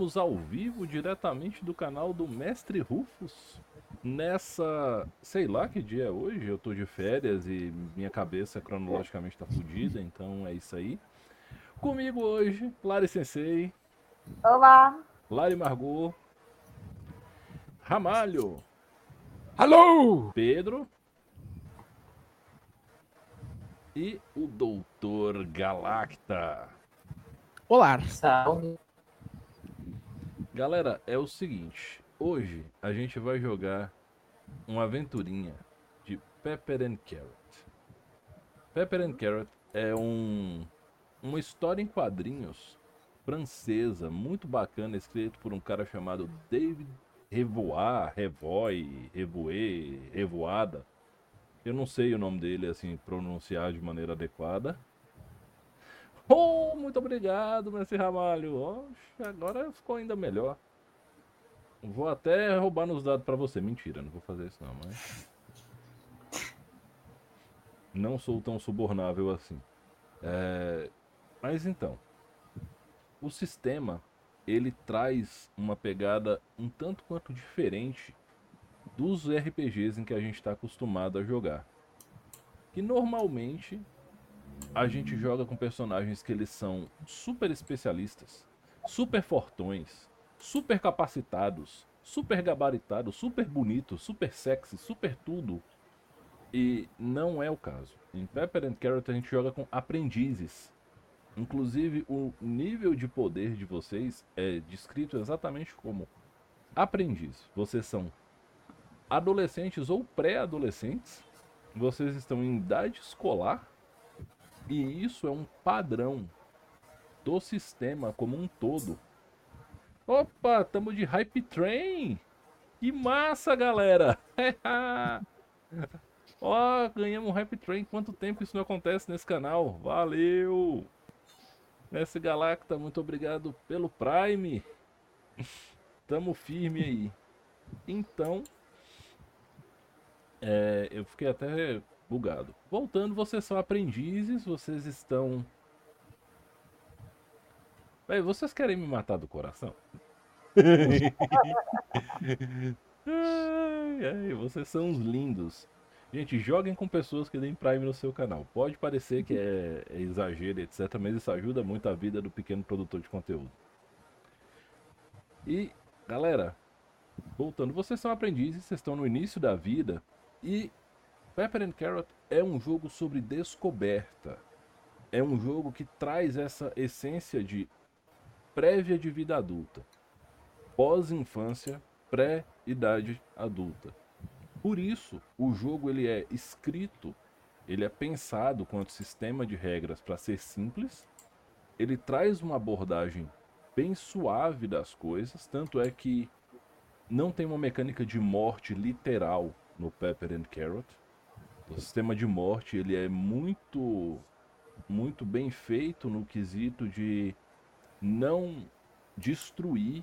Estamos ao vivo diretamente do canal do Mestre Rufus. Nessa, sei lá que dia é hoje, eu tô de férias e minha cabeça cronologicamente tá fodida, então é isso aí. Comigo hoje, Lari Sensei. Olá. Lari Margot. Ramalho. Alô! Pedro. E o Doutor Galacta. Olá. Salve. Galera, é o seguinte. Hoje a gente vai jogar uma aventurinha de Pepper and Carrot. Pepper and Carrot é um, uma história em quadrinhos francesa, muito bacana, escrito por um cara chamado David Revoar, Revoy, Revoer, Revoada. Eu não sei o nome dele assim pronunciar de maneira adequada. Oh, muito obrigado, mestre Ramalho. Oxe, agora ficou ainda melhor. Vou até roubar nos dados pra você. Mentira, não vou fazer isso não, mas. Não sou tão subornável assim. É... Mas então. O sistema, ele traz uma pegada um tanto quanto diferente dos RPGs em que a gente está acostumado a jogar. Que normalmente a gente joga com personagens que eles são super especialistas, super fortões, super capacitados, super gabaritados, super bonitos, super sexy, super tudo. E não é o caso. Em Pepper and Carrot a gente joga com aprendizes. Inclusive o nível de poder de vocês é descrito exatamente como aprendiz. Vocês são adolescentes ou pré-adolescentes. Vocês estão em idade escolar e isso é um padrão do sistema como um todo. Opa, tamo de Hype Train! Que massa, galera! Ó, oh, ganhamos um Hype Train. Quanto tempo isso não acontece nesse canal? Valeu! Mestre Galacta, muito obrigado pelo Prime. Tamo firme aí. Então, é, eu fiquei até bugado. Voltando, vocês são aprendizes, vocês estão. Véi, vocês querem me matar do coração? ai, ai, vocês são uns lindos. Gente, joguem com pessoas que deem Prime no seu canal. Pode parecer que é, é exagero, etc., mas isso ajuda muito a vida do pequeno produtor de conteúdo. E, galera, voltando, vocês são aprendizes, vocês estão no início da vida e Pepper and Carrot é um jogo sobre descoberta. É um jogo que traz essa essência de prévia de vida adulta, pós-infância, pré-idade adulta. Por isso, o jogo ele é escrito, ele é pensado quanto sistema de regras para ser simples. Ele traz uma abordagem bem suave das coisas, tanto é que não tem uma mecânica de morte literal no Pepper and Carrot. O sistema de morte ele é muito muito bem feito no quesito de não destruir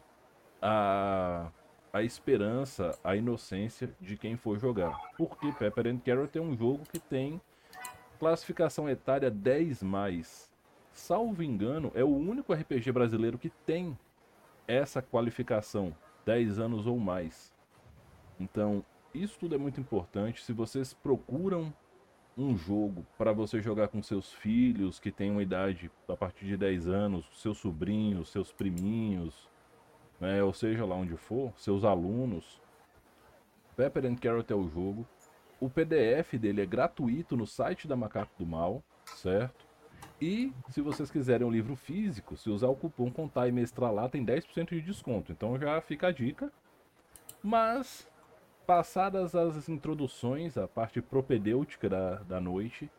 a, a esperança, a inocência de quem for jogar. Porque Pepper and Carrot é um jogo que tem classificação etária 10 mais. Salvo engano, é o único RPG brasileiro que tem essa qualificação, 10 anos ou mais. Então, isso tudo é muito importante. Se vocês procuram um jogo para você jogar com seus filhos que têm uma idade a partir de 10 anos, seus sobrinhos, seus priminhos, né, ou seja lá onde for, seus alunos, Pepper and Carrot é o jogo. O PDF dele é gratuito no site da Macaco do Mal, certo? E se vocês quiserem um livro físico, se usar o cupom Contar e Mestrar lá, tem 10% de desconto. Então já fica a dica. Mas passadas as introduções, a parte propedêutica da, da noite,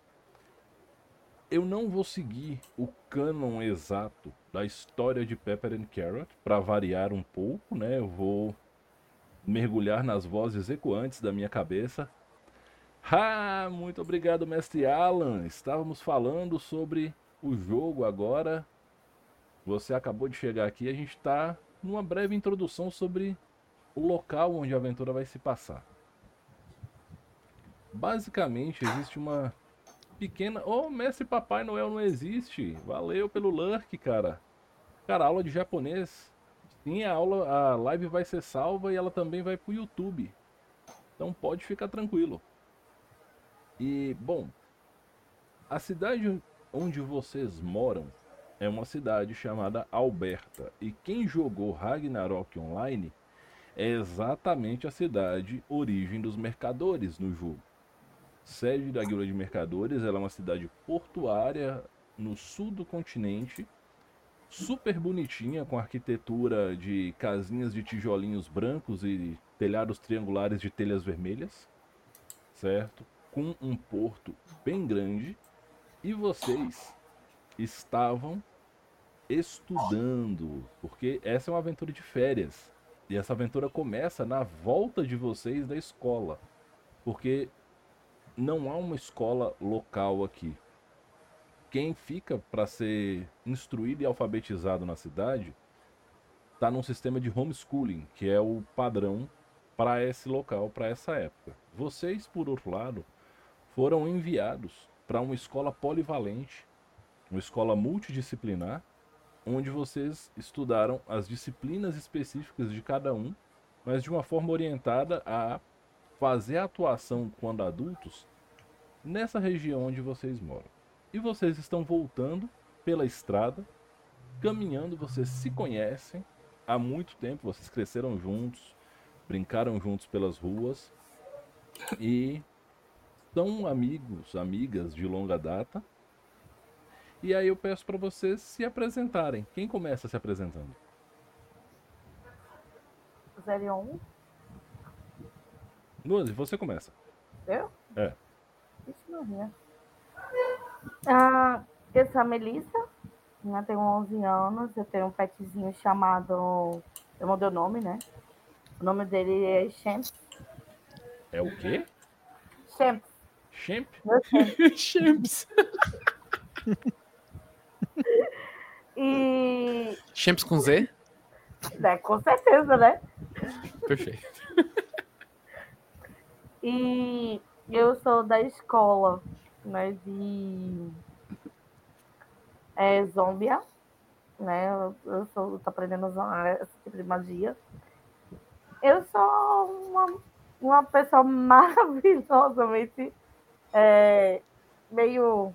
eu não vou seguir o cânon exato da história de Pepper and Carrot, para variar um pouco, né? Eu vou mergulhar nas vozes ecoantes da minha cabeça. Ah, muito obrigado, mestre Alan. Estávamos falando sobre o jogo agora. Você acabou de chegar aqui, a gente está numa breve introdução sobre o local onde a aventura vai se passar. Basicamente, existe uma pequena. Oh, mestre Papai Noel não existe. Valeu pelo lurk, cara. Cara, aula de japonês Sim, a aula, a live vai ser salva e ela também vai pro YouTube. Então pode ficar tranquilo. E, bom, a cidade onde vocês moram é uma cidade chamada Alberta. E quem jogou Ragnarok Online é exatamente a cidade origem dos mercadores no jogo. Sede da Guilda de Mercadores, ela é uma cidade portuária no sul do continente, super bonitinha, com arquitetura de casinhas de tijolinhos brancos e telhados triangulares de telhas vermelhas, certo? Com um porto bem grande. E vocês estavam estudando, porque essa é uma aventura de férias. E essa aventura começa na volta de vocês da escola, porque não há uma escola local aqui. Quem fica para ser instruído e alfabetizado na cidade está num sistema de homeschooling, que é o padrão para esse local, para essa época. Vocês, por outro lado, foram enviados para uma escola polivalente, uma escola multidisciplinar, onde vocês estudaram as disciplinas específicas de cada um, mas de uma forma orientada a fazer a atuação quando adultos nessa região onde vocês moram. E vocês estão voltando pela estrada, caminhando, vocês se conhecem há muito tempo, vocês cresceram juntos, brincaram juntos pelas ruas e são amigos, amigas de longa data e aí eu peço para vocês se apresentarem. Quem começa se apresentando? Zerion. Nuzi, você começa. Eu? É. Isso não é. Ah, eu sou a Melissa, né, tenho 11 anos, eu tenho um petzinho chamado... Eu mudei o nome, né? O nome dele é Champs. É o quê? Champs. Champ? Champs. E. Champs com Z? É, com certeza, né? Perfeito. E eu sou da escola né, de é, Zombia, né? Eu, tô aprendendo a usar esse tipo de magia. Eu sou uma, uma pessoa maravilhosamente é, meio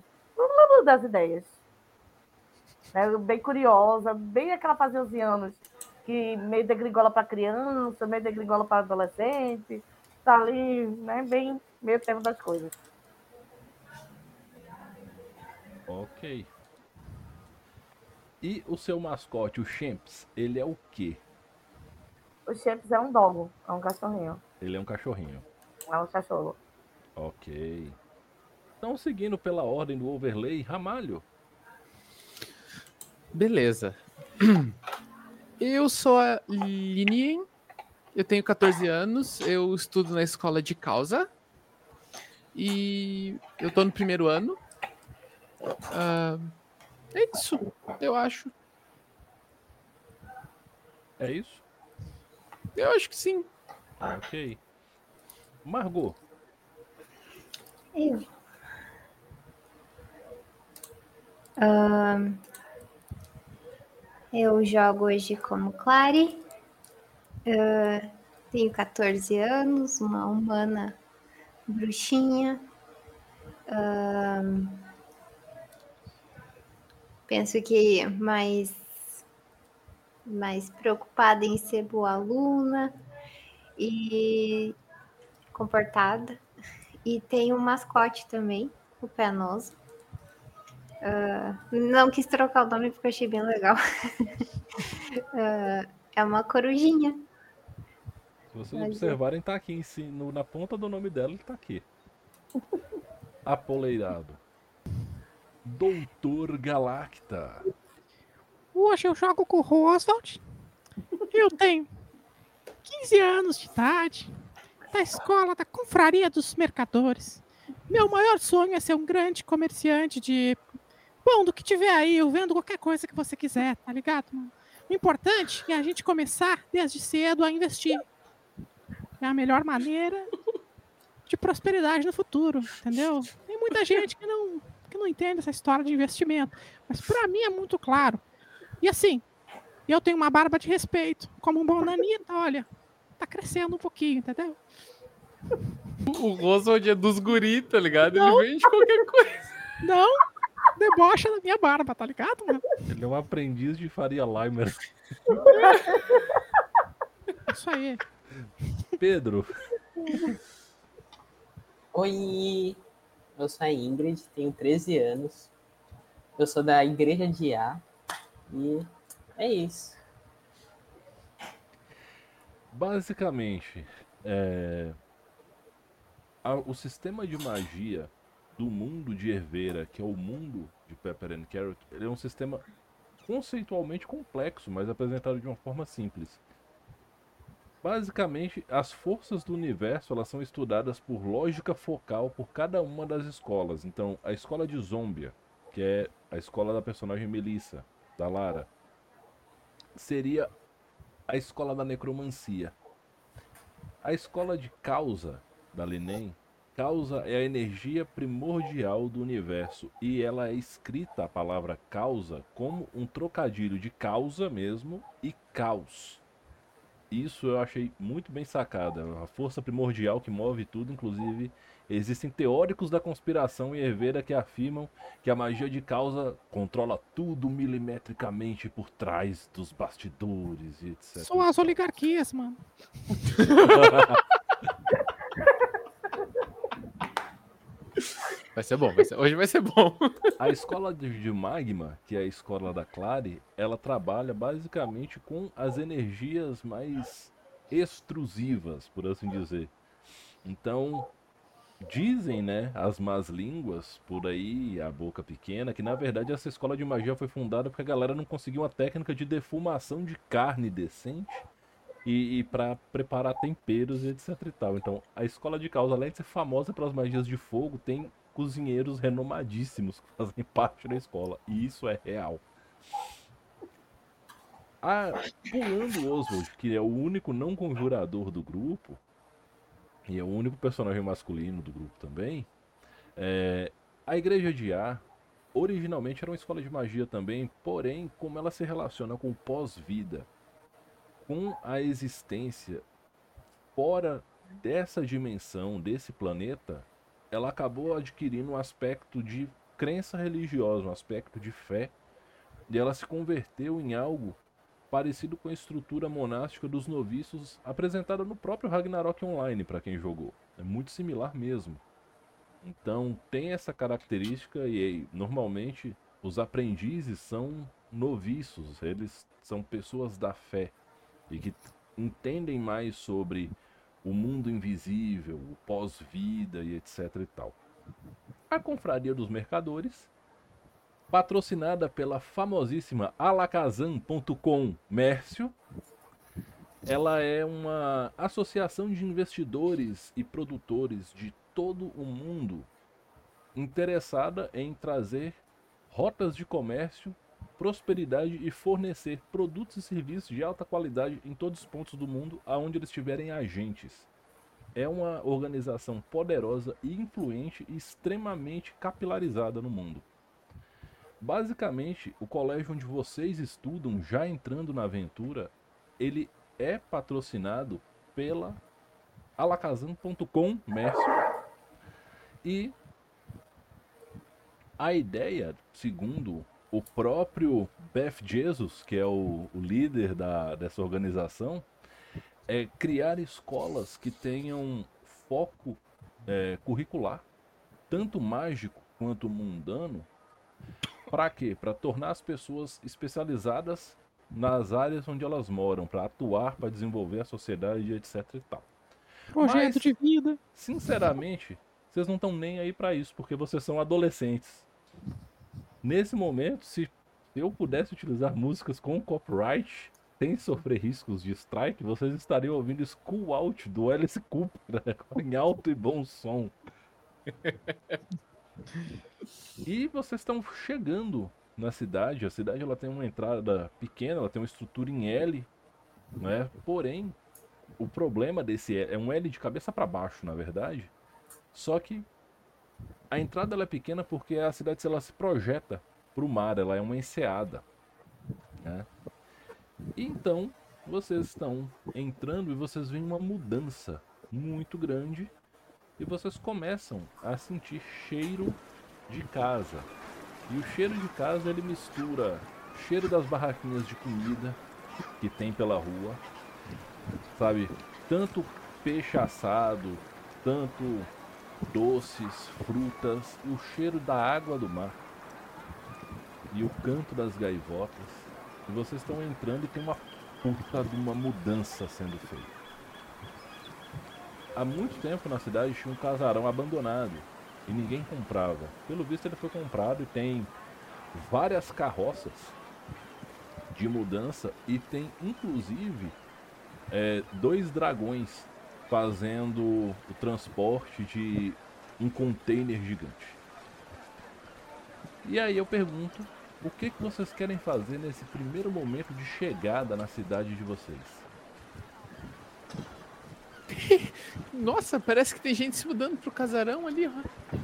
das ideias né? Bem curiosa, bem aquela fase 11 anos, que meio de gringola para criança, meio de gringola para adolescente, tá ali, né? Bem meio tempo das coisas. Ok. E o seu mascote, o Champs, ele é o quê? O Champs é um dogo, é um cachorrinho. Ele é um cachorrinho. É um cachorro. Ok. Então, seguindo pela ordem do overlay, Ramalho, Beleza. Eu sou a Linien, eu tenho 14 anos, eu estudo na escola de causa e eu tô no primeiro ano. Uh, é isso, eu acho. É isso? Eu acho que sim. Ok. Margot. Eu. Uh, eu jogo hoje como Clary. Uh, tenho 14 anos, uma humana bruxinha. Uh, penso que mais, mais preocupada em ser boa aluna e comportada. E tenho um mascote também, o Penoso. Uh, não quis trocar o nome porque achei bem legal. uh, é uma corujinha. Se vocês Mas observarem, tá aqui em no, na ponta do nome dela, ele tá aqui. Apoleirado. Doutor Galacta. Hoje eu jogo com o Roswald. Eu tenho 15 anos de idade. Da escola da Confraria dos Mercadores. Meu maior sonho é ser um grande comerciante de Bom, do que tiver aí, eu vendo qualquer coisa que você quiser, tá ligado? O importante é a gente começar desde cedo a investir. É a melhor maneira de prosperidade no futuro, entendeu? Tem muita gente que não, que não entende essa história de investimento, mas para mim é muito claro. E assim, eu tenho uma barba de respeito. Como um bom nanita, olha. Tá crescendo um pouquinho, entendeu? O Oswald é dos guri, tá ligado? Não. Ele vende qualquer coisa. Não, debocha da minha barba, tá ligado, mano? Ele é um aprendiz de Faria Limer. Isso aí. Pedro, Oi, eu sou a Ingrid, tenho 13 anos. Eu sou da Igreja de A. E é isso. basicamente, é, o sistema de magia do mundo de Herveira, que é o mundo de Pepper and Carrot, ele é um sistema conceitualmente complexo, mas apresentado de uma forma simples. Basicamente, as forças do universo elas são estudadas por lógica focal por cada uma das escolas. Então, a escola de Zombia, que é a escola da personagem Melissa, da Lara, seria a escola da necromancia. A escola de causa da Linen, causa é a energia primordial do universo e ela é escrita a palavra causa como um trocadilho de causa mesmo e caos. Isso eu achei muito bem sacada. A força primordial que move tudo, inclusive existem teóricos da conspiração e Herveira que afirmam que a magia de causa controla tudo milimetricamente por trás dos bastidores e etc. São as oligarquias, mano. Vai ser bom, vai ser- hoje vai ser bom. A escola de, Magma, que é a escola da Clary, ela trabalha basicamente com as energias mais extrusivas, por assim dizer. Então, dizem, né, as más línguas por aí, a boca pequena, que na verdade essa escola de magia foi fundada porque a galera não conseguiu uma técnica de defumação de carne decente e, e para preparar temperos e etc e tal. Então, a escola de causa, além de ser famosa pelas magias de fogo, tem cozinheiros renomadíssimos que fazem parte da escola. E isso é real. Ah, pulando Oswald, que é o único não conjurador do grupo, e é o único personagem masculino do grupo também, é, a Igreja de A originalmente era uma escola de magia também, porém, como ela se relaciona com pós-vida, com a existência fora dessa dimensão, desse planeta, ela acabou adquirindo um aspecto de crença religiosa, um aspecto de fé, e ela se converteu em algo parecido com a estrutura monástica dos noviços apresentada no próprio Ragnarok Online para quem jogou. É muito similar mesmo. Então tem essa característica e normalmente os aprendizes são noviços, eles são pessoas da fé e que entendem mais sobre o mundo invisível, o pós-vida e etc e tal. A Confraria dos Mercadores, patrocinada pela famosíssima alakazam.com Mércio, ela é uma associação de investidores e produtores de todo o mundo interessada em trazer rotas de comércio, prosperidade e fornecer produtos e serviços de alta qualidade em todos os pontos do mundo aonde eles tiverem agentes. É uma organização poderosa e influente e extremamente capilarizada no mundo. Basicamente, o colégio onde vocês estudam, já entrando na aventura, ele é patrocinado pela alakazam.com Mércio. E a ideia, segundo o próprio Beth Jesus, que é o, o líder da, dessa organização, é criar escolas que tenham foco é, curricular, tanto mágico quanto mundano, para quê? Para tornar as pessoas especializadas nas áreas onde elas moram, para atuar, para desenvolver a sociedade, etc e tal. Projeto Mas- de vida. Sinceramente, vocês não estão nem aí pra isso, porque vocês são adolescentes. Nesse momento, se eu pudesse utilizar músicas com copyright, sem sofrer riscos de strike, vocês estariam ouvindo School Out do Alice Cooper em alto e bom som. E vocês estão chegando na cidade. A cidade ela tem uma entrada pequena, ela tem uma estrutura em L, né? Porém, o problema desse L é um L de cabeça para baixo, na verdade. Só que a entrada ela é pequena porque a cidade ela se projeta para o mar, ela é uma enseada. Né? E então, vocês estão entrando e vocês veem uma mudança muito grande e vocês começam a sentir cheiro de casa. E o cheiro de casa ele mistura cheiro das barraquinhas de comida que tem pela rua, sabe? Tanto peixe assado, tanto doces, frutas, e o cheiro da água do mar e o canto das gaivotas. E vocês estão entrando e tem uma puta de uma mudança sendo feita. Há muito tempo na cidade tinha um casarão abandonado e ninguém comprava. Pelo visto ele foi comprado e tem várias carroças de mudança e tem inclusive é, dois dragões fazendo o transporte de um container gigante. E aí eu pergunto, o que, que vocês querem fazer nesse primeiro momento de chegada na cidade de vocês? Nossa, parece que tem gente se mudando pro casarão ali, ó.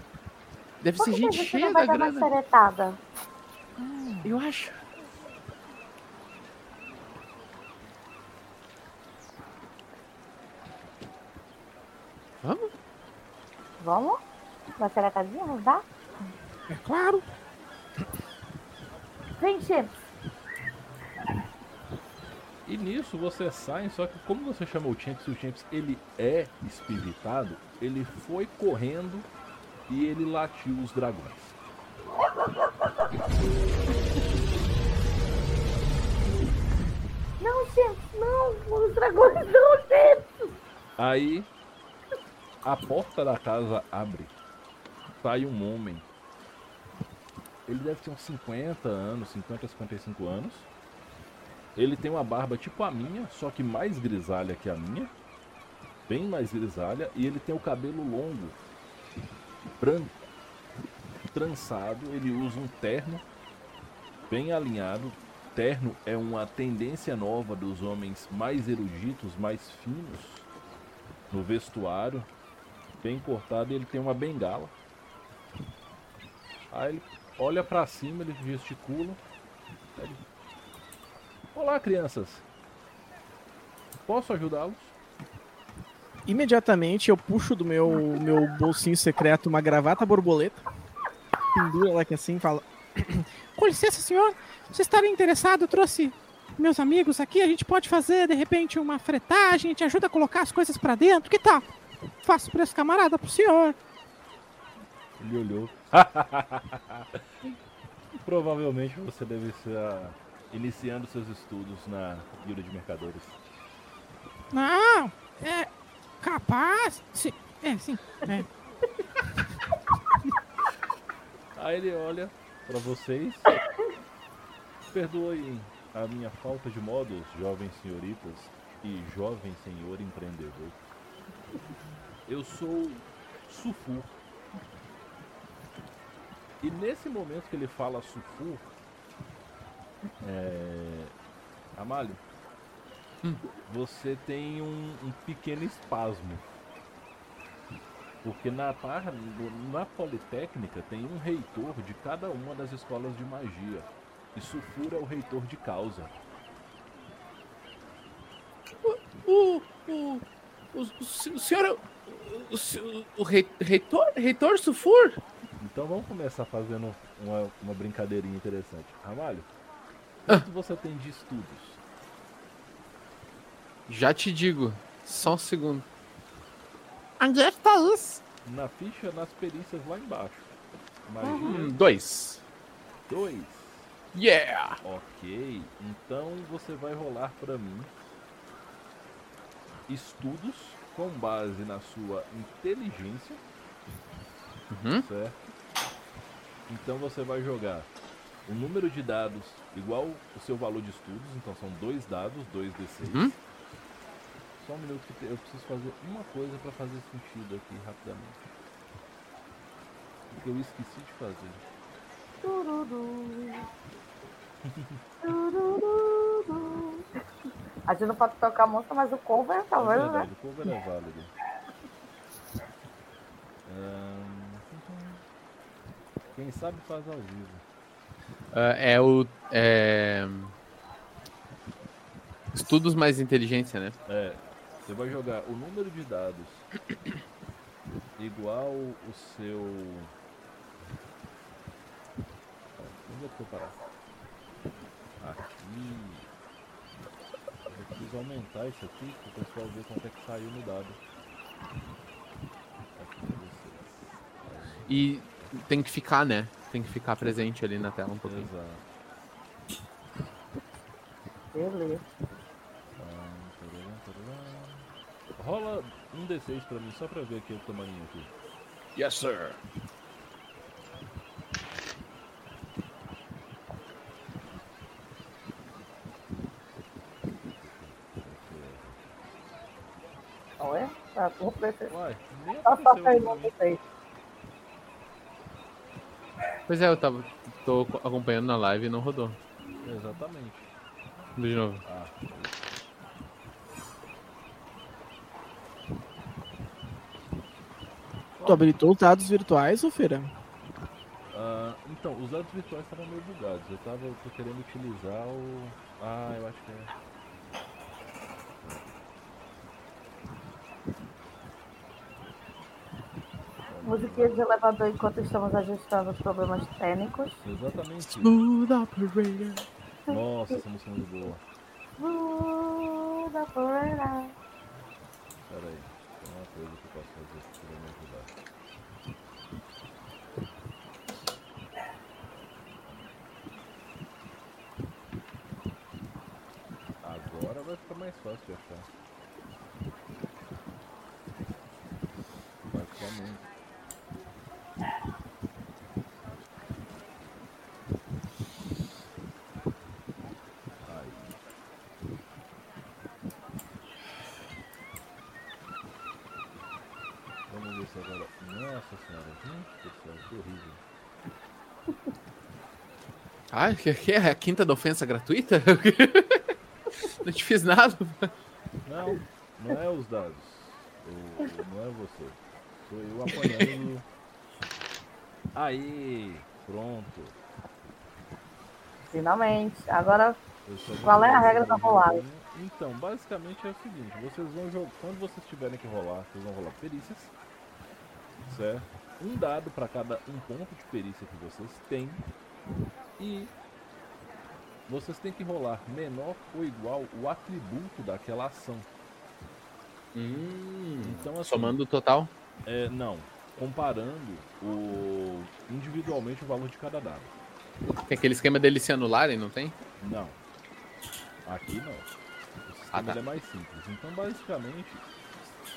Deve Por ser que que a gente cheia não da grana. xeretada? Eu acho. Vamos? Uma xeretadinha, nos dá? É claro. Vem, Chips. E nisso vocês saem, só que como você chamou o Champs, o Champs ele é espiritado, ele foi correndo e ele latiu os dragões. Não, Chips, não. Os dragões não, Chips. Aí a porta da casa abre. Sai um homem. Ele deve ter uns 50 anos, 50 a 55 anos. Ele tem uma barba tipo a minha, só que mais grisalha que a minha. Bem mais grisalha. E ele tem o cabelo longo, branco, trançado. Ele usa um terno bem alinhado. Terno é uma tendência nova dos homens mais eruditos, mais finos no vestuário, bem cortado, e ele tem uma bengala. Aí ele olha pra cima, ele gesticula. Ele, Olá, crianças. Posso ajudá-los? Imediatamente eu puxo do meu, meu bolsinho secreto uma gravata borboleta, penduro ela aqui assim e falo: Com licença, senhor. Se estarem interessado, eu trouxe meus amigos aqui. A gente pode fazer, de repente, uma fretagem. A gente ajuda a colocar as coisas pra dentro. Que tal? Faço preço camarada pro senhor. Ele olhou. Provavelmente você deve estar iniciando seus estudos na guilda de mercadores. Não, é capaz. Sim, é, sim. É. Aí ele olha pra vocês. Perdoem a minha falta de modos, jovens senhoritas e jovem senhor empreendedor. Eu sou Sufu. E nesse momento que ele fala Sufu, é... Amália, você tem um, um pequeno espasmo. Porque na, na Politécnica tem um reitor de cada uma das escolas de magia. E Sulfur é o reitor de causa. O, o, o, o, o senhor. O- O, o, o rei- reitor? Reitor Sufur? Então vamos começar fazendo uma, uma brincadeirinha interessante. Ramalho, quanto você tem de estudos? Já te digo. Só um segundo. Onde é que tá isso? Na ficha, nas perícias lá embaixo. Magia Hum, dois. 2. Yeah! Ok, então você vai rolar pra mim estudos com base na sua inteligência, Uhum. certo? Então você vai jogar o número de dados igual o seu valor de estudos, então são dois dados, dois D6. Uhum. Só um minuto que eu preciso fazer uma coisa pra fazer sentido aqui rapidamente. Porque eu esqueci de fazer. Tururu. Tururu. A gente não pode tocar a música, mas o cover tá É vendo, né? verdade, o cover é válido. Quem sabe faz ao vivo. Ah, é o. É... Estudos mais inteligência, né? É, você vai jogar o número de dados igual o seu. Onde é que eu parar? Aqui. Eu preciso aumentar isso aqui para o pessoal ver quanto é que saiu no dado. E tem que ficar, né? Tem que ficar presente ali na tela um pouquinho. Exato. Beleza. Rola um D6 pra mim, só pra ver aqui o tamanho aqui. Yes, sir. Tá, vou nem Só mim. vocês. Pois é, eu tava. tô acompanhando na live e não rodou. Exatamente. De novo. Ah, Tu habilitou os dados virtuais, ô Feira? ah, então, os dados virtuais estavam meio bugados. Eu tava querendo utilizar o. Ah, eu acho que é. Musiquinha de elevador enquanto estamos ajustando os problemas técnicos. Exatamente. Smooth operator. Nossa, essa música é muito boa. Smooth operator. Pera aí. Tem uma coisa que eu posso fazer aqui pra me ajudar. Agora vai ficar mais fácil de achar. Vai ficar muito. Vamos ver se agora. Nossa senhora, gente do céu, horrível. Ah, que, que é a quinta da ofensa gratuita? não te fiz nada. Não, não é os dados. Não é você. Sou eu apanhando. Aí, pronto. Finalmente. Agora, Qual é a regra da rolagem? Então, basicamente é o seguinte, vocês vão jogar. Quando vocês tiverem que rolar, vocês vão rolar perícias. Certo? Um dado para cada um ponto de perícia que vocês têm. E vocês têm que rolar menor ou igual o atributo daquela ação. Hum, Então, assim, somando o total. É, não. Comparando o individualmente o valor de cada dado. Tem aquele esquema deles se anularem, não tem? Não. Aqui não. O sistema Ah, tá. é mais simples. Então, basicamente,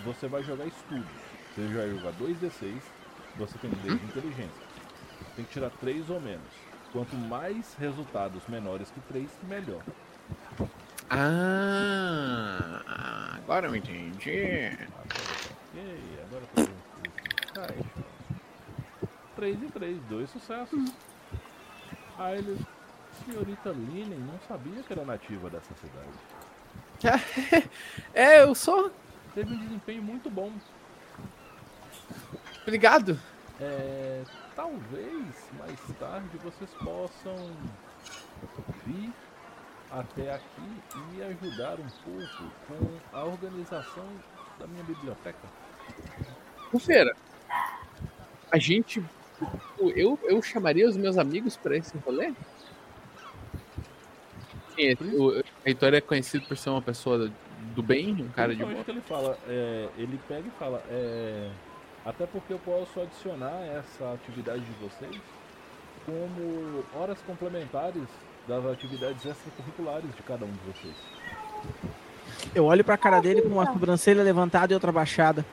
você vai jogar estudo. Você vai jogar 2d6, você tem 10 de inteligência. Tem que tirar 3 ou menos. Quanto mais resultados menores que 3, melhor. Ah, agora eu entendi. Ok, agora tá bom. Caixa. 3 e 3, dois sucessos. Aí ele. Senhorita Linen não sabia que era nativa dessa cidade. É, eu sou. Teve um desempenho muito bom. Obrigado. É, talvez mais tarde vocês possam vir até aqui e me ajudar um pouco com a organização da minha biblioteca. Feira, a gente. Eu, eu chamaria os meus amigos pra esse rolê? Sim, o Heitor é conhecido por ser uma pessoa do bem, um cara de boa. que ele fala, é, ele pega e fala, é, até porque eu posso adicionar essa atividade de vocês como horas complementares das atividades extracurriculares de cada um de vocês. Eu olho pra cara dele com uma sobrancelha levantada e outra baixada.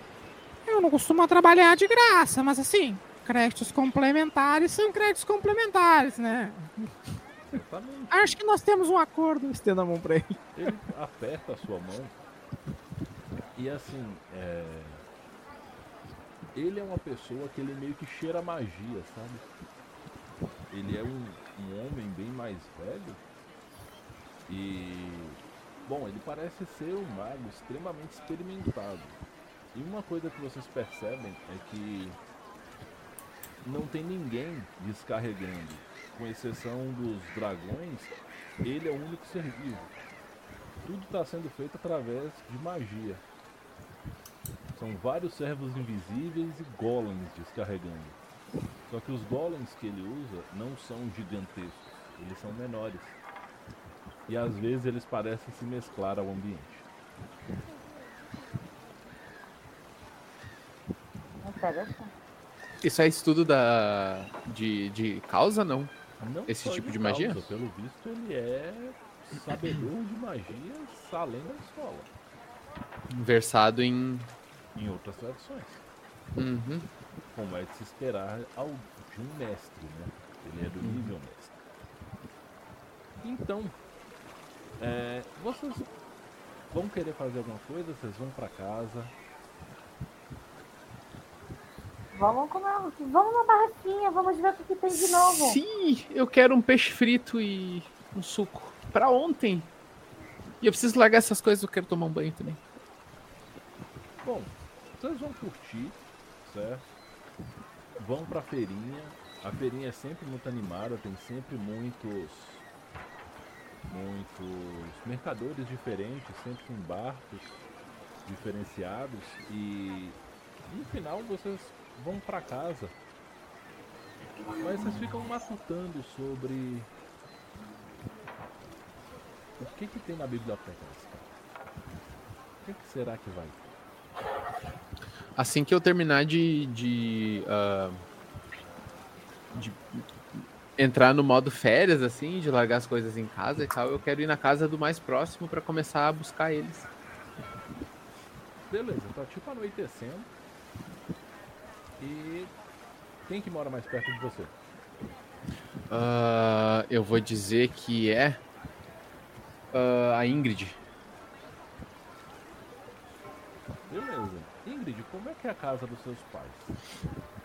Eu não costumo trabalhar de graça, mas assim, créditos complementares são créditos complementares, né? Exatamente. Acho que nós temos um acordo. Estendo a mão pra ele. Ele aperta a sua mão e assim, é, ele é uma pessoa que ele meio que cheira magia, sabe? Ele é um, um homem bem mais velho e bom, ele parece ser um mago extremamente experimentado. E uma coisa que vocês percebem é que não tem ninguém descarregando, com exceção dos dragões, ele é o único ser vivo. tudo está sendo feito através de magia. São vários servos invisíveis e golems descarregando. Só que os golems que ele usa não são gigantescos, eles são menores. E às vezes eles parecem se mesclar ao ambiente. Isso é estudo da de, de causa, não? Não Esse tipo de magia? causa, Pelo visto, ele é sabedor de magia além da escola. Versado em. Em outras tradições. Uhum. Como é de se esperar ao, de um mestre, né? Ele é do nível mestre. Então, é, vocês vão querer fazer alguma coisa? Vocês vão pra casa? Vamos comer, vamos na barraquinha, vamos ver o que, que tem de novo. Sim, eu quero um peixe frito e um suco. Pra ontem. E eu preciso largar essas coisas, eu quero tomar um banho também. Bom, vocês vão curtir, certo? Vão pra feirinha. A feirinha é sempre muito animada, tem sempre muitos. Muitos mercadores diferentes, sempre com barcos diferenciados. E no final vocês vão pra casa. Mas vocês ficam matutando sobre. O que, que tem na biblioteca desse cara? O que, que será que vai ter? Assim que eu terminar de. de, ah, de entrar no modo férias, assim, de largar as coisas em casa e tal, eu quero ir na casa do mais próximo pra começar a buscar eles. Beleza, tá tipo anoitecendo. E quem que mora mais perto de você? Ah, eu vou dizer que é. ah, a Ingrid. Beleza. Ingrid, como é que é a casa dos seus pais?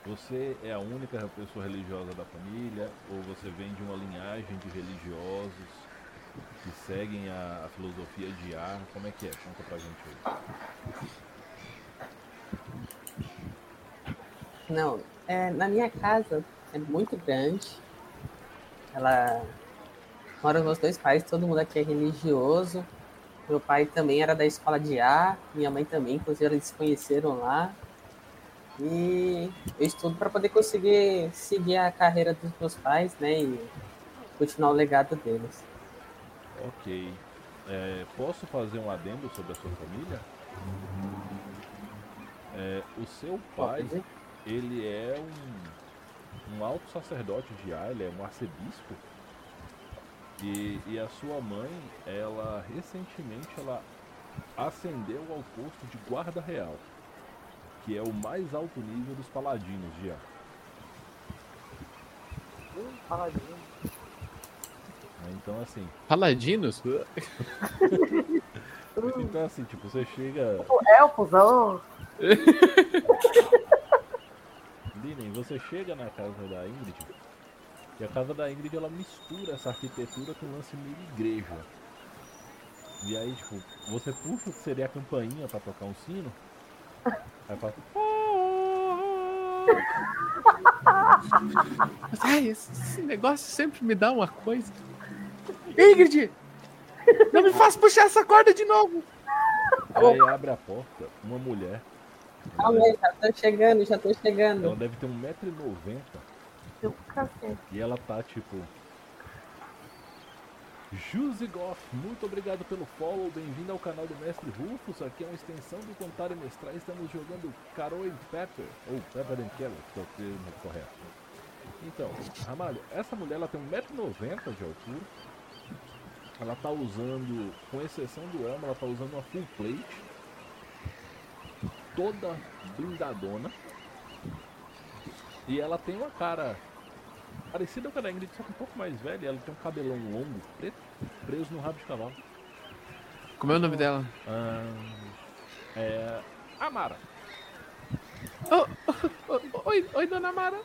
Você é a única pessoa religiosa da família ou você vem de uma linhagem de religiosos que seguem a, a filosofia de ar? Como é que é? Conta pra gente aí. Não, é, na minha casa é muito grande. Ela mora os meus dois pais, todo mundo aqui é religioso. Meu pai também era da escola de ar, minha mãe também, inclusive eles se conheceram lá. E eu estudo para poder conseguir seguir a carreira dos meus pais, né? E continuar o legado deles. Ok. É, posso fazer um adendo sobre a sua família? É, o seu pai, Pode? Ele é um, um alto sacerdote de ar, ele é um arcebispo. E, e a sua mãe, ela recentemente ela ascendeu ao posto de guarda real, que é o mais alto nível dos paladinos de ar. Paladino. Então assim, Paladinos? então assim, tipo, você chega, Elfos, oh. Você chega na casa da Ingrid e a casa da Ingrid ela mistura essa arquitetura com um lance meio igreja. E aí, tipo, você puxa o que seria a campainha pra tocar um sino. Aí fala. Mas, ai, esse, esse negócio sempre me dá uma coisa. Ingrid! Não me faça puxar essa corda de novo! Aí abre a porta, uma mulher. Ela Calma deve, aí, já tô chegando, já tô chegando. ela deve ter 1,90m Eu cacete. e ela tá tipo. Juzigoff, muito obrigado pelo follow, bem-vindo ao canal do Mestre Rufus, aqui é uma extensão do Contar e Mestrar, estamos jogando Carol and Pepper, ou Pepper and Keller, que é o termo correto. Então, Ramalho, essa mulher ela tem 1,90m de altura, ela tá usando, com exceção do elmo, ela tá usando uma full plate, toda blindadona, e ela tem uma cara parecida com a da Ingrid, só que um pouco mais velha, ela tem um cabelão longo, preto, preso no rabo de cavalo. Como é o nome dela? Ah, é. Amara. Oi, oi, dona Mara.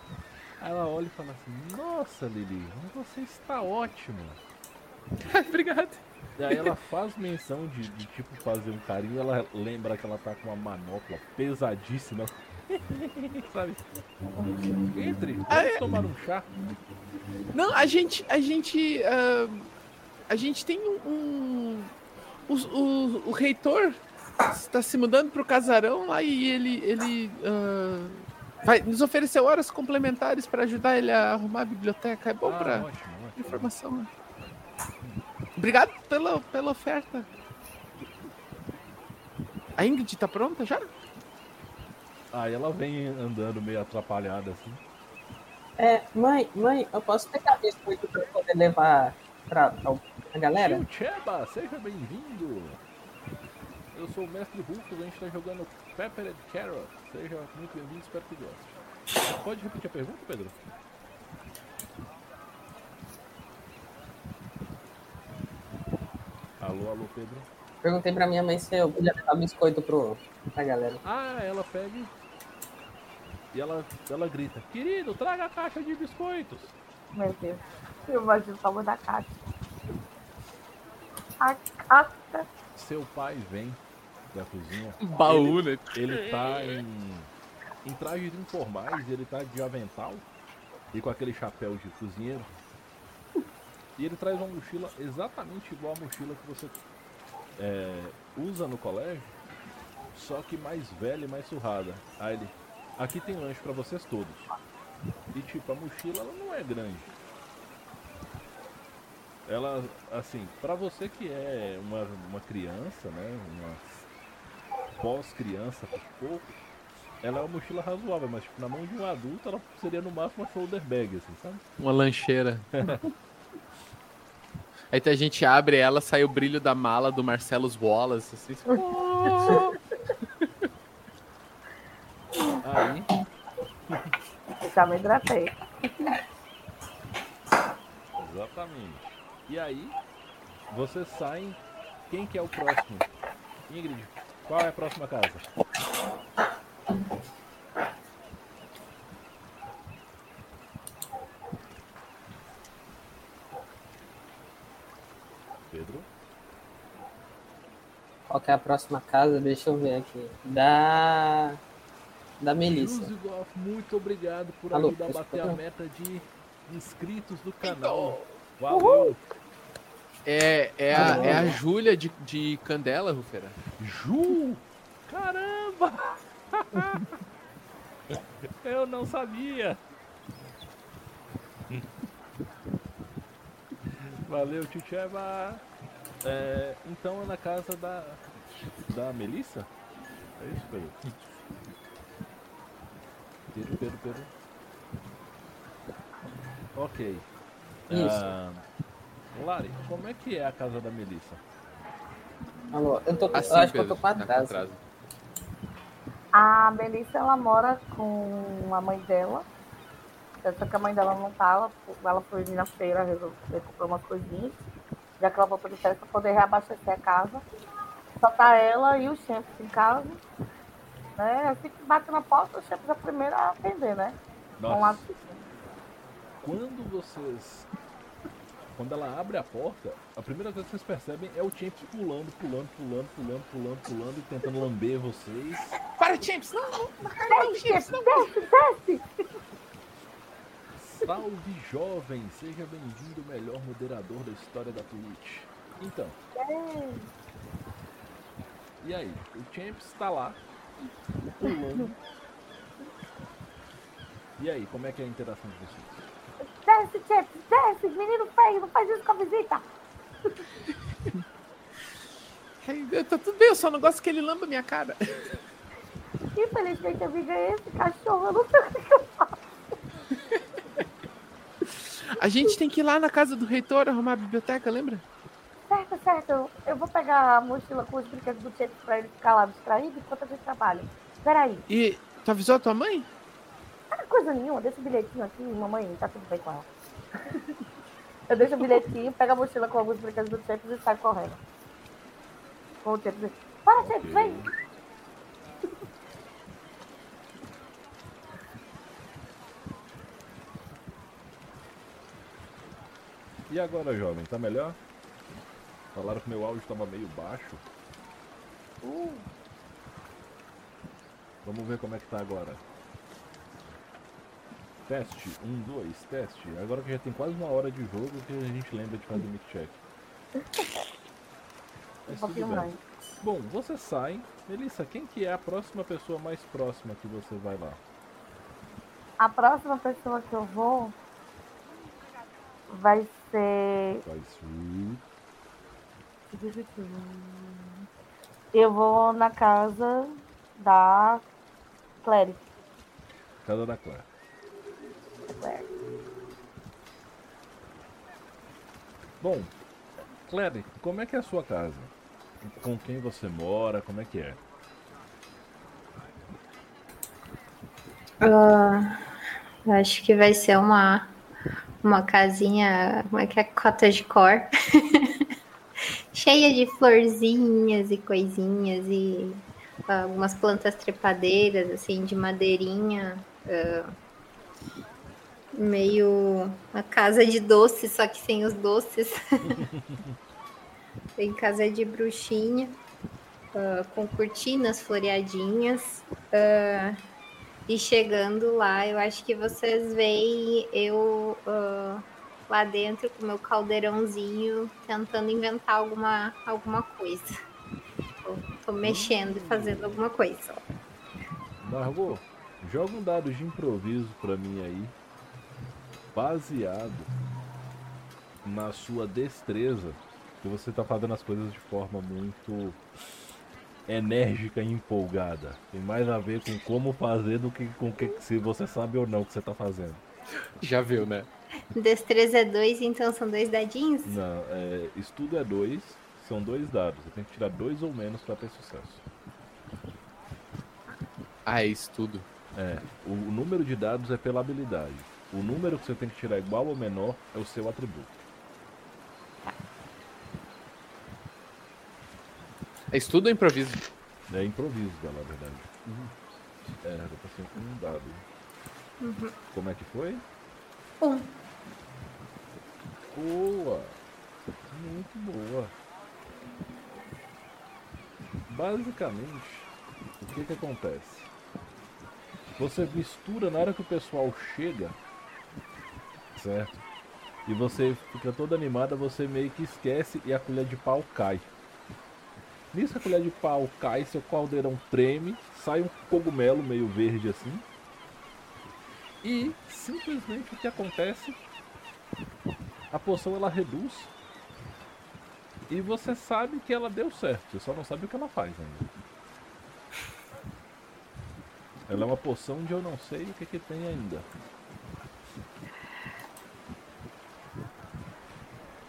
Aí ela olha e fala assim: Nossa, Lili, você está ótima. Obrigado. E aí ela faz menção de, de, tipo fazer um carinho, ela lembra que ela tá com uma manopla pesadíssima. Sabe? Entre, vamos tomar um chá. Não, a gente. A gente. ah, a gente tem um, um, o, o, o reitor está se mudando para o casarão lá e ele, ele ah, vai nos ofereceu horas complementares para ajudar ele a arrumar a biblioteca. É bom Ah, para informação. né? Obrigado pela, pela oferta. A Ingrid tá pronta já? Aí ela vem andando meio atrapalhada assim. É, mãe, mãe, eu posso pegar biscoito pra eu poder levar pra, pra a galera? Tio Cheba, seja bem-vindo! Eu sou o mestre Hulk, a gente tá jogando Pepper and Carrot. Seja muito bem-vindo, espero que goste. Pode repetir a pergunta, Pedro? Alô, alô, Pedro. Perguntei pra minha mãe se eu podia levar biscoito pro, pra galera. Ah, ela pega e- e ela, ela grita: Querido, traga a caixa de biscoitos. Meu Deus. Eu imagino o tamanho da caixa. A caixa. Seu pai vem da cozinha. Baú, né? Ele tá em, em trajes informais, ele tá de avental e com aquele chapéu de cozinheiro. E ele traz uma mochila exatamente igual a mochila que você é, usa no colégio, só que mais velha e mais surrada. Aí ele, aqui tem lanche pra vocês todos. E tipo, a mochila ela não é grande. Ela, assim, pra você que é uma, uma criança, né? Uma pós-criança, por pouco, ela é uma mochila razoável, mas tipo, na mão de um adulto ela seria no máximo uma shoulder bag, assim, sabe? Uma lancheira. Aí a gente abre ela, sai o brilho da mala do Marcelo Wallace. Assim, Aí, Já me hidratei. exatamente. E aí, vocês saem. Quem que é o próximo? Ingrid, qual é a próxima casa? Pedro? Qual que é a próxima casa? Deixa eu ver aqui. Da. Da Melissa. Muito obrigado por Alô, ajudar a bater a meta de inscritos do canal. Valeu! É, é, a, é a Júlia de, de Candela, Rufera. Ju! Caramba! Eu não sabia! Valeu, Tchutcheva! É, então é na casa da. Da Melissa? É isso, Pedro? Pedro, Pedro, Pedro. Ok. Isso. Ah, Lari, como é que é a casa da Melissa? Alô, eu, tô, com- Assim, eu acho que eu Pedro, tô com tá atraso. A Melissa, ela mora com a mãe dela. Só que a mãe dela não tá, ela, ela foi na feira resolver comprar umas coisinhas. Já que ela voltou de férias pra poder reabastecer a casa. Só tá ela e o Champs em casa. Né? Assim que bate na porta, o Champs é o primeiro a atender, né? Lá. Nossa, quando vocês. Quando ela abre a porta, a primeira coisa que vocês percebem é o Champs pulando, pulando, pulando, pulando, pulando, pulando e tentando lamber vocês. Para, Champs! Não, não, Desce, Champs, desce, desce! Salve jovem, seja bem-vindo, o melhor moderador da história da Twitch. Então, e aí? O Champs tá lá, pulando. E aí, como é que é a interação de vocês? Desce, Champs, desce! Menino feio, não faz isso com a visita! Tá tudo bem, eu só não gosto que ele lamba minha cara. Infelizmente, amiga, é esse cachorro, eu não sei o que eu faço. A gente tem que ir lá na casa do reitor arrumar a biblioteca, lembra? Certo, certo. Eu vou pegar a mochila com os brinquedos do Champs pra ele ficar lá distraído enquanto a gente trabalha. Peraí, E tu avisou a tua mãe? não é coisa nenhuma, deixa o bilhetinho aqui, mamãe, tá tudo bem com ela. Eu deixo o bilhetinho, pego a mochila com alguns brinquedos do Champs e saio correndo. Com o Champs. Para, Champs, vem! E agora, jovem, tá melhor? Falaram que meu áudio estava meio baixo. Uh. Vamos ver como é que tá agora. Teste, um, dois, teste. Agora que já tem quase uma hora de jogo que a gente lembra de fazer mic check. Mas tudo bem. Bom, você sai. Melissa, quem que é a próxima pessoa mais próxima que você vai lá? A próxima pessoa que eu vou vai ser. Vai ser... Eu vou na casa da Clary. Casa da Clara. Clary. Bom, Clary, como é que é a sua casa? Com quem você mora? Como é que é? Eu acho que vai ser uma, uma casinha, como é que é? Cottagecore. Cheia de florzinhas e coisinhas e ah, algumas plantas trepadeiras, assim, de madeirinha. ah, meio uma casa de doces, só que sem os doces. Tem casa de bruxinha, ah, com cortinas floreadinhas. ah, e chegando lá, eu acho que vocês veem eu ah, lá dentro com meu caldeirãozinho tentando inventar alguma, alguma coisa. Tô, tô mexendo e fazendo alguma coisa. Margot, joga um dado de improviso pra mim aí. Baseado na sua destreza. Que você tá fazendo as coisas de forma muito enérgica e empolgada. Tem mais a ver com como fazer do que com que se você sabe ou não o que você tá fazendo. Já viu, né? Destreza é dois, então são dois dadinhos? Não, é, estudo é dois, são dois dados. Você tem que tirar dois ou menos pra ter sucesso. Ah, é isso tudo. É, o, o número de dados é pela habilidade. O número que você tem que tirar igual ou menor é o seu atributo. É isso tudo ou improviso? É improviso, na verdade. É, era pra ser um dado. Como é que foi? Um. Boa! Muito boa. Basicamente, o que que acontece? Você mistura na hora que o pessoal chega, certo? E você fica toda animada, você meio que esquece e a colher de pau cai. Nisso a colher de pau cai, seu caldeirão treme, sai um cogumelo meio verde assim. E simplesmente o que acontece? A poção ela reduz. E você sabe que ela deu certo, você só não sabe o que ela faz ainda. Ela é uma poção de eu não sei o que, que tem ainda.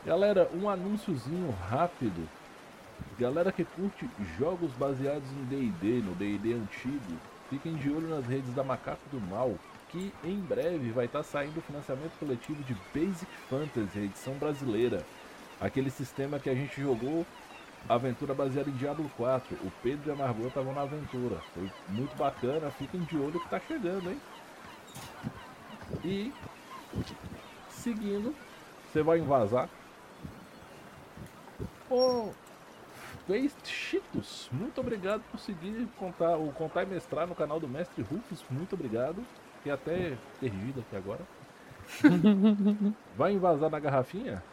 Galera, um anúnciozinho rápido. Galera que curte jogos baseados em D&D, no D&D antigo, fiquem de olho nas redes da Macaco do Mal, que em breve vai estar saindo o financiamento coletivo de Basic Fantasy, edição brasileira. Aquele sistema que a gente jogou aventura baseada em Diablo 4. O Pedro e a Margot estavam na aventura. Foi muito bacana, fiquem de olho que tá chegando, hein? E seguindo, você vai invasar. Ô, Waste Cheetos, muito obrigado por seguir contar, o Contar e Mestrar no canal do Mestre Rufus. Muito obrigado. Fiquei até perdido aqui agora. Vai invasar na garrafinha?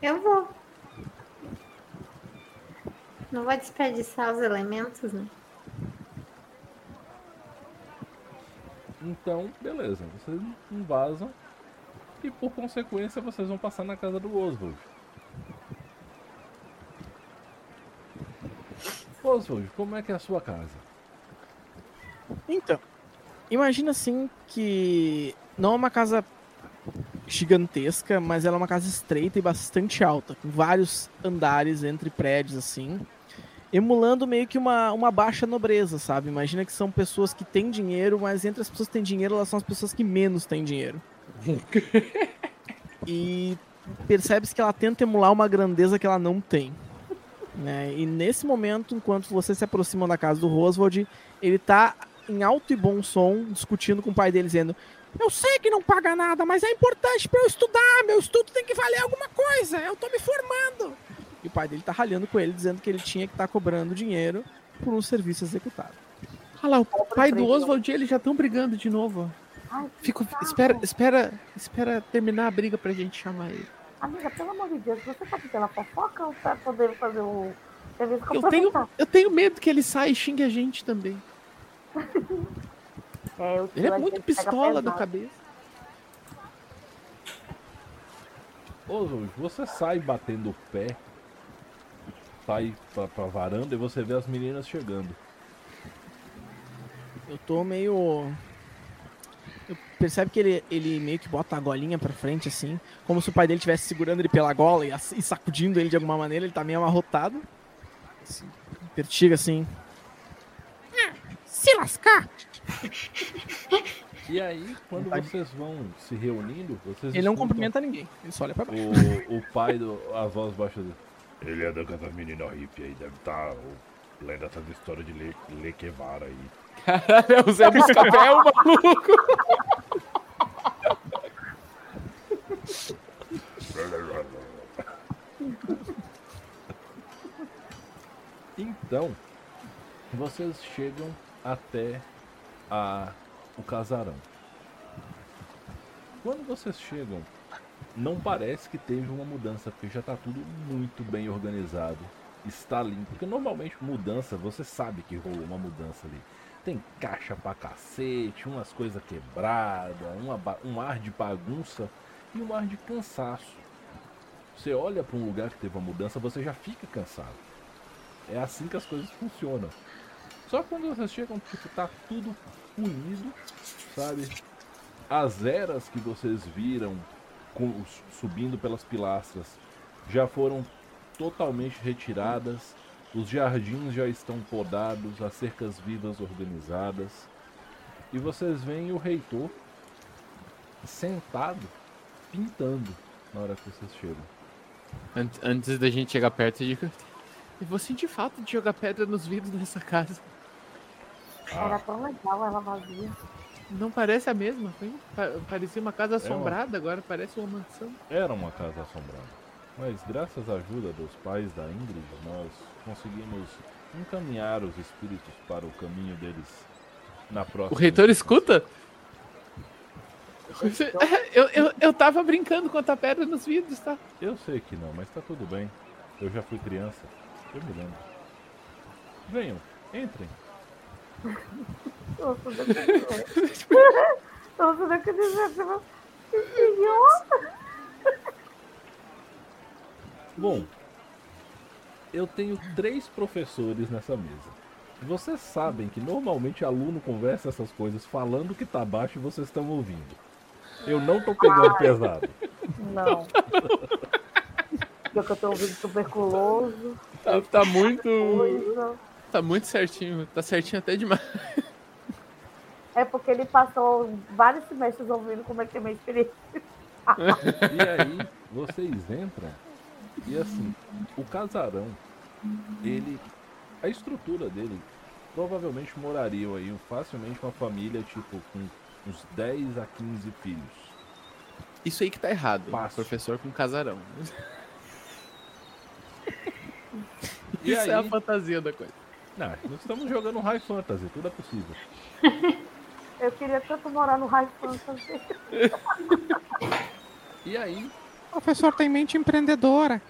Eu vou. Não vou desperdiçar os elementos, né? Então, beleza. Vocês invasam. E por consequência vocês vão passar na casa do Oswald. Oswald, como é que é a sua casa? Então, imagina assim que não é uma casa gigantesca, mas ela é uma casa estreita e bastante alta, com vários andares entre prédios assim, emulando meio que uma, uma baixa nobreza, sabe? Imagina que são pessoas que têm dinheiro, mas entre as pessoas que têm dinheiro, elas são as pessoas que menos têm dinheiro. e percebe-se que ela tenta emular uma grandeza que ela não tem. Né? E nesse momento, enquanto você se aproxima da casa do Roswald, ele tá em alto e bom som, discutindo com o pai dele, dizendo: Eu sei que não paga nada, mas é importante para eu estudar. Meu estudo tem que valer alguma coisa. Eu tô me formando. E o pai dele tá ralhando com ele, dizendo que ele tinha que estar cobrando dinheiro por um serviço executado. Olha lá, o pai do Oswald e ele já estão brigando de novo. Ai, Fico, espera, espera, espera terminar a briga pra gente chamar ele. Amiga, pelo amor de Deus, você tá pela fofoca ou pra poder fazer o, que Eu tenho, eu tenho medo que ele saia e xingue a gente também. É, o Ele é muito pistola da cabeça. Ô, Zuj, você sai batendo o pé, sai pra, pra varanda e você vê as meninas chegando. Eu tô meio. Eu percebe que ele, ele meio que bota a golinha pra frente, assim, como se o pai dele estivesse segurando ele pela gola e, e sacudindo ele de alguma maneira. Ele tá meio amarrotado. Assim, pertiga assim. Se lascar! E aí, quando vocês vão se reunindo, vocês Ele não cumprimenta ninguém, ele só olha pra baixo. o, o pai, do, a voz baixa dele. Ele é da casa menina hippie aí, deve estar lendo essas histórias de Le, Lequevara aí. Caralho, é o Zé Buscapé, o maluco. Então, vocês chegam até a, o casarão. Quando vocês chegam, não parece que teve uma mudança, porque já está tudo muito bem organizado. Está limpo. Porque normalmente mudança, você sabe que rolou uma mudança ali. Tem caixa pra cacete, umas coisas quebradas, um ar de bagunça e um ar de cansaço. Você olha para um lugar que teve uma mudança, você já fica cansado. É assim que as coisas funcionam. Só quando vocês chegam, tipo, tá tudo unido, sabe? As eras que vocês viram com- subindo pelas pilastras já foram totalmente retiradas. Os jardins já estão podados, as cercas vivas organizadas. E vocês veem o reitor sentado, pintando na hora que vocês chegam. Antes, da gente chegar perto, eu digo... Eu vou sentir falta de jogar pedra nos vidros nessa casa. Era tão legal ela vazia. Não parece a mesma, hein? Pa- Parecia uma casa assombrada, agora parece uma mansão. Era uma casa assombrada. Mas graças à ajuda dos pais da Ingrid, nós conseguimos encaminhar os espíritos para o caminho deles na próxima. O reitor escuta? Eu, eu, eu tava brincando com a pedra nos vidros, tá? Eu sei que não, mas tá tudo bem. Eu já fui criança. Eu me lembro. Venham, entrem. Acredito. Nossa, não acredito. Que idiota. Bom, eu tenho três professores nessa mesa. Vocês sabem que normalmente aluno conversa essas coisas falando que tá baixo e vocês estão ouvindo. Eu não tô pegando pesado. Não. Porque eu tô ouvindo tuberculoso. Tá, tá muito. Coisa. Tá muito certinho. Tá certinho até demais. É porque ele passou vários semestres ouvindo como é que é minha experiência. E aí, vocês entram e assim, o casarão, ele. A estrutura dele provavelmente morariam aí facilmente uma família, tipo, com uns 10 a 15 filhos. Isso aí que tá errado. Fácil. Professor com casarão. Isso é a aí- fantasia da coisa. Não, nós estamos jogando High Fantasy, tudo é possível. Eu queria tanto morar no High Fantasy. E aí, O professor tem mente empreendedora.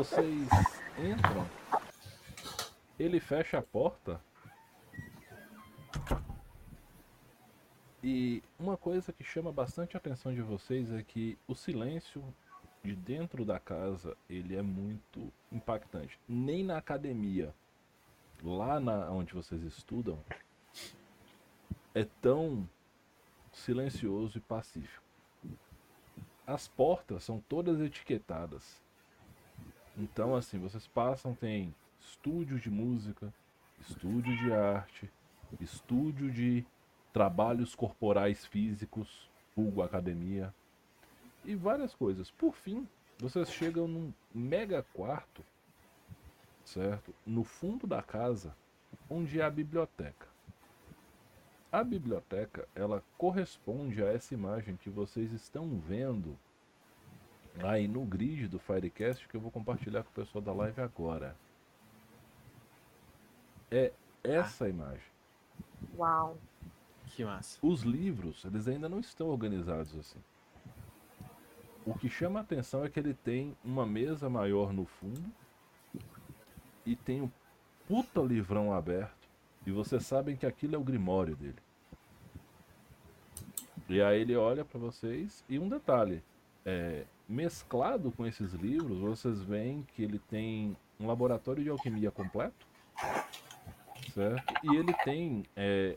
vocês entram, ele fecha a porta. E uma coisa que chama bastante a atenção de vocês é que o silêncio de dentro da casa, ele é muito impactante. Nem na academia, lá na onde vocês estudam, é tão silencioso e pacífico. As portas são todas etiquetadas. Então, assim, vocês passam, tem estúdio de música, estúdio de arte, estúdio de trabalhos corporais físicos, vulgo academia, e várias coisas. Por fim, vocês chegam num mega quarto, certo? No fundo da casa, onde é a biblioteca. A biblioteca, ela corresponde a essa imagem que vocês estão vendo aí no grid do Firecast que eu vou compartilhar com o pessoal da live agora. É essa imagem. Uau. Que massa. Os livros, eles ainda não estão organizados assim. O que chama a atenção é que ele tem uma mesa maior no fundo e tem um puta livrão aberto. E vocês sabem que aquilo é o grimório dele. E aí ele olha pra vocês e um detalhe, é, mesclado com esses livros, vocês veem que ele tem um laboratório de alquimia completo, certo? E ele tem é,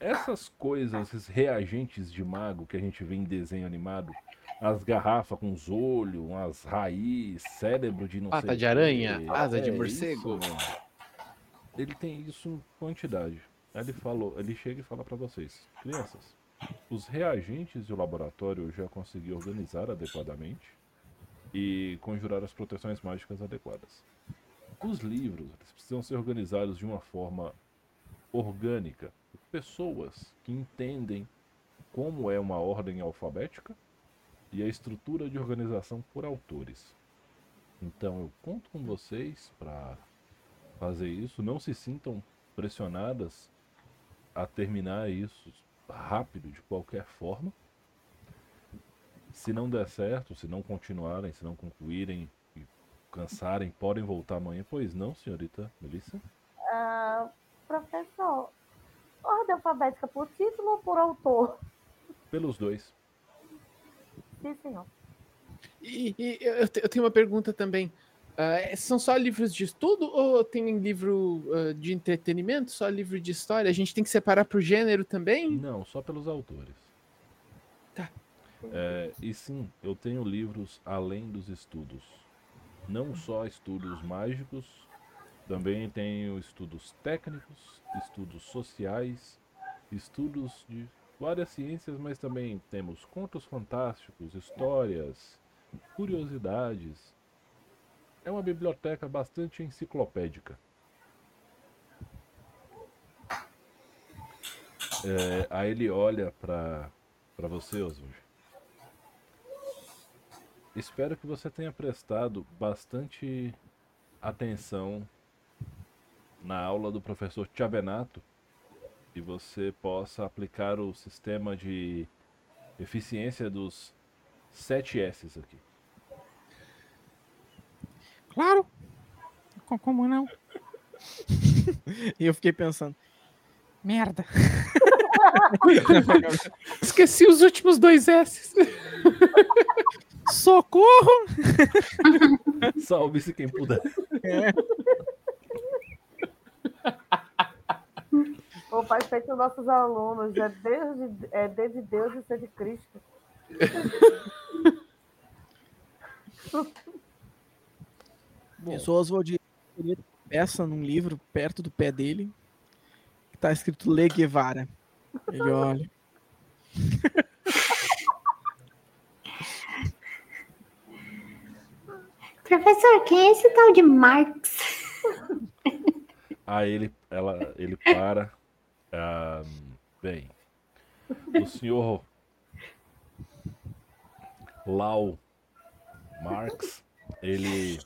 essas coisas, esses reagentes de mago que a gente vê em desenho animado, as garrafas com os olhos, umas raízes, cérebro de não Pata sei de aranha, quê. asa de É morcego. isso, ele tem isso em quantidade. Ele falou, ele chega e fala pra vocês, crianças, os reagentes e o laboratório eu já consegui organizar adequadamente e conjurar as proteções mágicas adequadas. Os livros precisam ser organizados de uma forma orgânica, pessoas que entendem como é uma ordem alfabética e a estrutura de organização por autores. Então eu conto com vocês para fazer isso. Não se sintam pressionadas a terminar isso rápido de qualquer forma. Se não der certo, se não continuarem, se não concluírem e cansarem, podem voltar amanhã. Pois não, senhorita Melissa? Ah, professor, ordem alfabética por título ou por autor? Pelos dois. Sim, senhor. E, e eu, eu tenho uma pergunta também. É- são só livros de estudo ou tem livro ah, de entretenimento? Só livro de história? A gente tem que separar por gênero também? Não, só pelos autores. Tá. É, e sim, eu tenho livros além dos estudos. Não só estudos mágicos, também tenho estudos técnicos, estudos sociais, estudos de várias ciências, mas também temos contos fantásticos, histórias, curiosidades. É uma biblioteca bastante enciclopédica. É, aí ele olha pra você, Oswald. Espero que você tenha prestado bastante atenção na aula do professor Chavenato e você possa aplicar o sistema de eficiência dos 7 S's aqui. Claro. Co- Como não? e eu fiquei pensando. Merda. Esqueci os últimos dois S. Socorro! Salve-se quem puder. O pai feito nossos alunos, é Deus de, é D de Deus e C de Cristo. Bom, Eu sou Oswald peça num livro perto do pé dele que tá escrito Le Guevara. Ele olha. Professor, quem é esse tal de Marx? Aí ele, ela, ele para. Ah, bem, o senhor Lau Marx, ele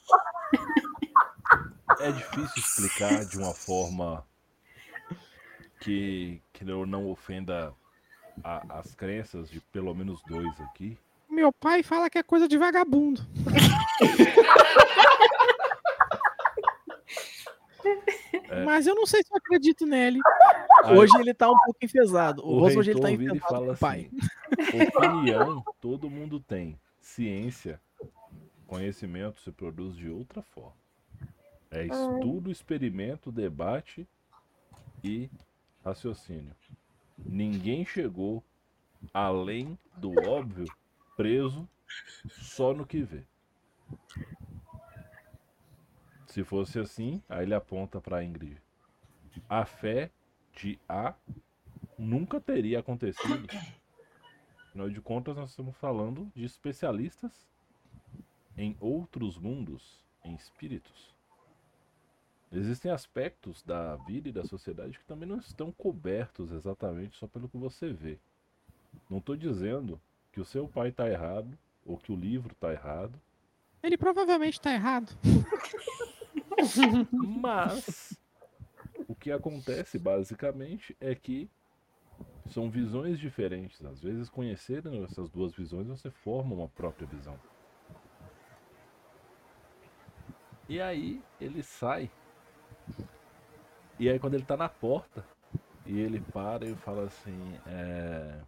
é difícil explicar de uma forma que, que eu não ofenda a- as crenças de pelo menos dois aqui. Meu pai fala que é coisa de vagabundo. É. Mas eu não sei se eu acredito nele. Aí- Hoje ele tá um pouco enfesado. O, O Oswald ele reitor tá enfesado com fala o pai. assim: opinião todo mundo tem, ciência, conhecimento se produz de outra forma. É estudo, experimento, debate e raciocínio. Ninguém chegou além do óbvio preso só no que vê. Se fosse assim, aí ele aponta para Ingrid. A fé de A nunca teria acontecido. Afinal de contas, nós estamos falando de especialistas em outros mundos, em espíritos. Existem aspectos da vida e da sociedade que também não estão cobertos exatamente só pelo que você vê. Não estou dizendo que o seu pai está errado ou que o livro está errado, Ele provavelmente tá errado. mas o que acontece basicamente é que são visões diferentes. Às vezes, conhecendo essas duas visões, você forma uma própria visão. E aí ele sai. E aí quando ele tá na porta, e ele para e fala assim, é...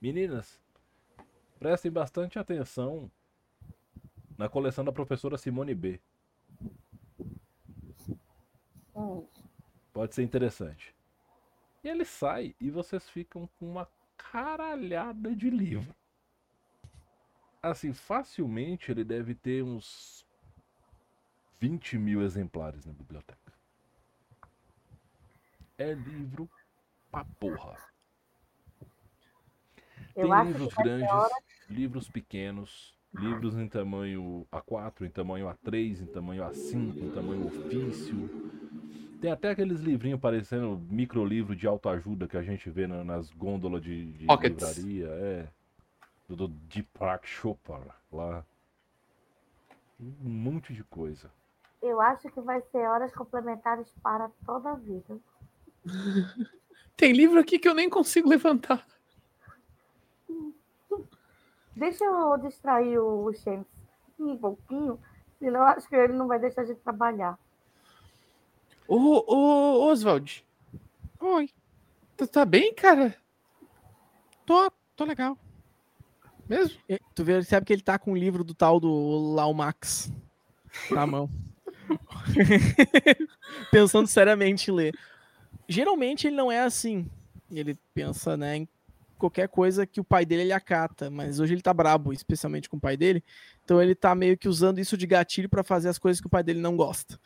Meninas, prestem bastante atenção na coleção da professora Simone B. Pode ser interessante. E ele sai e vocês ficam com uma caralhada de livro. Assim, facilmente ele deve ter uns 20 mil exemplares na biblioteca. É livro pra porra. Eu Tem livros grandes, hora- livros pequenos, livros em tamanho A4, em tamanho A3, em tamanho A5, em tamanho ofício. Tem até aqueles livrinhos parecendo microlivro de autoajuda que a gente vê na- nas gôndolas de, de Pockets. livraria. É. Do, do Deepak Chopra lá. Um monte de coisa. Eu acho que vai ser horas complementares para toda a vida. Tem livro aqui que eu nem consigo levantar. Deixa eu distrair o James um pouquinho, senão eu acho que ele não vai deixar a gente trabalhar. Ô, ô, Oswald, Oi, tu tá bem, cara? tô, tô legal. Mesmo? E Tu vê, percebe que ele tá com o livro do tal do Laumax na mão. Pensando seriamente em ler. Geralmente ele não é assim. Ele pensa, né, em qualquer coisa que o pai dele ele acata, mas hoje ele tá brabo, especialmente com o pai dele. Então ele tá meio que usando isso de gatilho pra fazer as coisas que o pai dele não gosta.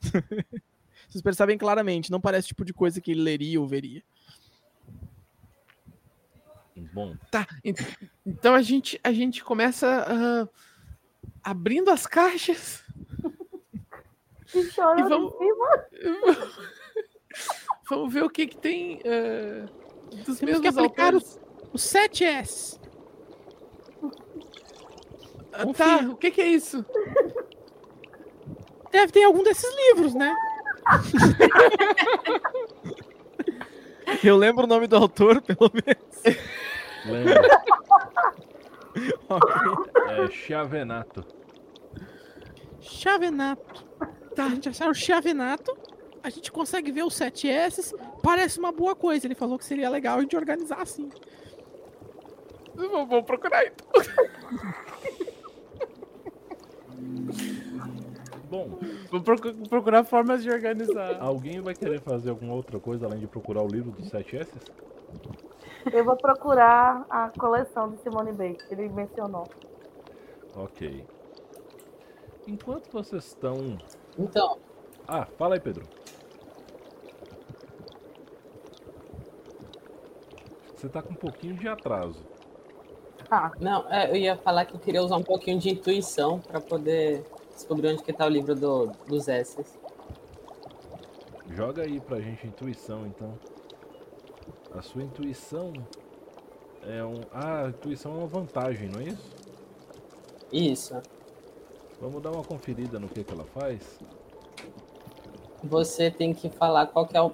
Vocês percebem claramente, não parece o tipo de coisa que ele leria ou veria. Bom, Tá, ent- então a gente, a gente começa ah, abrindo as caixas. E E vamos-. Vamos ver o que que tem ah, dos Temos que mesmos aplicar autores. O 7S. Ah, tá, o que que é isso? Deve ter algum desses livros, né? Eu lembro o nome do autor, pelo menos. lembra? Ok. É Chavenato. Chavenato. Tá, a gente achar o Chavenato. A gente consegue ver os 7S. Parece uma boa coisa. Ele falou que seria legal a gente organizar assim. Vou, vou procurar então. Bom, Vou procu- procurar formas de organizar. alguém vai querer fazer alguma outra coisa além de procurar o livro dos 7S? Eu vou procurar a coleção de Simone Bay, que ele mencionou. Ok. Enquanto vocês estão. Então, Ah, fala aí, Pedro. Você tá com um pouquinho de atraso. Ah, não, é, eu ia falar que eu queria usar um pouquinho de intuição para poder descobrir onde que tá o livro do, dos S's. Joga aí pra gente intuição, então. A sua intuição é um. Ah, a intuição é uma vantagem, não é isso? Isso. Vamos dar uma conferida no que, que ela faz. Você tem que falar qual que é o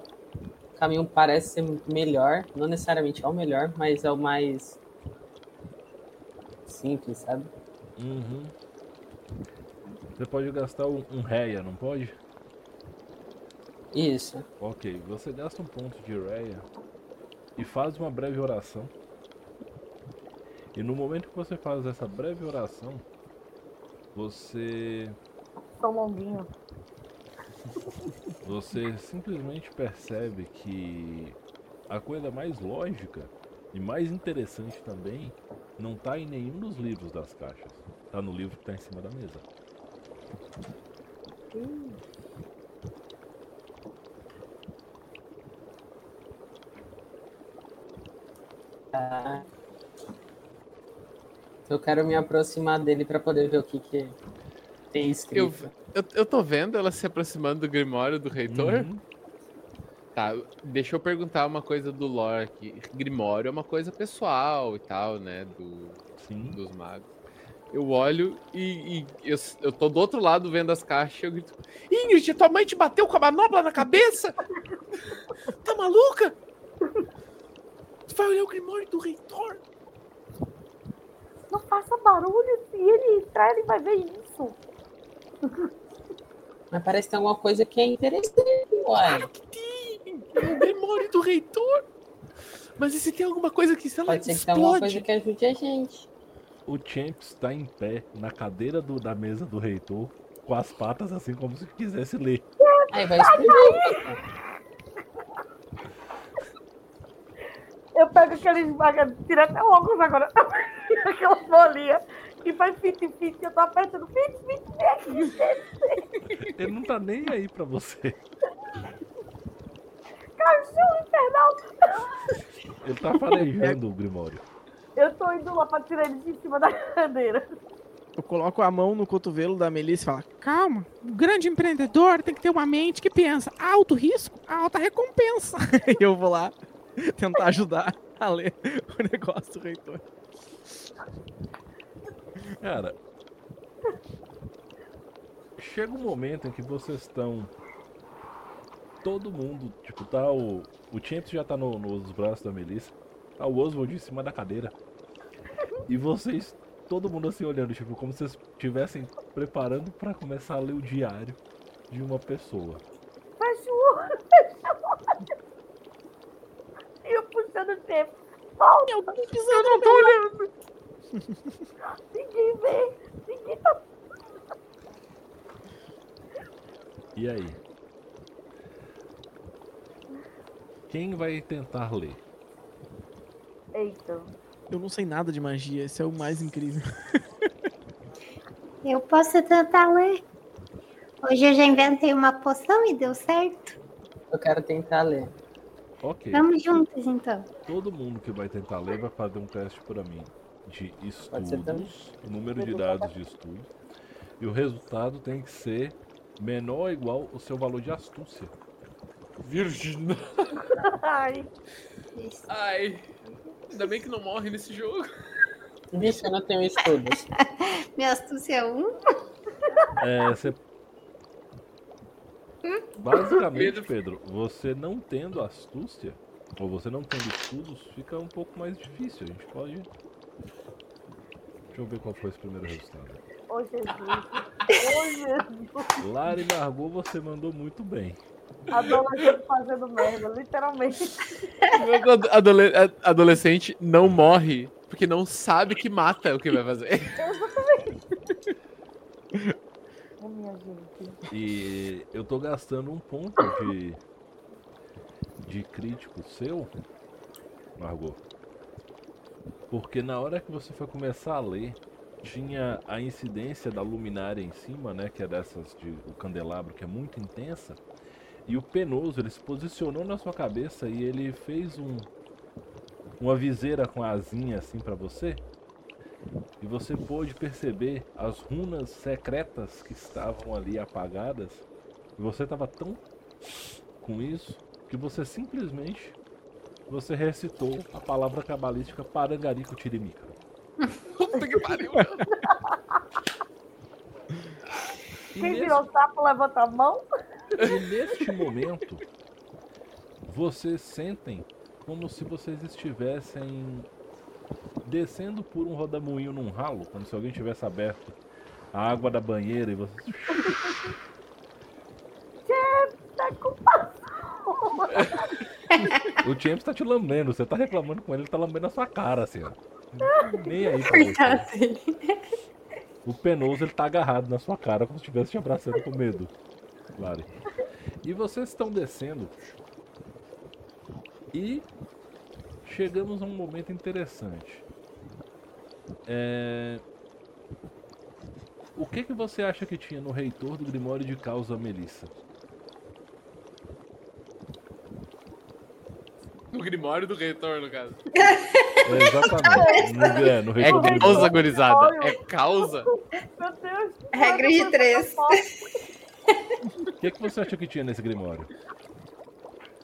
caminho parece ser melhor. Não necessariamente é o melhor, mas é o mais simples, sabe? Uhum. Você pode gastar um, um réia, não pode? Isso. Ok, você gasta um ponto de réia e faz uma breve oração. E no momento que você faz essa breve oração, você sou longuinho. você simplesmente percebe que a coisa mais lógica e mais interessante também não tá em nenhum dos livros das caixas. Tá no livro que tá em cima da mesa. Tá. Eu quero me aproximar dele para poder ver o que, que tem Eu, escrito. eu, eu tô vendo ela se aproximando do Grimório do Reitor. Uhum. Tá, deixa eu perguntar uma coisa do lore aqui. Grimório é uma coisa pessoal e tal, né? Do, Sim. dos magos. Eu olho e, e eu, eu tô do outro lado vendo as caixas. Eu grito: Ingrid, tua mãe te bateu com a manopla na cabeça? Tá maluca? Tu vai olhar o Grimório do reitor? Não faça barulho, se ele entrar, ele vai ver isso. Mas parece que tem alguma coisa que é interessante, uai. que tem! É o Grimório do reitor? Mas e se tem alguma coisa que, sei lá, Pode ser que tenha alguma explode? coisa que ajude a gente. O Champs está em pé na cadeira do- da mesa do reitor, com as patas assim como se quisesse ler. Aí vai explodir. Eu pego aqueles. Tira até o óculos agora. Aquela bolinha que faz fit-fit. Eu tô apertando fit-fit. Ele não tá nem aí pra você. Cachorro infernal. Ele tá farejando o Grimório. Eu tô indo lá pra tirar ele de cima da cadeira. Eu coloco a mão no cotovelo da Melissa e falo: Calma, o grande empreendedor tem que ter uma mente que pensa alto risco, alta recompensa. E eu vou lá tentar ajudar a ler o negócio do reitor. Cara, chega um momento em que vocês estão. Todo mundo, tipo, tá o. O Champs já tá no- nos braços da Melissa. Tá o Oswald em cima da cadeira. E vocês, todo mundo assim olhando, tipo, como se vocês estivessem preparando pra começar a ler o diário de uma pessoa. Fecha o olho, fecha o olho. E eu puxando o tempo. Volta. Eu tô pisando, eu não tô olhando. Ninguém vê. Ninguém tá. E aí? Quem vai tentar ler? Eita. Eu não sei nada de magia, esse é o mais incrível. Eu posso tentar ler. Hoje eu já inventei uma poção e deu certo. Eu quero tentar ler. Ok. Vamos juntas então. Todo mundo que vai tentar ler vai fazer um teste pra mim de estudos, o número de dados de estudo. E o resultado tem que ser menor ou igual ao seu valor de astúcia. Virgem. Ai. Isso. Ai. Ainda bem que não morre nesse jogo. Vixe, eu não tenho estudos. Minha astúcia é um. É, você... Basicamente, Pedro. Você não tendo astúcia, ou você não tendo estudos, fica um pouco mais difícil. A gente pode. Deixa eu ver qual foi esse primeiro resultado. Ô, Jesus. Ô, Jesus. Lara e Margot, você mandou muito bem. Adolescente fazendo merda, literalmente. Ado- adole- a- adolescente não morre porque não sabe que mata o que vai fazer. Gente. E eu tô gastando um ponto de. de crítico seu, Margot. Porque na hora que você foi começar a ler, tinha a incidência da luminária em cima, né? Que é dessas de o candelabro, que é muito intensa. E o penoso, ele se posicionou na sua cabeça e ele fez um. Uma viseira com a asinha assim pra você. E você pôde perceber as runas secretas que estavam ali apagadas. E você estava tão com isso que você simplesmente você recitou a palavra cabalística Parangarico Tirimica. Puta que pariu. Quem virou sapo, levanta a mão. E neste momento, vocês sentem como se vocês estivessem descendo por um rodamuinho num ralo, como se alguém tivesse aberto a água da banheira e vocês Tá. O James tá te lambendo, você tá reclamando com ele, ele tá lambendo a sua cara, assim, ó. Nem aí pra você. O penoso, ele tá agarrado na sua cara, como se estivesse te abraçando com medo. Lari. E vocês estão descendo. E chegamos a um momento interessante. É... O que que você acha que tinha no reitor do Grimório de Causa Melissa? No Grimório do Reitor, no caso. É, exatamente. No, é, no É reitor Grimório. causa, gurizada. É causa. Meu Deus. Regra de três. O que, que você acha que tinha nesse Grimório?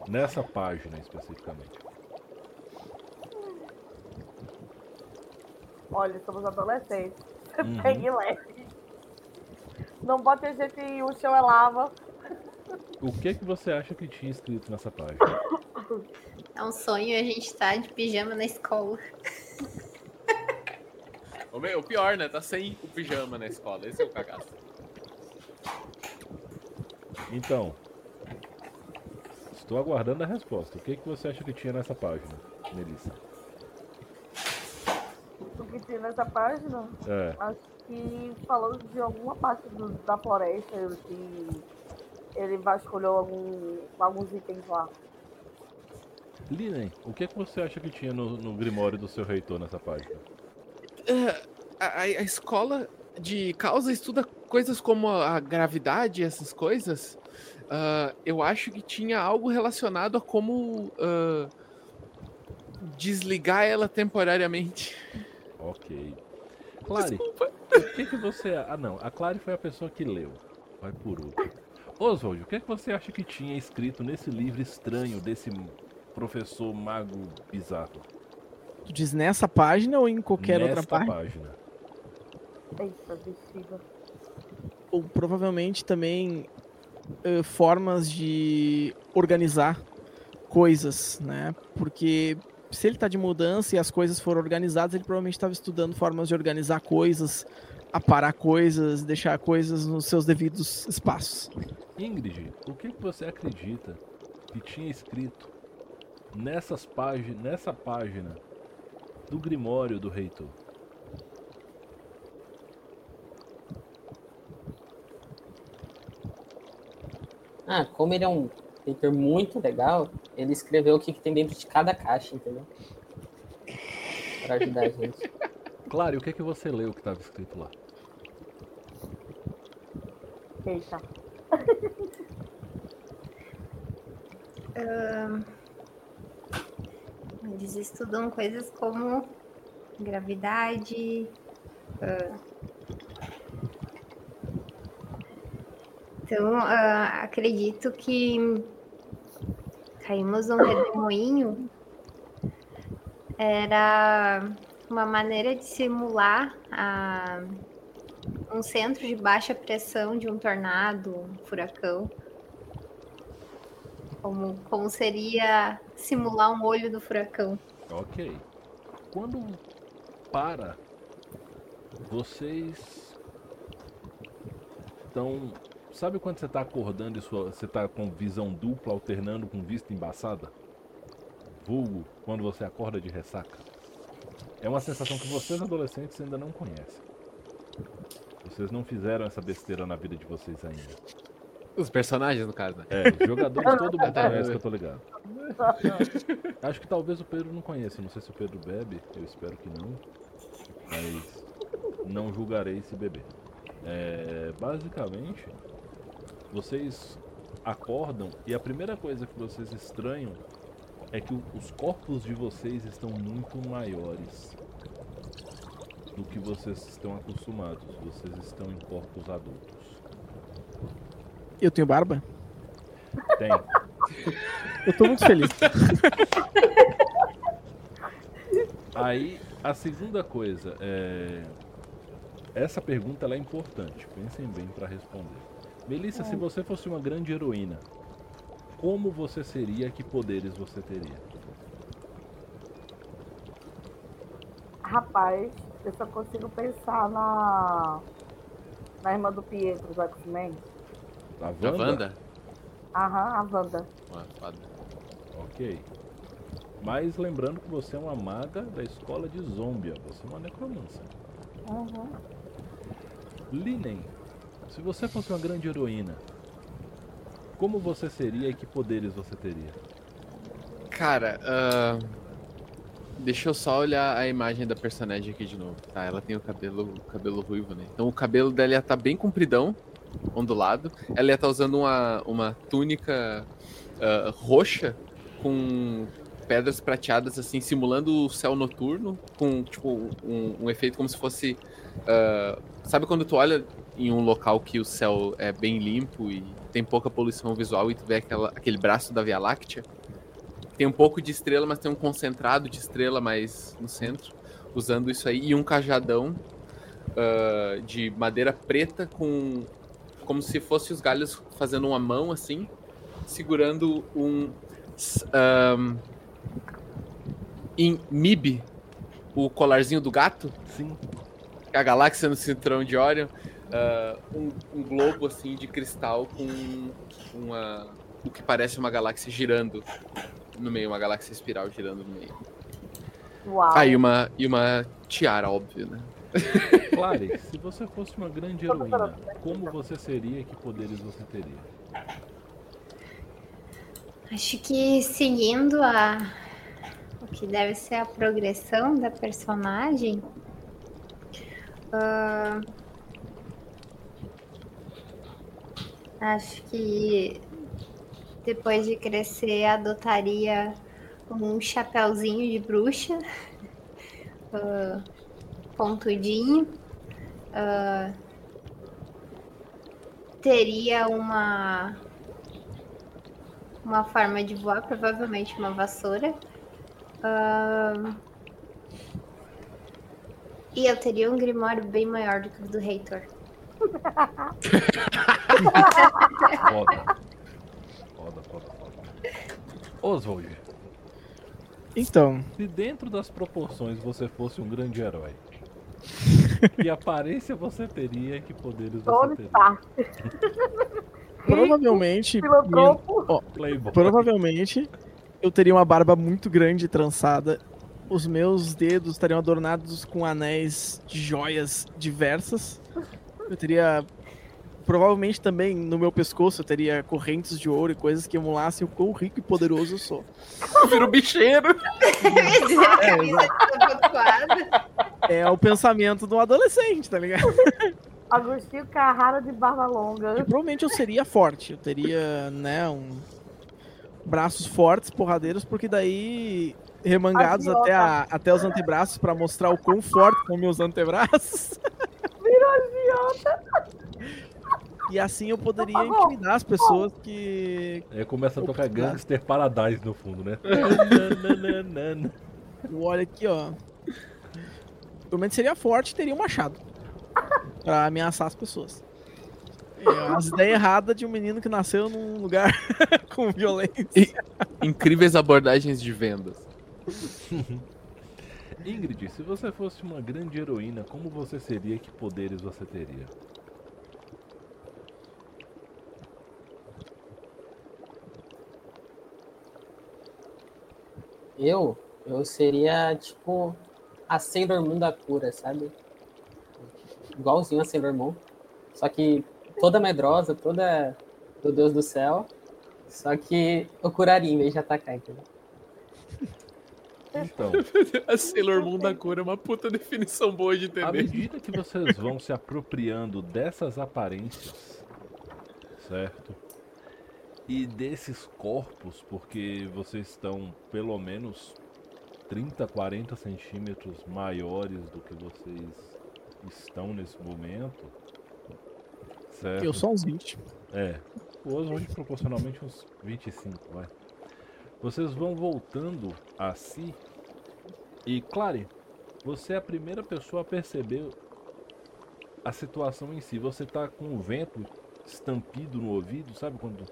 Nessa página especificamente. Olha, somos adolescentes. Uhum. pegue leve. Não bote a gente em o chão é lava. O que que você acha que tinha escrito nessa página? É um sonho a gente tá de pijama na escola. O meu- o pior, né? Tá sem o pijama na escola. Esse é o cagaço. Então, estou aguardando a resposta. O que que você acha que tinha nessa página, Melissa? O que tinha nessa página, É, acho que falou de alguma parte do- da floresta, que ele vasculhou algum, alguns itens lá. Linen, o que que você acha que tinha no, no grimório do seu reitor nessa página? a, a- a escola de causa estuda coisas como a gravidade, essas coisas. Ah, eu acho que tinha algo relacionado a como ah, desligar ela temporariamente. Ok. Clary, Desculpa. o que que você... Ah não, a Clary foi a pessoa que leu. Vai por outro. Oswald, o que que você acha que tinha escrito nesse livro estranho desse professor mago bizarro? Tu diz nessa página ou em qualquer outra Nesta página? página. Eita, bexiga. Ou provavelmente também eh, formas de organizar coisas, né? Porque se ele tá de mudança e as coisas foram organizadas, ele provavelmente estava estudando formas de organizar coisas, aparar coisas, deixar coisas nos seus devidos espaços. Ingrid, o que você acredita que tinha escrito nessas páginas, nessa página do Grimório do Reitor? Ah, como ele é um paper muito legal, ele escreveu o que, que tem dentro de cada caixa, entendeu? Pra ajudar a gente. Claro, e o que que você leu que estava escrito lá? Eita. Eles estudam coisas como gravidade. ah, Então, ah, acredito que caímos num redemoinho. Era uma maneira de simular a- um centro de baixa pressão de um tornado, um furacão. Como, como seria simular um olho do furacão. Ok. Quando para, vocês estão. Sabe quando você está acordando e sua, você está com visão dupla alternando com vista embaçada? Vulgo quando você acorda de ressaca. É uma sensação que vocês adolescentes ainda não conhecem. Vocês não fizeram essa besteira na vida de vocês ainda. Os personagens, no caso, né? É, os jogadores todo mundo conhece que eu tô ligado. Acho que talvez o Pedro não conheça. Não sei se o Pedro bebe, eu espero que não. Mas não julgarei se beber. É, basicamente, vocês acordam e a primeira coisa que vocês estranham é que os corpos de vocês estão muito maiores do que vocês estão acostumados. Vocês estão em corpos adultos. Eu tenho barba? Tem. Eu tô muito feliz. Aí, a segunda coisa é. Essa pergunta é importante. Pensem bem para responder. Melissa, se você fosse uma grande heroína, como você seria? Que poderes você teria? Rapaz, eu só consigo pensar na. Na irmã do Pietro do X-Men. A Wanda? Aham, a Wanda. Uma. Ok. Mas lembrando que você é uma maga da escola de Zombia. Você é uma necromancer. Uhum. Linen, se você fosse uma grande heroína, como você seria e que poderes você teria? Cara, ah, deixa eu só olhar a imagem da personagem aqui de novo. Tá, ela tem o cabelo, cabelo ruivo, né? Então o cabelo dela tá bem compridão, ondulado. Ela ia estar usando uma, uma túnica ah, roxa com pedras prateadas, assim, simulando o céu noturno, com tipo um, um efeito como se fosse. ah, sabe quando tu olha em um local que o céu é bem limpo e tem pouca poluição visual e tu vê aquela, aquele braço da Via Láctea? Tem um pouco de estrela, mas tem um concentrado de estrela mais no centro, usando isso aí, e um cajadão. ah, de madeira preta com como se fosse os galhos fazendo uma mão assim, segurando um ahn, em Mib, o colarzinho do gato, Sim. a galáxia no cinturão de Orion, ah, um, um globo assim de cristal com uma o que parece uma galáxia girando no meio, uma galáxia espiral girando no meio. Uau. Ah, e uma, e uma tiara, óbvio, né? Clary, se você fosse uma grande heroína, como você seria e que poderes você teria? Acho que seguindo a o que deve ser a progressão da personagem, ah, acho que depois de crescer adotaria um chapéuzinho de bruxa, ah, pontudinho, ah, teria uma uma forma de voar, provavelmente uma vassoura. Ahn, E eu teria um grimório bem maior do que o do Reitor. Foda. Foda, foda, foda. Oswald, Então, se dentro das proporções você fosse um grande herói, que aparência você teria e que poderes você Tony teria? Provavelmente. Filantropo. Playboy. Provavelmente eu teria uma barba muito grande e trançada. Os meus dedos estariam adornados com anéis de joias diversas. Eu teria. Provavelmente também no meu pescoço eu teria correntes de ouro e coisas que emulassem o quão rico e poderoso eu sou. Vira um bicheiro. É, É o pensamento do adolescente, tá ligado? Agostinho Carrara de barba E longa. provavelmente eu seria forte. Eu teria, né, um... braços fortes, porradeiros, porque daí remangados Agiota. até, a- até os antebraços pra mostrar o quão forte são meus antebraços. E assim eu poderia favor. intimidar as pessoas que Aí começa a tocar Gangster Paradise no fundo, né? olha aqui, ó. Pelo menos seria forte e teria um machado pra ameaçar as pessoas. É, as ideias erradas de um menino que nasceu num lugar com violência. Incríveis abordagens de vendas. Ingrid, se você fosse uma grande heroína, como você seria que poderes você teria? Eu, eu seria tipo a Sailor Moon da cura, sabe? Igualzinho a Sailor Moon. Só que toda medrosa, toda do Deus do céu. Só que eu curaria em vez de atacar, entendeu? Então, A Sailor Moon da cor é uma puta definição boa de à entender. medida que vocês vão se apropriando dessas aparências, certo? E desses corpos, porque vocês estão pelo menos 30, 40 centímetros maiores do que vocês estão nesse momento, certo? Eu sou uns 20. É, o Oswald proporcionalmente uns 25, vai. Vocês vão voltando a si. E, Clary, você é a primeira pessoa a perceber a situação em si. Você tá com o vento estampido no ouvido, sabe quando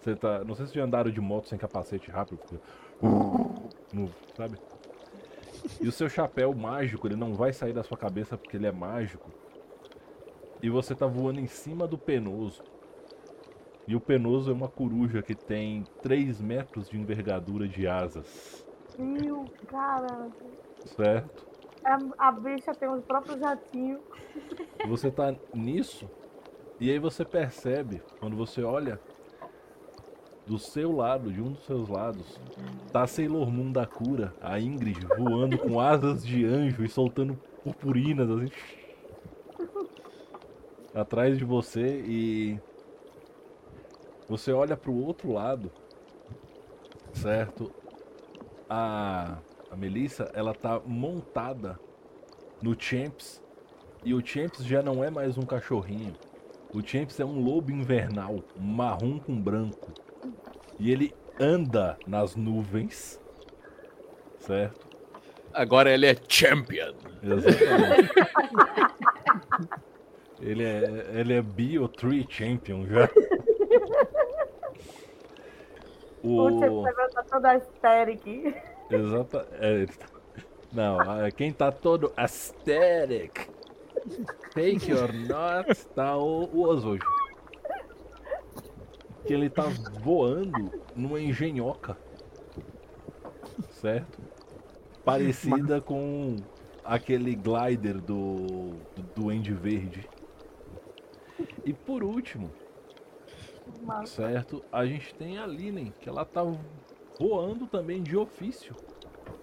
você tá. Não sei se já andaram de moto sem capacete rápido, fica- no- sabe? E o seu chapéu mágico, ele não vai sair da sua cabeça porque ele é mágico. E você tá voando em cima do penoso. E o penoso é uma coruja que tem 3 metros de envergadura de asas. Meu, cara. Certo? A, a bicha tem os próprios jatinhos. Você tá nisso. E aí você percebe, quando você olha do seu lado, de um dos seus lados, tá Sailor Moon da cura, a Ingrid, voando com asas de anjo e soltando purpurinas assim. Atrás de você e você olha pro outro lado, certo? A, a Melissa, ela tá montada no Champs e o Champs já não é mais um cachorrinho. O Champs é um lobo invernal, marrom com branco. E ele anda nas nuvens. Certo? Agora ele é champion. Exatamente. Ele é, ele é Bio Tree Champion já. O Tiago tá todo aesthetic. Exata. É, Não, ah, quem tá todo aesthetic, fake or not, tá o, o Oswald. Que ele tá voando numa engenhoca. Certo? Parecida com aquele glider do, do Duende Verde. E por último, Mas certo? A gente tem a Linen, que ela tá voando também de ofício.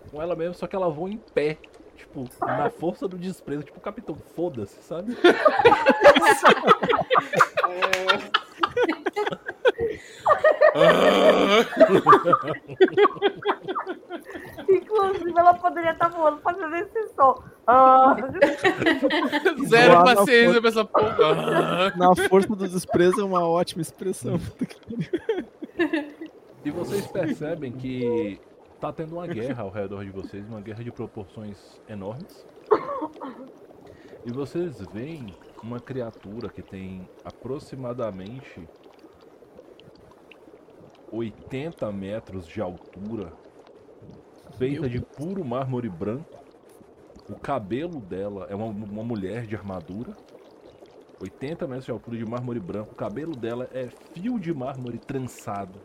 Com ela mesmo, só que ela voa em pé. Tipo, na força do desprezo, tipo, capitão, foda-se, sabe? Inclusive, ela poderia estar voando fazendo esse som. Ah, Zero Voar paciência força. pra essa porra. Na força do desprezo é uma ótima expressão. E vocês percebem que tá tendo uma guerra ao redor de vocês, uma guerra de proporções enormes. E vocês veem uma criatura que tem aproximadamente 80 metros de altura, feita de puro mármore branco. O cabelo dela é uma, uma mulher de armadura. 80 metros de altura de mármore branco. O cabelo dela é fio de mármore trançado.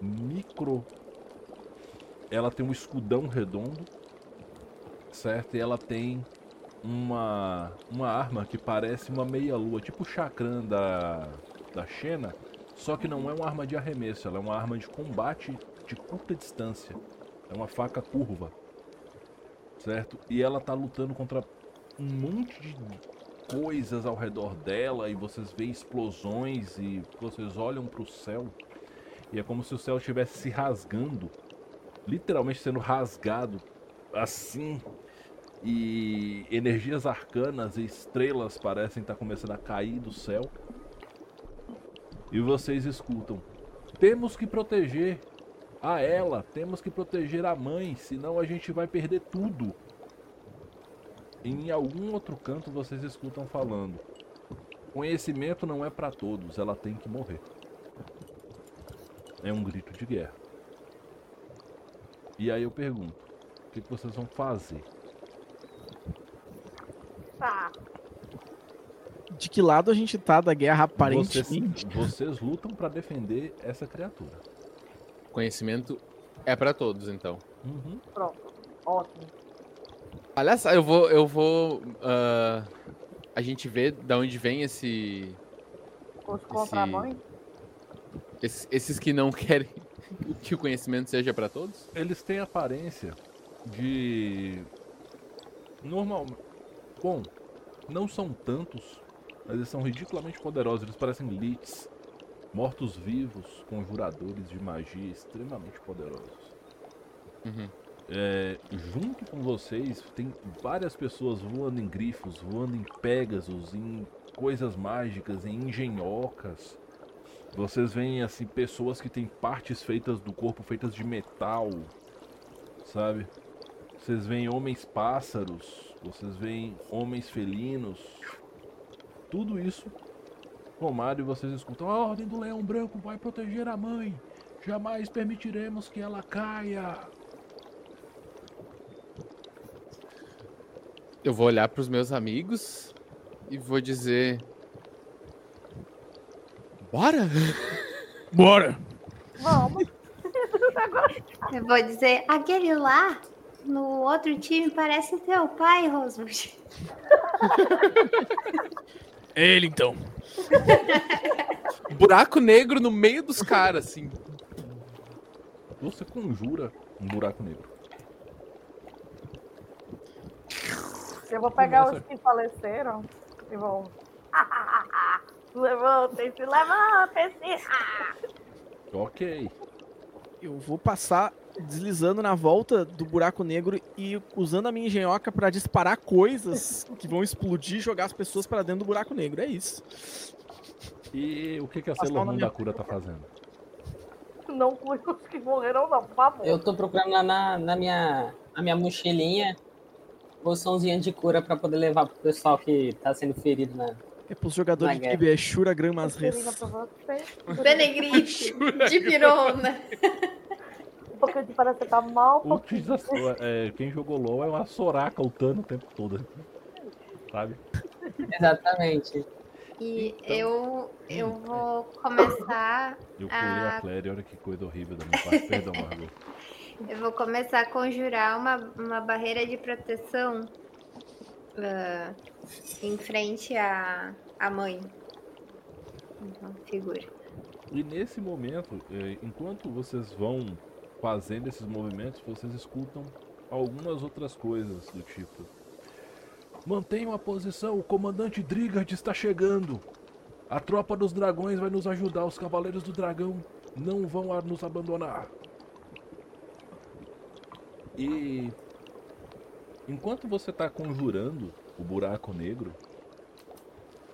Micro. Ela tem um escudão redondo. Certo? E ela tem uma, uma arma que parece uma meia-lua, tipo o chakram da, da Xena. Só que não é uma arma de arremesso, ela é uma arma de combate de curta distância. É uma faca curva. Certo? E ela tá lutando contra um monte de coisas ao redor dela e vocês veem explosões e vocês olham pro céu e é como se o céu estivesse se rasgando, literalmente sendo rasgado assim. E energias arcanas e estrelas parecem estar começando a cair do céu. E vocês escutam: Temos que proteger a ela, temos que proteger a mãe, senão a gente vai perder tudo. Em algum outro canto vocês escutam falando: Conhecimento não é para todos, ela tem que morrer. É um grito de guerra. E aí eu pergunto: O que, que vocês vão fazer? tá. De que lado a gente tá da guerra, Vocês, aparentemente? vocês lutam para defender essa criatura. Conhecimento é pra todos, então. Uhum. Pronto. Ótimo. Aliás, eu vou. Eu vou. ah, a gente vê da onde vem esse. Os contramães. esses, esses que não querem que o conhecimento seja pra todos? Eles têm aparência de. Normal. Bom, não são tantos, mas eles são ridiculamente poderosos. Eles parecem Lits, mortos-vivos, conjuradores de magia extremamente poderosos. Uhum. É, junto com vocês, tem várias pessoas voando em grifos, voando em Pegasus, em coisas mágicas, em engenhocas. Vocês veem assim pessoas que têm partes feitas do corpo feitas de metal, sabe? Vocês veem homens pássaros, vocês veem homens felinos. Tudo isso tomado e vocês escutam: A ordem do leão branco vai proteger a mãe. Jamais permitiremos que ela caia. Eu vou olhar pros meus amigos e vou dizer. Bora? Bora! Vamos. Eu vou dizer, aquele lá no outro time parece teu pai, Roosevelt. Ele então. Buraco negro no meio dos caras, assim. Você conjura um buraco negro. Eu vou pegar Começa. os que faleceram e vou. Levantem-se, levantem-se! Ok. Eu vou passar deslizando na volta do buraco negro e usando a minha engenhoca pra disparar coisas que vão explodir e jogar as pessoas pra dentro do buraco negro. É isso. E o que, que a Sailor Moon da cura tá fazendo? Não cure os que morreram, não, por favor. Eu tô procurando lá na, na minha, na minha mochilinha poçãozinha de cura pra poder levar pro pessoal que tá sendo ferido na, É pros jogadores de Tibia, é Shura Gramas Res. Benegrite, de pirona. Um pouquinho de paracetamol, um O pouquinho que diz- é, quem jogou LOL é uma soraca lutando o tempo todo. Sabe? Exatamente. E Então. eu, eu vou começar. Eu pulei a Ah. Clary, olha que coisa horrível da minha parte. Perdão, Margot. Eu vou começar a conjurar uma, uma barreira de proteção ah, em frente à, à mãe. Então, figura. E nesse momento, é, enquanto vocês vão fazendo esses movimentos, vocês escutam algumas outras coisas do tipo. Mantenham a posição, o comandante Drigard está chegando. A tropa dos dragões vai nos ajudar, os cavaleiros do dragão não vão nos abandonar. E enquanto você está conjurando o buraco negro,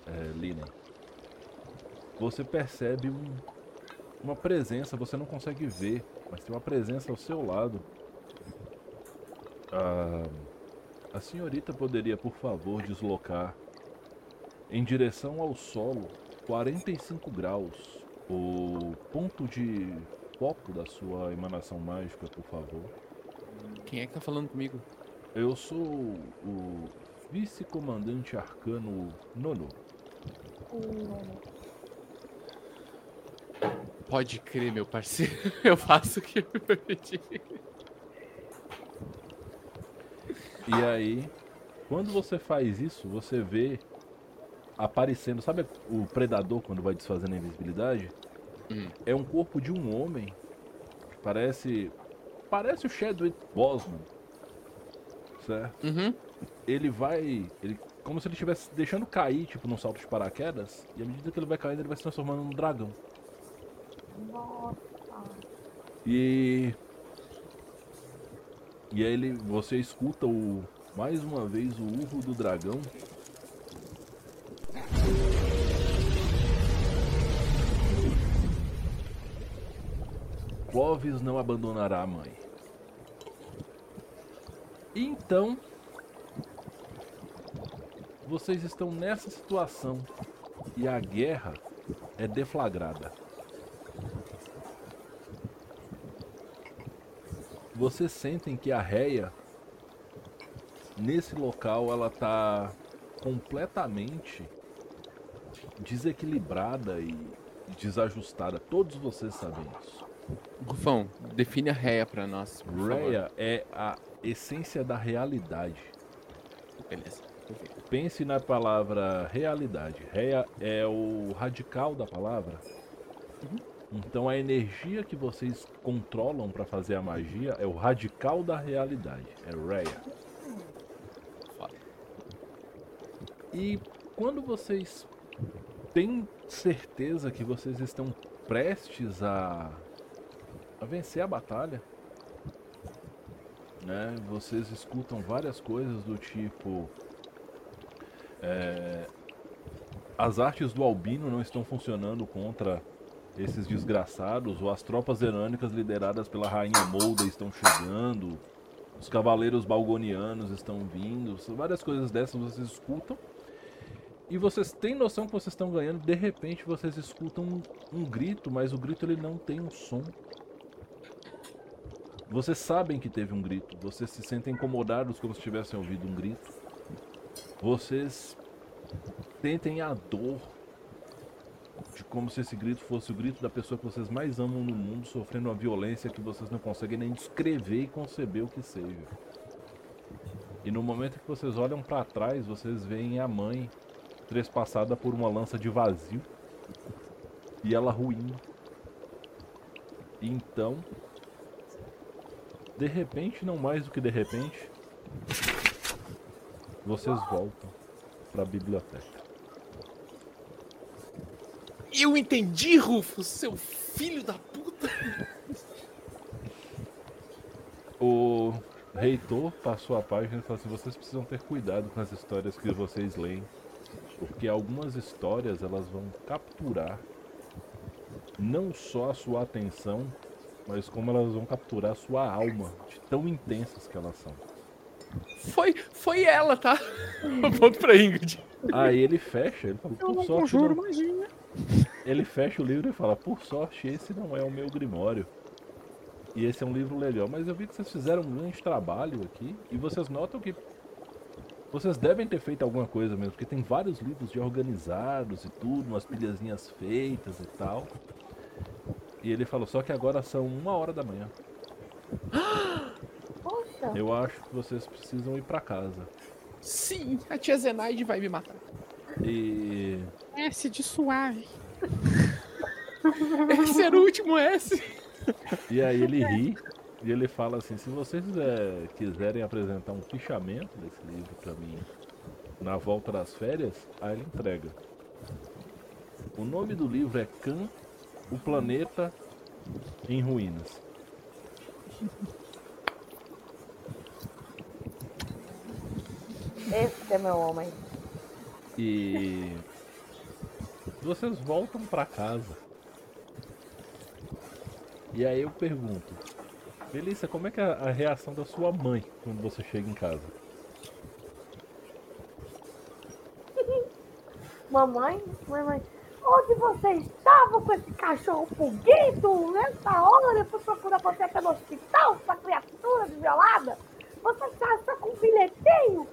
é, Lina, você percebe um- uma presença, você não consegue ver, mas tem uma presença ao seu lado. Ah, a senhorita poderia, por favor, deslocar em direção ao solo 45 graus o ponto de foco da sua emanação mágica, por favor. Quem é que tá falando comigo? Eu sou o vice-comandante arcano Nono. Pode crer, meu parceiro. Eu faço o que eu pedi. E aí, quando você faz isso, você vê aparecendo, sabe o predador quando vai desfazendo a invisibilidade? Hum. É um corpo de um homem que parece parece o Chadwick Boseman. Certo? Uhum. Ele vai, ele como se ele estivesse deixando cair, tipo, num salto de paraquedas, e à medida que ele vai caindo, ele vai se transformando num dragão. E. E aí ele, você escuta o mais uma vez o urro do dragão. Clovis não abandonará a mãe. Então, vocês estão nessa situação e a guerra é deflagrada. Vocês sentem que a réia nesse local ela tá completamente desequilibrada e desajustada. Todos vocês sabem isso. Rufão, define a réia pra nós. Réia é a essência da realidade. Beleza. perfeito. Pense na palavra realidade. Réia é o radical da palavra. Então a energia que vocês controlam para fazer a magia é o radical da realidade. É. Foda. E quando vocês têm certeza que vocês estão prestes a, a vencer a batalha, né? Vocês escutam várias coisas do tipo é, as artes do Albino não estão funcionando contra esses desgraçados, ou as tropas herânicas lideradas pela rainha Molda estão chegando, os cavaleiros balgonianos estão vindo, várias coisas dessas vocês escutam. E vocês têm noção que vocês estão ganhando, de repente vocês escutam um, um grito, mas o grito ele não tem um som. Vocês sabem que teve um grito, vocês se sentem incomodados como se tivessem ouvido um grito. Vocês sentem a dor de como se esse grito fosse o grito da pessoa que vocês mais amam no mundo sofrendo uma violência que vocês não conseguem nem descrever e conceber o que seja. E no momento que vocês olham para trás, vocês veem a mãe trespassada por uma lança de vazio e ela ruindo. E então, de repente, não mais do que de repente, vocês voltam para a biblioteca. Eu entendi, Rufo, seu filho da puta. O reitor passou a página e falou assim: vocês precisam ter cuidado com as histórias que vocês leem, porque algumas histórias elas vão capturar não só a sua atenção, mas como elas vão capturar a sua alma, de tão intensas que elas são. Foi, foi ela, tá? Ponto pra Ingrid. Aí ele fecha, ele fala, Eu por não sorte. conjuro magia. Ele fecha o livro e fala, por sorte, esse não é o meu grimório. E esse é um livro legal, mas eu vi que vocês fizeram um grande trabalho aqui. E vocês notam que vocês devem ter feito alguma coisa mesmo, porque tem vários livros já organizados e tudo, umas pilhazinhas feitas e tal. E ele falou, só que agora são uma hora da manhã. Poxa, Eu acho que vocês precisam ir pra casa. Sim, a tia Zenaide vai me matar. E S de suave. Esse era o último S. E aí ele ri e ele fala assim, se vocês eh, quiserem apresentar um fichamento desse livro pra mim na volta das férias, aí ele entrega. O nome do livro é Khan, o planeta em ruínas. esse é meu homem. E vocês voltam pra casa. E aí eu pergunto, Melissa, como é que é a reação da sua mãe quando você chega em casa? Mamãe, mamãe, onde você estava com esse cachorro fugido? Nessa hora eu fui procurar você até no hospital, essa criatura desviolada. Você está com um bilhetinho?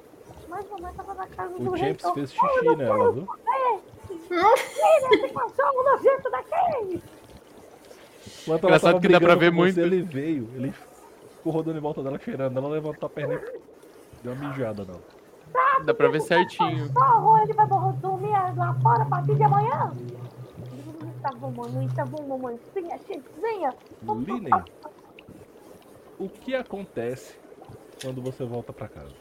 Mas mamãe estava na casa do O James reitor. fez eu xixi não nela, viu? saber. Tira esse cachorro nojento daqui! Enquanto ela Engraçado tava que dá pra ver muito. você, Ele veio, ele ficou rodando em volta dela cheirando. Ela levantou a perna e deu uma mijada nela. Dá pra ver certinho. Cachorro, ele vai dormir lá fora a partir de amanhã? Tá bom, mamãe, tá bom, mamãe. Venha, gente, venha. Linen, o que acontece quando você volta pra casa?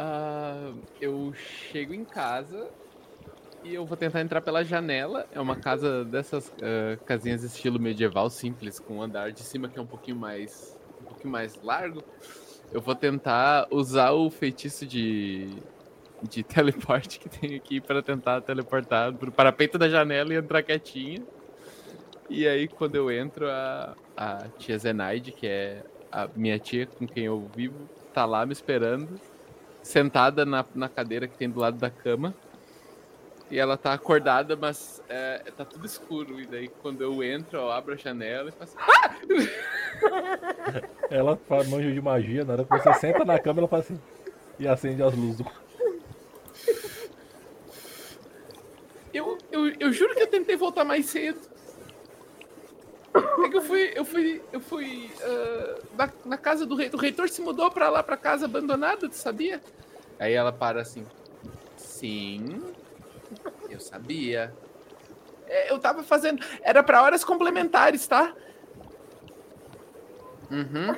Ah, eu chego em casa e eu vou tentar entrar pela janela. É uma casa dessas ah, casinhas estilo medieval simples, com um andar de cima que é um pouquinho mais um pouquinho mais largo. Eu vou tentar usar o feitiço de de teleporte que tem aqui para tentar teleportar pro parapeito da janela e entrar quietinho. E aí quando eu entro a, a tia Zenaide, que é a minha tia com quem eu vivo, tá lá me esperando sentada na, na cadeira que tem do lado da cama. E ela tá acordada, mas é, tá tudo escuro. E daí quando eu entro, eu abro a janela e faço. "Ah!" Ela faz manjo de magia, na hora que você senta na cama, ela faz assim. E acende as luzes Eu, eu, eu juro que eu tentei voltar mais cedo. É que eu fui. Eu fui. Eu fui. ah, na, na casa do reitor. O reitor se mudou pra lá, pra casa abandonada, tu sabia? Aí ela para assim. Sim. Eu sabia. É, eu tava fazendo. Era pra horas complementares, tá? Uhum.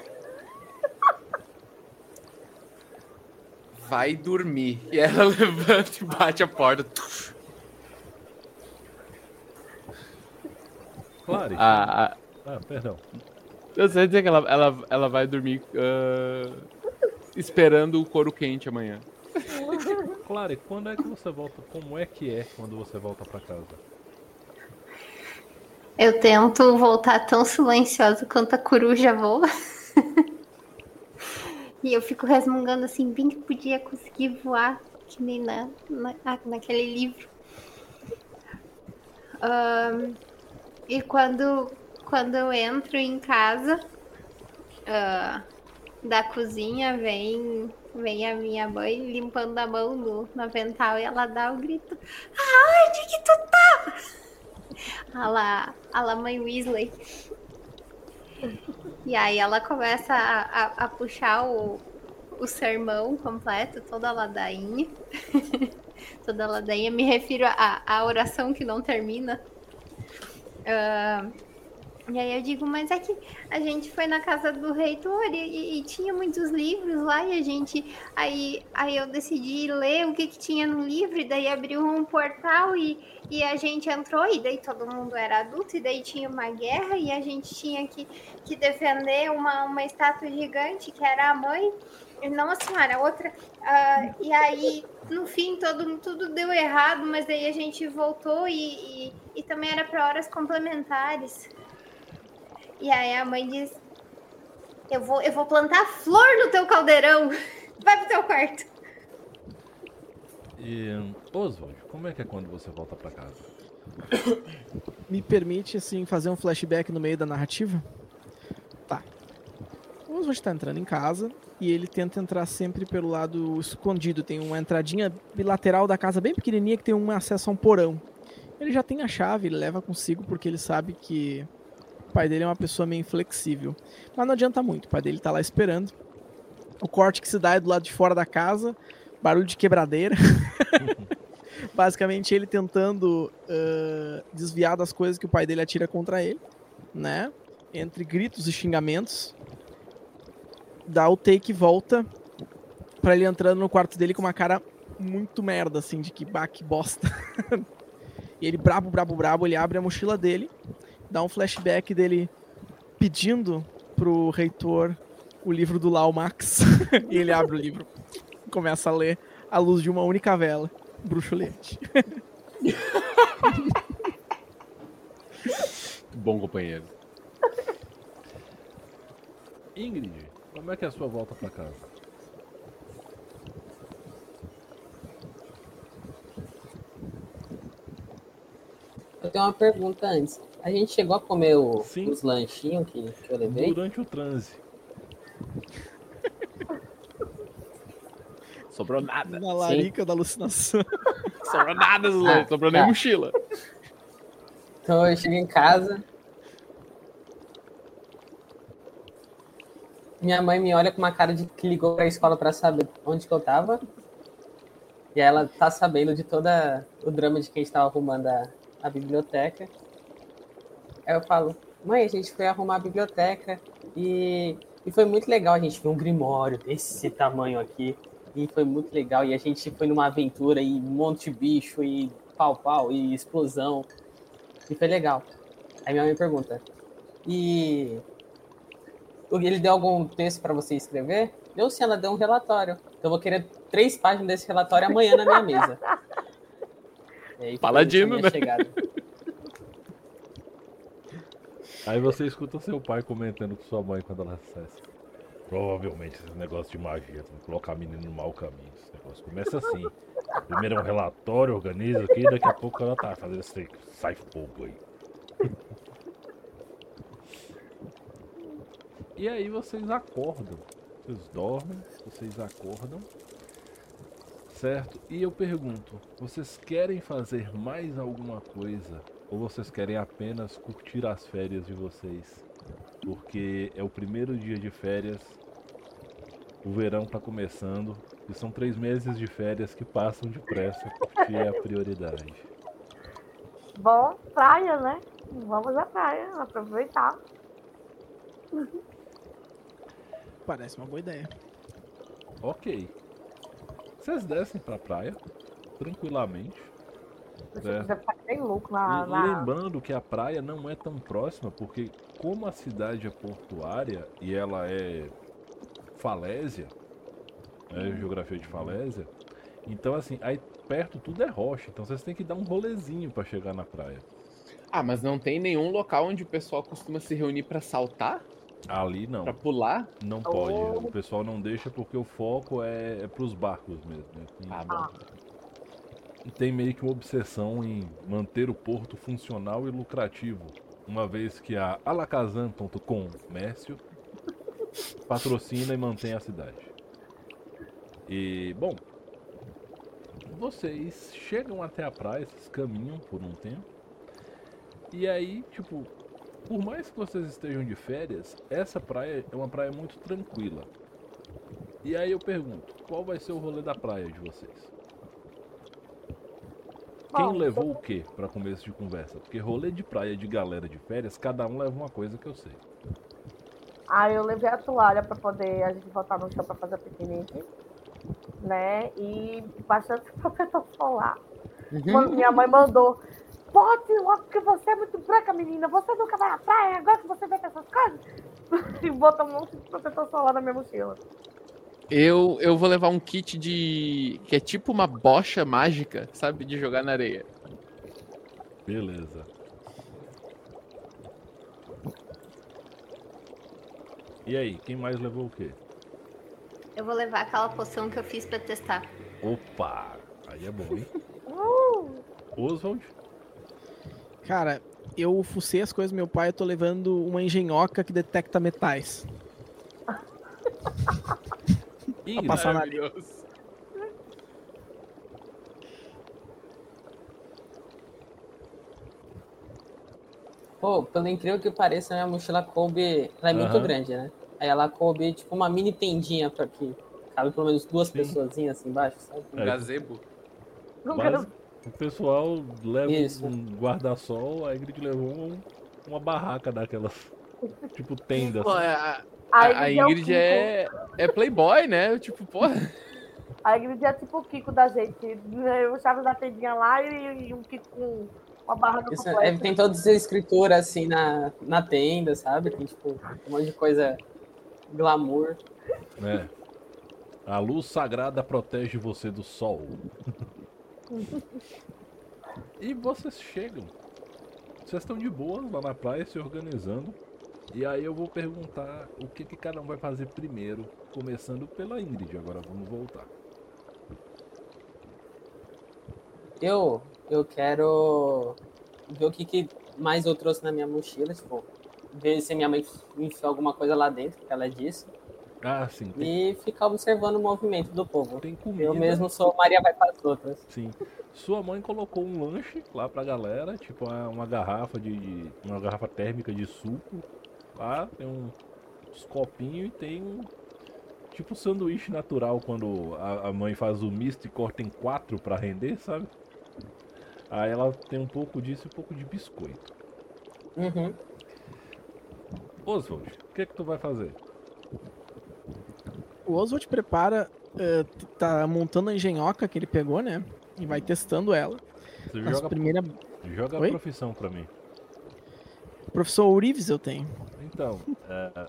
Vai dormir. E ela levanta e bate a porta. Claro. A, a, Ah, perdão. eu sei dizer que ela, ela, ela vai dormir ah, esperando o couro quente amanhã. Claro, e quando é que você volta? Como é que é quando você volta pra casa? Eu tento voltar tão silenciosa quanto a coruja voa. e eu fico resmungando assim, bem que podia conseguir voar, que nem na, na, naquele livro. Ahn, e quando, quando eu entro em casa, ah, da cozinha vem, vem a minha mãe limpando a mão no, no avental e ela dá o grito. Aonde que tu tá? A lá, mãe Weasley. E aí ela começa a, a, a puxar o, o sermão completo, toda a ladainha. toda a ladainha. Me refiro à oração que não termina. Ah, e aí eu digo, mas é que a gente foi na casa do reitor e, e- e tinha muitos livros lá e a gente. Aí, aí eu decidi ler o que, que tinha no livro, e daí abriu um portal e, e a gente entrou, e daí todo mundo era adulto, e daí tinha uma guerra, e a gente tinha que, que defender uma, uma estátua gigante que era a mãe. Não a senhora, a outra. Ah, e aí, no fim, todo, tudo deu errado, mas daí a gente voltou e, e, e também era para horas complementares. E aí a mãe diz: Eu vou, eu vou plantar flor no teu caldeirão. Vai pro teu quarto. E, Oswald, como é que é quando você volta pra casa? Me permite, assim, fazer um flashback no meio da narrativa? Tá. O Oswald tá entrando em casa e ele tenta entrar sempre pelo lado escondido. Tem uma entradinha bilateral da casa bem pequenininha que tem um acesso a um porão. Ele já tem a chave, ele leva consigo porque ele sabe que o pai dele é uma pessoa meio inflexível. Mas não adianta muito, o pai dele tá lá esperando. O corte que se dá é do lado de fora da casa, barulho de quebradeira. Basicamente ele tentando uh, desviar das coisas que o pai dele atira contra ele, né? Entre gritos e xingamentos. Dá o take e volta para ele entrando no quarto dele com uma cara muito merda, assim, de que, bah, bosta. e ele, brabo, brabo, brabo, ele abre a mochila dele, dá um flashback dele pedindo pro reitor o livro do Lau Max. e ele abre o livro começa a ler à luz de uma única vela. Bruxulete. Bom companheiro. Ingrid, como é que é a sua volta pra casa? Eu tenho uma pergunta antes. A gente chegou a comer o- Sim. os lanchinhos que, que eu levei? Durante o transe. Sobrou nada. Na larica da alucinação. Sobrou nada. Ah, Sobrou nem tá. mochila. Então eu cheguei em casa. Minha mãe me olha com uma cara de que ligou pra escola pra saber onde que eu tava. E ela tá sabendo de todo o drama de quem estava arrumando a, a biblioteca. Aí eu falo, mãe, a gente foi arrumar a biblioteca e, e foi muito legal. A gente viu um grimório desse tamanho aqui. E foi muito legal. E a gente foi numa aventura e monte de bicho e pau pau e explosão. E foi legal. Aí minha mãe pergunta: E ele deu algum texto para você escrever? Deu sim, ela deu um relatório. Então eu vou querer três páginas desse relatório amanhã na minha mesa. E aí Paladino, né? chegada. Aí você escuta seu pai comentando com sua mãe quando ela acessa. Provavelmente esse negócio de magia, tem que colocar a menina no mau caminho. Esse negócio começa assim. Primeiro é um relatório, organiza aqui, daqui a pouco ela tá fazendo esse sai fogo aí. E aí vocês acordam. Vocês dormem, vocês acordam. Certo? E eu pergunto, vocês querem fazer mais alguma coisa? Ou vocês querem apenas curtir as férias de vocês? Porque é o primeiro dia de férias, o verão tá começando, e são três meses de férias que passam depressa, curtir é a prioridade. Bom, praia, né? Vamos à praia, aproveitar. Parece uma boa ideia. Ok. Vocês descem pra praia, tranquilamente. Você É. quiser ficar bem louco na. Na... lembrando que a praia não é tão próxima, porque como a cidade é portuária e ela é falésia, é geografia de falésia, então assim, aí perto tudo é rocha, então vocês têm que dar um rolezinho pra chegar na praia. Ah, mas não tem nenhum local onde o pessoal costuma se reunir pra saltar? Ali não, Pra pular? não pode. O pessoal não deixa porque o foco é, é pros barcos mesmo. né? E- Ah, bom. E tem meio que uma obsessão em manter o porto funcional e lucrativo, uma vez que a Alakazam.com Comércio patrocina e mantém a cidade. E, bom, vocês chegam até a praia, vocês caminham por um tempo, e aí, tipo, por mais que vocês estejam de férias, essa praia é uma praia muito tranquila. E aí eu pergunto, qual vai ser o rolê da praia de vocês? Quem Bom, levou o que para começo de conversa? Porque rolê de praia de galera de férias, cada um leva uma coisa que eu sei. Aí eu levei a toalha pra poder a gente botar no chão pra fazer piquenique. Né? E bastante protetor solar. Quando minha mãe mandou. Pode, logo que você é muito branca, menina. Você nunca vai à praia, agora que você vê com essas coisas. E botou um monte de protetor solar na minha mochila. Eu, eu vou levar um kit de. que é tipo uma bocha mágica, sabe? De jogar na areia. Beleza. E aí, quem mais levou o quê? Eu vou levar aquela poção que eu fiz pra testar. Opa! Aí é bom, hein? Uh, Oswald? Cara, eu fucei as coisas do meu pai, eu tô levando uma engenhoca que detecta metais. Ingrid? passar na Maravilhoso. Pô, pelo incrível que pareça, minha mochila coube. Ela é muito Aham. grande, né? Aí ela coube tipo uma mini tendinha pra que cabe pelo menos duas Sim. pessoazinhas assim embaixo, sabe? Um É. gazebo. não quero- o pessoal leva Isso. um guarda-sol, a Ingrid levou um- uma barraca daquelas. Tipo tenda. Pô, assim. a, A a, Ingrid é é, é playboy, né? Tipo, porra. A Ingrid é tipo o Kiko da gente. O Chaves da tendinha lá e, e um Kiko com uma barraca Isso, é, tem todas as escrituras assim na, na tenda, sabe? Tem tipo um monte de coisa glamour. né? A luz sagrada protege você do sol. e vocês chegam. Vocês estão de boa lá na praia se organizando. E aí eu vou perguntar o que, que cada um vai fazer primeiro. Começando pela Ingrid. Agora vamos voltar. Eu, eu quero ver o que, que mais eu trouxe na minha mochila, tipo, ver se minha mãe enfiou alguma coisa lá dentro, que ela disse, Ah, sim. E ficar observando o movimento do povo. tem comida. Eu mesmo sou Maria vai para as outras. Sim. Sua mãe colocou um lanche lá pra galera, tipo uma, uma garrafa de, de- uma garrafa térmica de suco. Lá tem um, uns copinhos e tem um tipo sanduíche natural quando a, a mãe faz o misto e corta em quatro pra render, sabe? Aí ela tem um pouco disso e um pouco de biscoito. Uhum. Oswald, o que é que tu vai fazer? O Oswald prepara, t- tá montando a engenhoca que ele pegou, né? E vai testando ela. Você As joga, primeira joga a profissão pra mim. professor Ourives eu tenho. Então, é,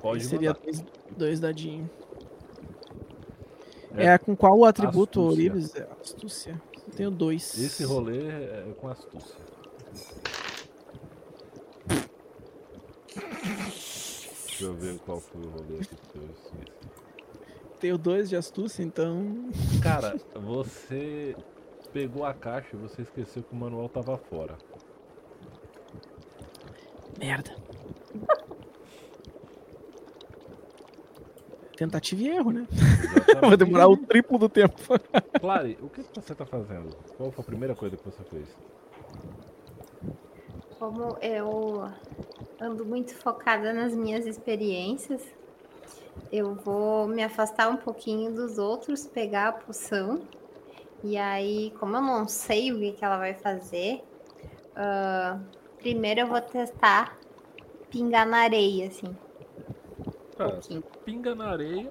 pode seria dois, dois dadinhos. É. É. com qual atributo Astúcia. Ourives? É astúcia. Eu tenho dois. Esse rolê é com astúcia. Deixa eu ver qual foi o rolê aqui que eu. Tenho dois de astúcia, então. Cara, você pegou a caixa e você esqueceu que o manual tava fora. Merda. Tentativa e erro, né? Exatamente. Vai demorar o triplo do tempo. Clary, o que você tá fazendo? Qual foi a primeira coisa que você fez? Como eu ando muito focada nas minhas experiências, eu vou me afastar um pouquinho dos outros, pegar a poção. E aí, como eu não sei o que, que ela vai fazer, ah, primeiro eu vou testar pingar na areia, assim. Um Cara, pouquinho. pinga na areia,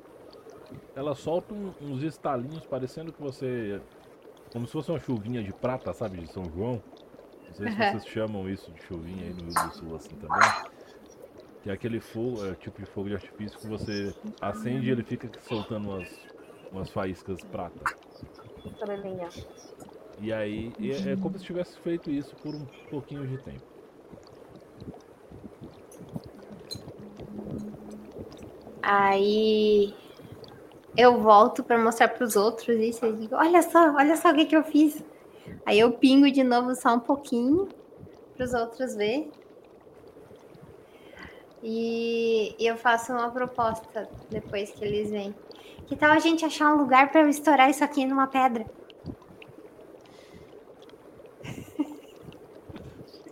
ela solta um- uns estalinhos parecendo que você. Como se fosse uma chuvinha de prata, sabe? De São João. Não sei se vocês chamam isso de chuvinha aí no Rio do Sul assim também. Que é aquele fogo, é, tipo de fogo de artifício que você acende e ele fica soltando umas, umas faíscas prata. Estrelinha. E aí e é, é como se tivesse feito isso por um pouquinho de tempo. Aí eu volto para mostrar para os outros isso. Eu digo, olha só, olha só o que, que eu fiz. Aí eu pingo de novo só um pouquinho para os outros ver. E, eu faço uma proposta depois que eles vêm. Que tal a gente achar um lugar para eu estourar isso aqui numa pedra?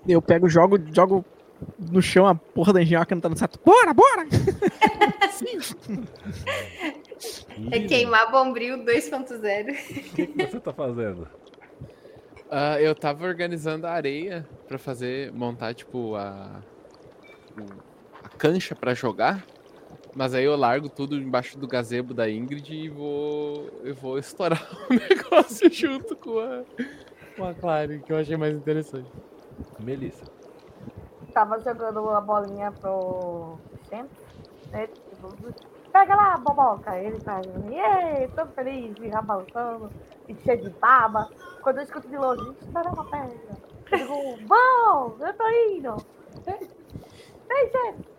Eu pego, jogo, jogo no chão a porra da engenhoca não tá no certo. Bora, bora! É queimar bombril 2.0. O que, que você tá fazendo? Ah, eu tava organizando a areia pra fazer, montar, tipo, a, a cancha pra jogar. Mas aí eu largo tudo embaixo do gazebo da Ingrid e vou, eu vou estourar o negócio junto com a, com a Clary, que eu achei mais interessante. Melissa. Tava jogando a bolinha pro Champ, né? Tipo, pega lá, boboca. Ele tá, ei, todo feliz, e já balançando, e cheio de baba. Quando eu escuto de longe, gente, espera uma pedra. Eu digo, bom, eu tô indo. Ei, gente.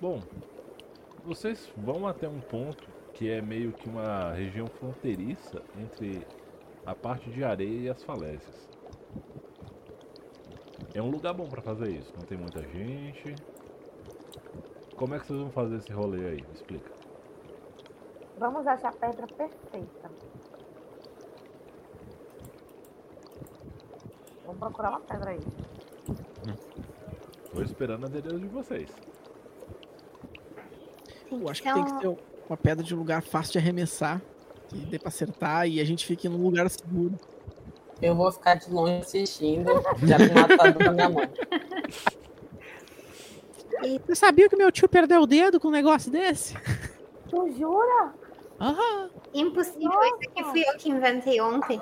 Bom, vocês vão até um ponto que é meio que uma região fronteiriça entre a parte de areia e as falésias. É um lugar bom pra fazer isso, não tem muita gente. Como é que vocês vão fazer esse rolê aí? Me explica. Vamos achar a pedra perfeita. Vamos procurar uma pedra aí. Tô esperando a dedo de vocês. Eu acho que tem que ser uma pedra de lugar fácil de arremessar, que dê pra acertar e a gente fique num lugar seguro. Eu vou ficar de longe assistindo, já com o matador na minha mão. Você sabia que meu tio perdeu o dedo com um negócio desse? Tu jura? Aham. Impossível, isso aqui fui eu que inventei ontem.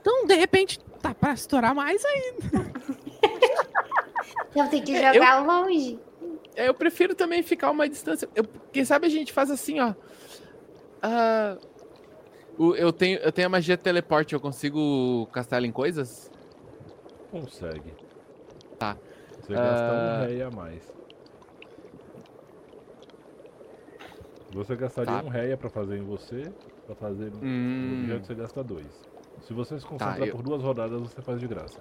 Então, de repente, tá pra estourar mais ainda. Então tem que jogar longe. É, Eu prefiro também ficar uma distância. Eu, quem sabe a gente faz assim, ó. Ah, o- eu, tenho, eu tenho a magia de teleporte, eu consigo castar ela em coisas? Consegue. Tá. Você gasta Ah. um rei a mais. Você gastaria Tá. um réia pra fazer em você, pra fazer no Hum. objeto você gasta dois. Se você se concentrar eu- por duas rodadas, você faz de graça.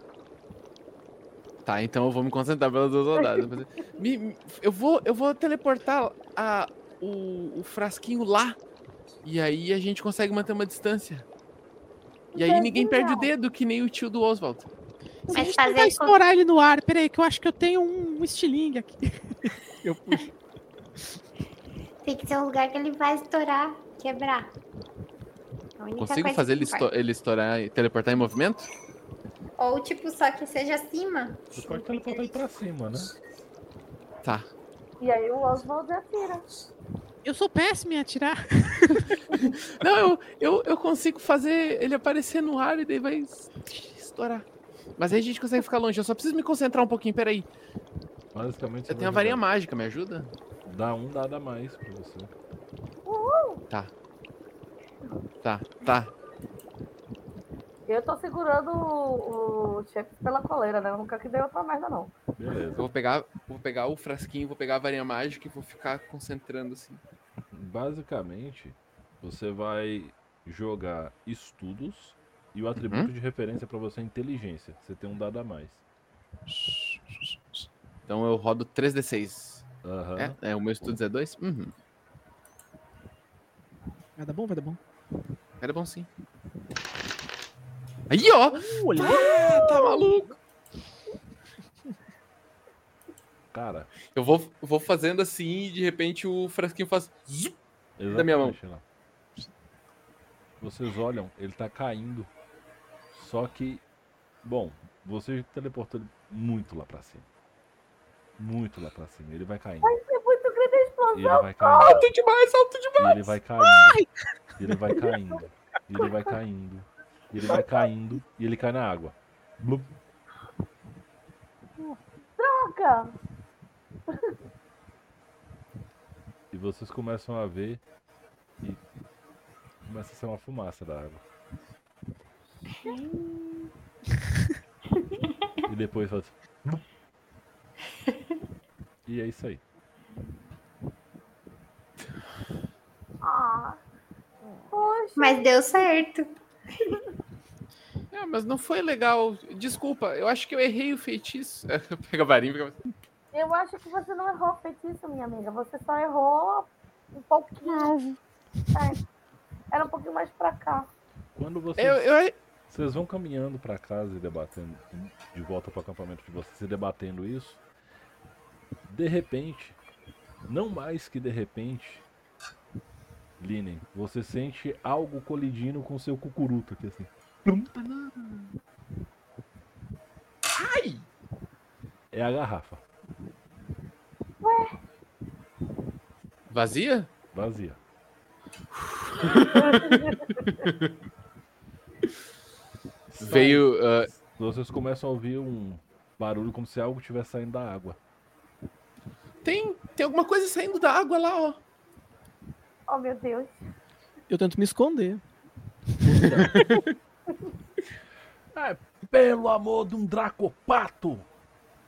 Tá, então eu vou me concentrar pelas duas rodadas. Me- me- eu, vou, eu vou teleportar a, o, o frasquinho lá. E aí a gente consegue manter uma distância. E aí ninguém perde o dedo, que nem o tio do Oswald. Se a gente tentar fazer estourar ele no ar, peraí, que eu acho que eu tenho um estilingue aqui. Eu puxo. Tem que ser um lugar que ele vai estourar, quebrar. Única Consigo fazer ele, esto- ele estourar e teleportar em movimento? Ou tipo, só que seja acima. Você pode teleportar ele pra cima, né? Tá. E aí o Oswald atira. Eu sou péssimo em atirar. Não, eu, eu, eu consigo fazer ele aparecer no ar e daí vai es- estourar. Mas aí a gente consegue ficar longe. Eu só preciso me concentrar um pouquinho, peraí. Basicamente, você Eu tenho a varinha mágica, me ajuda? Dá um dado a mais pra você. Tá. Tá, tá. Eu tô segurando o, o chefe pela coleira, né? Eu nunca que dei outra merda, não. Eu Beleza. vou pegar, vou pegar o frasquinho, vou pegar a varinha mágica e vou ficar concentrando assim. Basicamente, você vai jogar estudos e o atributo Uhum. de referência pra você é inteligência. Você tem um dado a mais. Então eu rodo 3d6. Aham. É, é, o meu estudos é 2? Uhum. Vai dar bom, vai dar bom. Era bom sim. Aí, ó! Olha, Ah, tá maluco! Cara, Eu vou, vou fazendo assim e de repente o frasquinho faz. zup. Da minha mão. lá. Vocês olham, ele tá caindo. Só que, bom, você teleportou ele muito lá pra cima. Muito lá pra cima. Ele vai caindo. É muito grande a Ele explosão. vai caindo. Alto demais, alto demais! ele vai caindo. E ele vai caindo. Ele vai caindo. Ele vai caindo. E ele cai na água. Blup. Droga! E vocês começam a ver e começa a ser uma fumaça da água. e depois faz. E é isso aí. Ah, poxa. Mas deu certo. É, mas não foi legal. Desculpa, eu acho que eu errei o feitiço. Pega a varinha fica. Eu acho que você não errou feitiço, minha amiga. Você só errou um pouquinho. É. Era um pouquinho mais pra cá. Quando vocês, Eu, eu, vocês vão caminhando pra casa e debatendo, de volta pro acampamento de vocês e debatendo isso, de repente, não mais que de repente, Linen, você sente algo colidindo com seu cucuruto aqui assim. Ai! É a garrafa, Vazia? vazia. Veio. ah, Vocês começam a ouvir um barulho como se algo estivesse saindo da água. Tem, tem alguma coisa saindo da água lá, ó. Oh, meu Deus. eu tento me esconder. É, pelo amor de um dracopato!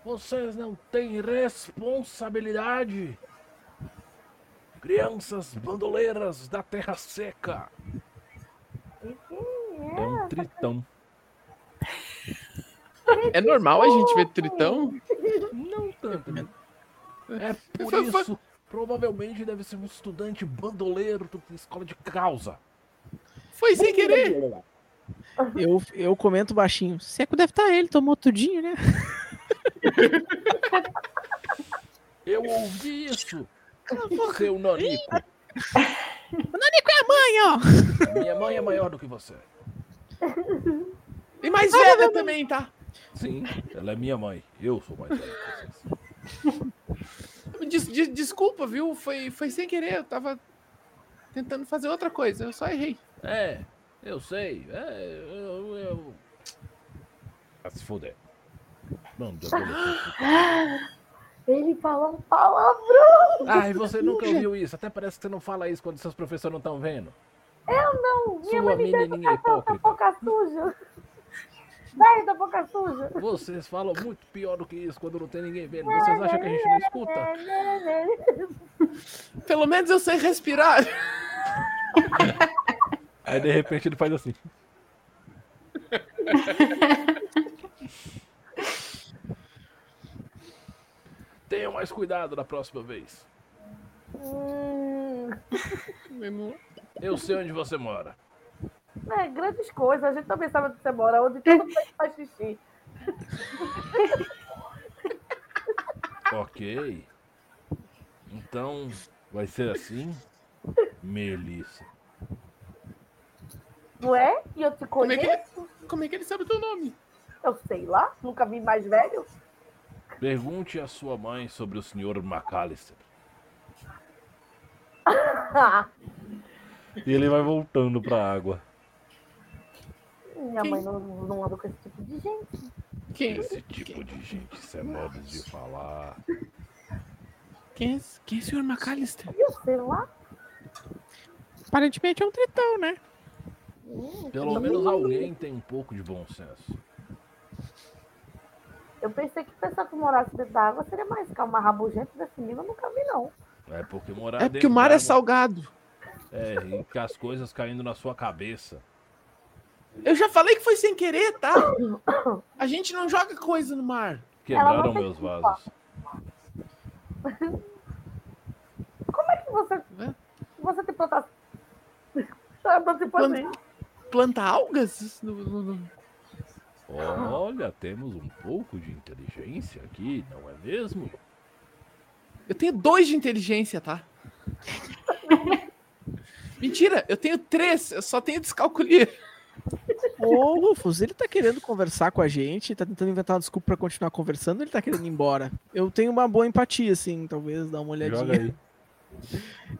Vocês não têm responsabilidade. Crianças bandoleiras da terra seca. Quem É um tritão. É normal a gente ver tritão? Não tanto. Né? É por isso, provavelmente deve ser um estudante bandoleiro da escola de causa. Foi sem querer. Eu, eu comento baixinho. Seco deve estar ele, tomou tudinho, né? Eu ouvi isso. Seu Nanico. O Nanico é a mãe, ó. Minha mãe é maior do que você. E mais velha também, tá? Sim, ela é minha mãe. Eu sou mais vocês. Des- des- desculpa, viu? Foi, foi sem querer. Eu tava tentando fazer outra coisa. Eu só errei. É, eu sei. É, eu. eu... Vai se fuder. Mano. Ele falou um palavrão. Ai, você nunca ouviu isso. Até parece que você não fala isso quando seus professores não estão vendo. Eu não. Minha Sua mãe me deu menininha educação boca suja. Sai da boca suja. Vocês falam muito pior do que isso quando não tem ninguém vendo. Vocês acham que a gente não escuta? Pelo menos eu sei respirar. Aí de repente ele faz assim. Tenham mais cuidado da próxima vez. Hum, Eu sei onde você mora. É, grandes coisas. A gente também sabe onde você mora, onde todo mundo faz xixi. Ok. Então, vai ser assim? Melissa. Não é? E eu te Como é que conheço? Como é que ele sabe o teu nome? Eu sei lá. Nunca vi mais velho. Pergunte à sua mãe sobre o Sr. McAllister. E ele vai voltando pra água. Minha mãe não, não anda com esse tipo de gente. Quem, Esse tipo de gente, isso é modo de falar. quem, é, quem é o Sr. McAllister? Eu sei lá. Aparentemente é um tritão, né? Hum, Pelo menos alguém tem um pouco de bom senso. Eu pensei que pessoa que morasse dentro da água seria mais calma, rabugento desse nível, eu nunca vi, não. É porque morar É porque o mar é salgado. É, e que as coisas caindo na sua cabeça. Eu já falei que foi sem querer, tá? A gente não joga coisa no mar. Quebraram meus vasos. Como é que você. É. Você tem tipo Planta-. Planta algas? No- no- no- Olha, temos um pouco de inteligência aqui, não é mesmo? Eu tenho dois de inteligência, tá? Mentira, eu tenho três, eu só tenho descalculia. Ô, Rufus, ele tá querendo conversar com a gente, tá tentando inventar uma desculpa pra continuar conversando, ele tá querendo ir embora. Eu tenho uma boa empatia, assim, talvez, dar uma olhadinha. Joga aí.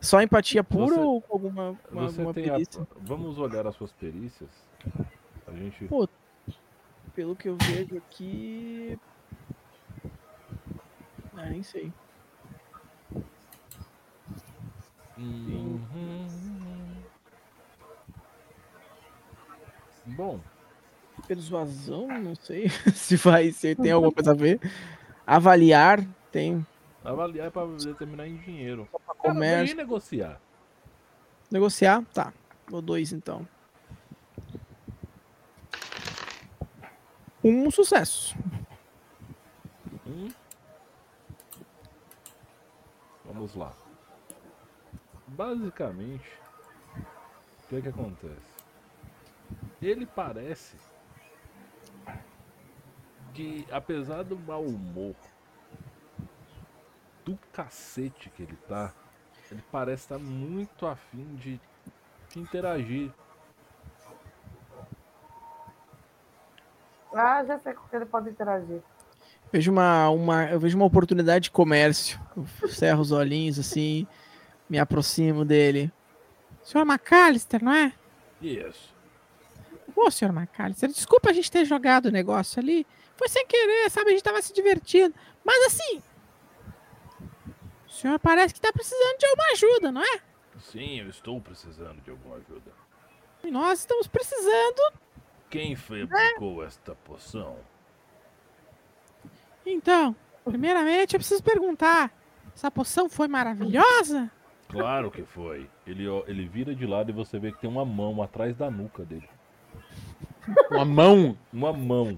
Só empatia pura Você- ou com alguma uma, Você uma tem a... perícia? Vamos olhar as suas perícias. A gente. Pô, Pelo que eu vejo aqui. Ah, nem sei. Uhum. Bom, Persuasão, não sei se vai, se tem alguma coisa a ver. Avaliar, tem. avaliar é pra determinar em dinheiro. Comércio. daí negociar. Negociar? Tá. Ou dois então. Um sucesso. Hum? Vamos lá. Basicamente, o que, que acontece? Ele parece que, apesar do mau humor do cacete que ele tá, ele parece estar muito afim de interagir. Ah, já sei com que ele pode interagir. Vejo uma, uma, eu vejo uma oportunidade de comércio. Eu cerro os olhinhos assim, me aproximo dele. Senhor McAllister, não é? Isso. Ô, senhor McAllister, desculpa a gente ter jogado o negócio ali. Foi sem querer, sabe? A gente tava se divertindo. Mas assim. O senhor parece que tá precisando de alguma ajuda, não é? Sim, eu estou precisando de alguma ajuda. E nós estamos precisando. Quem fabricou esta poção? Então, primeiramente eu preciso perguntar: essa poção foi maravilhosa? Claro que foi. Ele, ó, ele vira de lado e você vê que tem uma mão atrás da nuca dele. Uma mão. Uma mão.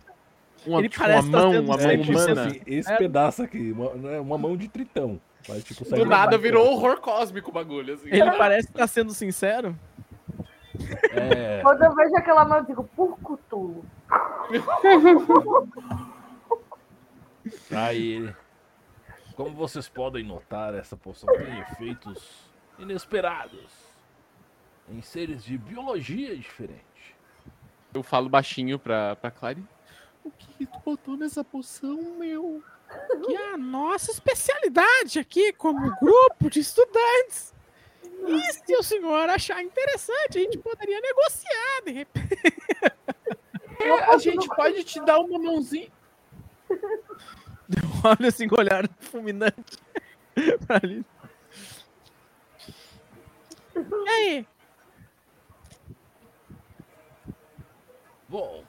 Uma, Ele tipo, parece uma tá mão, sendo uma mão É, tipo humana. assim, esse É. pedaço aqui, uma, é uma mão de tritão. Mas, tipo, Do nada virou horror cósmico o bagulho, assim. Ele parece estar sendo sincero. É, Quando eu vejo aquela mão, eu digo, por cutulo. aí, como vocês podem notar, essa poção tem efeitos inesperados em seres de biologia diferente. Eu falo baixinho pra, pra Clary. O que tu botou nessa poção, meu? Que é a nossa especialidade aqui como grupo de estudantes. E se o senhor achar interessante, a gente poderia negociar, de repente. É, a gente pode te dar uma mãozinha. Olha assim com o olhar fulminante. pra ali. E aí? Bom,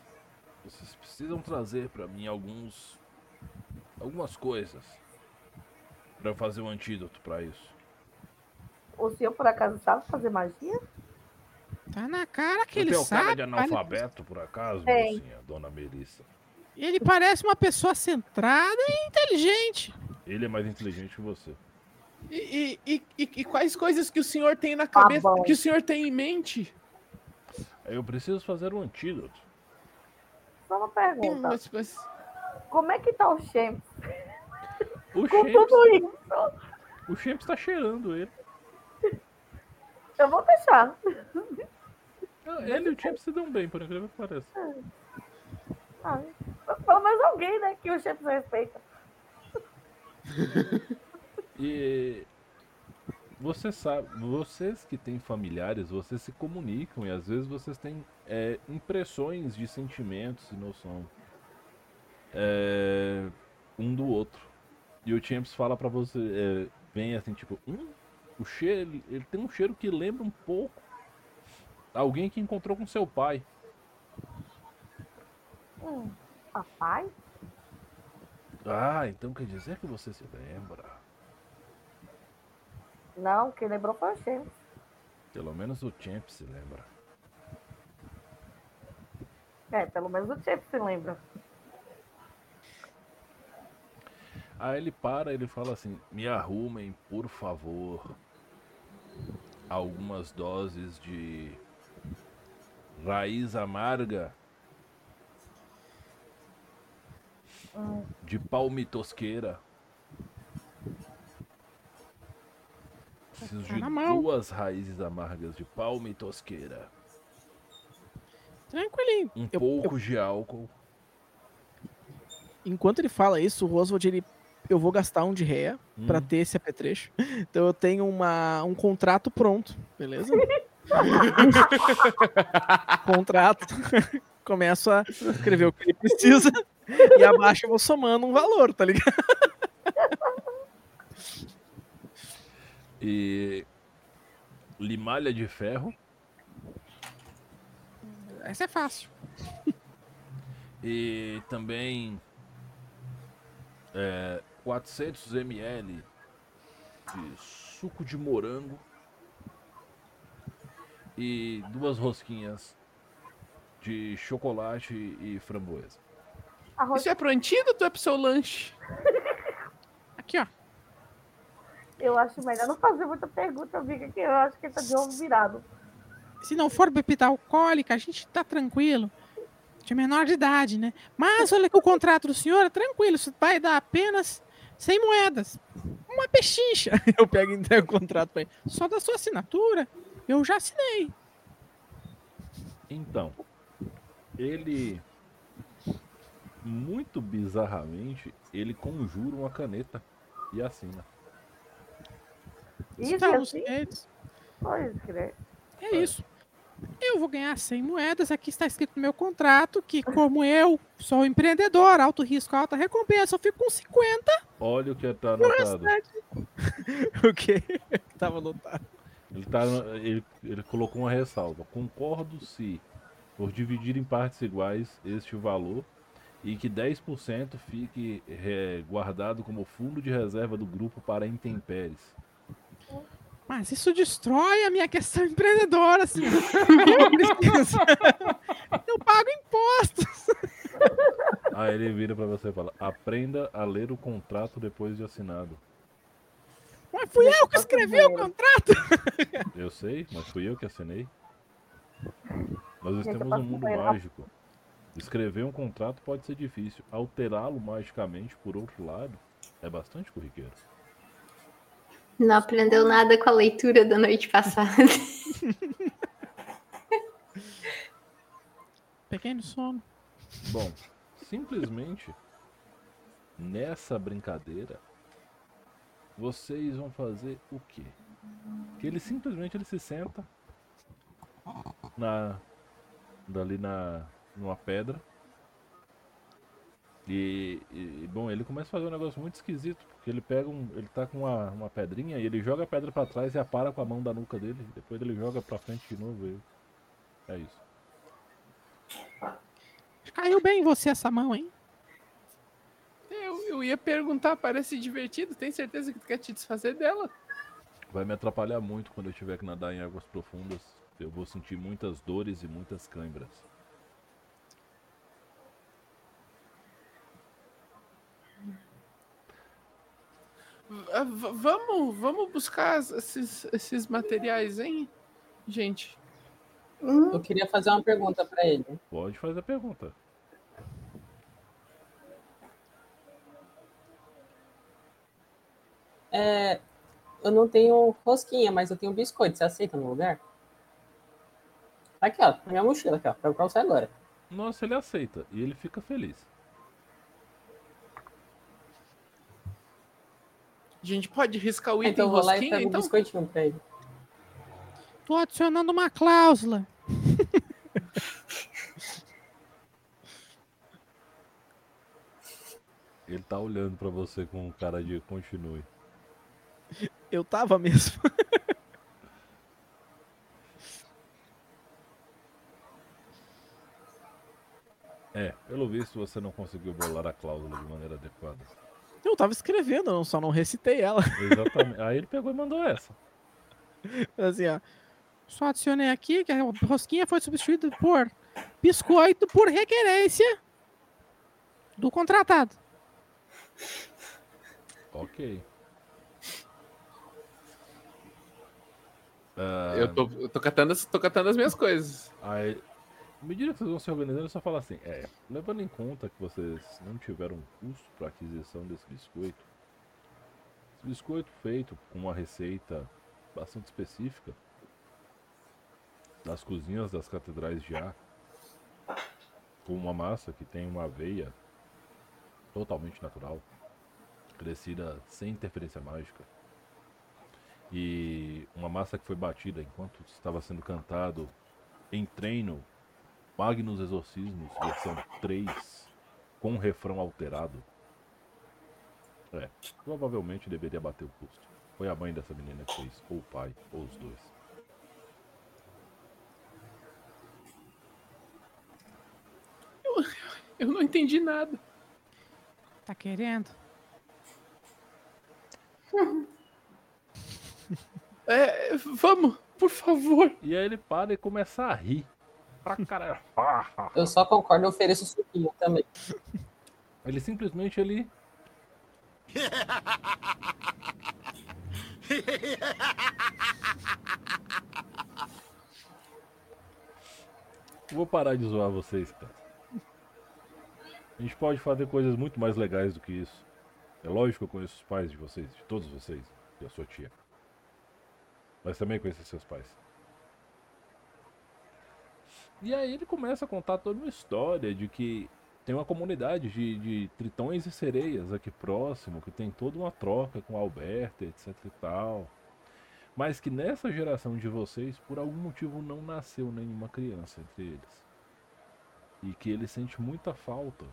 vocês precisam trazer pra mim alguns algumas coisas Pra fazer um antídoto pra isso. O senhor, por acaso, sabe fazer magia? Tá na cara que Você ele tem o cara sabe. de analfabeto, por acaso, Tem. mocinha, dona Melissa? Ele parece uma pessoa centrada e inteligente. Ele é mais inteligente que você. E, e, e, e quais coisas que o senhor tem na cabeça, bom. que o senhor tem em mente? Eu preciso fazer um antídoto. Só uma pergunta. umas- umas- Como é que tá o Shem O com Champs, tudo isso? o Champs tá cheirando ele. Eu vou deixar. Ah, Ele e o Champs se dão bem, por incrível que pareça. Ah, pelo menos alguém, né, que o Shem respeita. E você sabe, vocês que têm familiares, vocês se comunicam e às vezes vocês têm é, impressões de sentimentos e noção é, um do outro. E o Champs fala pra você, é, vem assim tipo, hum, o cheiro, ele, ele tem um cheiro que lembra um pouco alguém que encontrou com seu pai. Hum, papai? Ah, então quer dizer que você se lembra? Não, quem lembrou foi o Shem. Pelo menos o Champs se lembra. É, pelo menos o Shem se lembra. Aí ele para, ele fala assim: "Me arrumem, por favor, algumas doses de raiz amarga de palmitosqueira. Preciso Tá de mão. duas raízes amargas de palmitosqueira, Tranquilinho. um Eu- pouco de álcool. Enquanto ele fala isso, o Roswald, ele, eu vou gastar um de pra Hum. ter esse apetrecho. Então eu tenho uma, um contrato pronto, beleza? contrato. Começo a escrever o que ele precisa e abaixo eu vou somando um valor, tá ligado? E limalha de ferro Essa é fácil. e também é, 400 ml de suco de morango e duas rosquinhas de chocolate e framboesa. Arroz, Isso é pro antídoto ou é pro seu lanche? Aqui, ó. eu acho melhor não fazer muita pergunta, amiga, que eu acho que ele tá de ovo virado. Se não for bebida alcoólica, a gente tá tranquilo. De menor de idade, né? Mas olha que o contrato do senhor é tranquilo. Isso vai dar apenas 100 moedas. Uma pechincha. Eu pego e entrego o contrato pra ele. Só da sua assinatura. Eu já assinei. Então, ele muito bizarramente, ele conjura uma caneta e assina. Isso, Estamos assim? feitos. Pois, creio. É isso. Eu vou ganhar 100 moedas. Aqui está escrito no meu contrato que, como eu sou empreendedor, alto risco, alta recompensa, eu fico com 50. Olha o que tá E o anotado. O quê? Tava anotado. Ele, tá, ele, ele colocou uma ressalva. Concordo se, por dividir em partes iguais este valor, e que 10% fique é, guardado como fundo de reserva do grupo para intempéries. Mas isso destrói a minha questão empreendedora, assim. Eu, pago impostos. Aí ele vira para você e fala: aprenda a ler o contrato depois de assinado. Mas fui eu que escrevi o contrato. Eu sei, mas fui eu que assinei. Nós estamos num mundo mágico. Escrever um contrato pode ser difícil. Alterá-lo magicamente, por outro lado, é bastante corriqueiro. Não aprendeu nada com a leitura da noite passada. Pequeno sono. Bom, simplesmente nessa brincadeira vocês vão fazer o quê? Que ele simplesmente ele se senta na dali na numa pedra e, e, bom, ele começa a fazer um negócio muito esquisito, porque ele pega um, ele tá com uma, uma pedrinha e ele joga a pedra pra trás e apara com a mão da nuca dele, depois ele joga pra frente de novo. e- É isso. Caiu bem em você essa mão, hein? Eu, eu ia perguntar, parece divertido, tem certeza que tu quer te desfazer dela? Vai me atrapalhar muito quando eu tiver que nadar em águas profundas. Eu vou sentir muitas dores e muitas câimbras. Vamos, vamos buscar esses, esses materiais, hein, gente? Eu queria fazer uma pergunta pra ele. Pode fazer a pergunta. É, eu não tenho rosquinha, mas eu tenho biscoito. Você aceita no lugar? Tá aqui, ó. Na minha mochila aqui, ó. Pra você agora. Nossa, ele aceita e ele fica feliz. A gente pode riscar o item Então vou lá e rosquinha, pego o então? biscoitinho pra ele. Tô adicionando uma cláusula. Ele tá olhando pra você com cara de continue. Eu tava mesmo. É, pelo visto você não conseguiu bolar a cláusula de maneira adequada. Eu tava escrevendo, eu só não recitei ela. Exatamente. Aí ele pegou e mandou essa. Assim, ó. Só adicionei aqui que a rosquinha foi substituída por biscoito por requerência do contratado. Ok. Ah, Eu tô, eu tô, catando, as- tô catando as minhas coisas. Aí, à medida que vocês vão se organizando, só fala assim: é, levando em conta que vocês não tiveram custo para aquisição desse biscoito, esse biscoito feito com uma receita bastante específica das cozinhas das catedrais de com uma massa que tem uma aveia totalmente natural, crescida sem interferência mágica. E uma massa que foi batida enquanto estava sendo cantado em treino Magnus Exorcismos, versão 3, com um refrão alterado. É, provavelmente deveria bater o custo. Foi a mãe dessa menina que fez, ou o pai, ou os dois. Eu não entendi nada. Tá querendo? É, vamos, por favor. E aí ele para e começa a rir. Pra caralho. Eu só concordo e ofereço suquinho também. Ele simplesmente ele. Vou parar de zoar vocês, cara. A gente pode fazer coisas muito mais legais do que isso. É lógico que eu conheço os pais de vocês, de todos vocês, e a sua tia. Mas também conheço seus pais. E aí ele começa a contar toda uma história de que tem uma comunidade de, de tritões e sereias aqui próximo, que tem toda uma troca com a Alberta, etc e tal. Mas que nessa geração de vocês, por algum motivo, não nasceu nenhuma criança entre eles. E que ele sente muita falta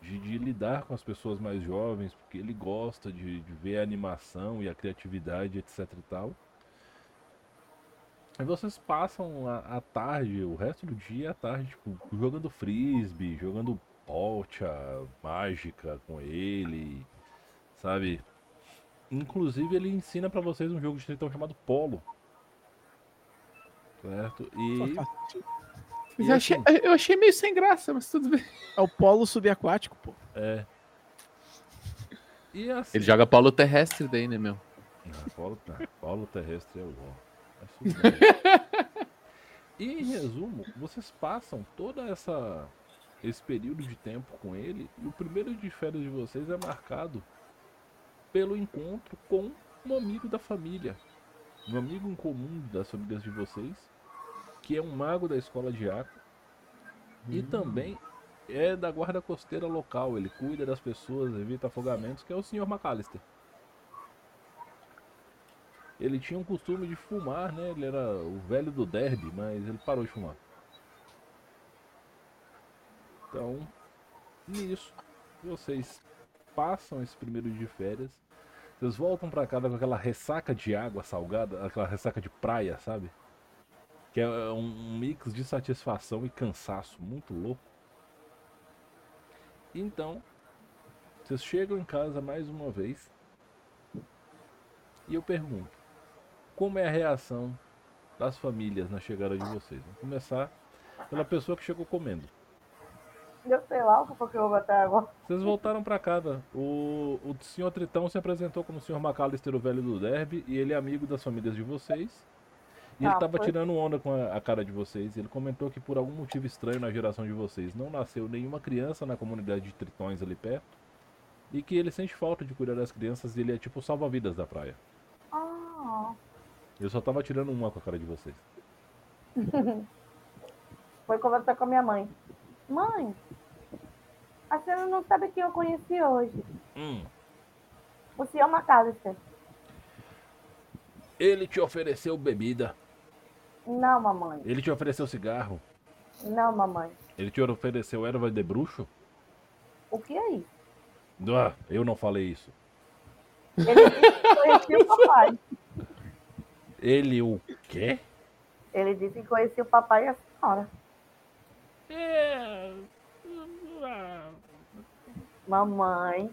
de, de lidar com as pessoas mais jovens, porque ele gosta de, de ver a animação e a criatividade, etc e tal. Aí vocês passam a, a tarde, o resto do dia, a tarde, tipo, jogando frisbee, jogando bocha mágica com ele, sabe? Inclusive ele ensina pra vocês um jogo de tritão chamado Polo. Certo? E, e Eu achei, assim, eu achei meio sem graça, mas tudo bem. É o polo subaquático, pô. é. E assim, Ele joga polo terrestre daí, né, meu? Ah, polo, polo terrestre é o ó. E em resumo, vocês passam toda essa esse período de tempo com ele e o primeiro de férias de vocês é marcado pelo encontro com um amigo da família, um amigo em comum das famílias de vocês, que é um mago da escola de Aqua e também é da guarda costeira local. Ele cuida das pessoas, evita afogamentos, que é o Sr. McAllister. Ele tinha um costume de fumar, né? Ele era o velho do derby, mas ele parou de fumar. Então, nisso, vocês passam esse primeiro dia de férias. Vocês voltam pra casa com aquela ressaca de água salgada, aquela ressaca de praia, sabe? Que é um mix de satisfação e cansaço muito louco. Então, vocês chegam em casa mais uma vez. E eu pergunto: como é a reação das famílias na chegada de vocês? Vamos começar pela pessoa que chegou comendo. Eu sei lá o que foi que eu vou até agora. Vocês voltaram pra casa. O, o senhor Tritão se apresentou como o senhor McAllister, o velho do derby, e ele é amigo das famílias de vocês. E ele Ah, tava foi? tirando onda com a, a cara de vocês. Ele comentou que por algum motivo estranho na geração de vocês não nasceu nenhuma criança na comunidade de tritões ali perto. E que ele sente falta de cuidar das crianças e ele é tipo salva-vidas da praia. Ah, Eu só tava tirando uma com a cara de vocês. foi conversar com a minha mãe. Mãe, a senhora não sabe quem eu conheci hoje. Hum. O senhor McAllister. Ele te ofereceu bebida. Não, mamãe. Ele te ofereceu cigarro. Não, mamãe. Ele te ofereceu erva de bruxo. O que é isso? Ah, eu não falei isso. Ele disse que conhecia o papai. Ele o quê? Ele disse que conhecia o papai e a senhora. É. Mamãe,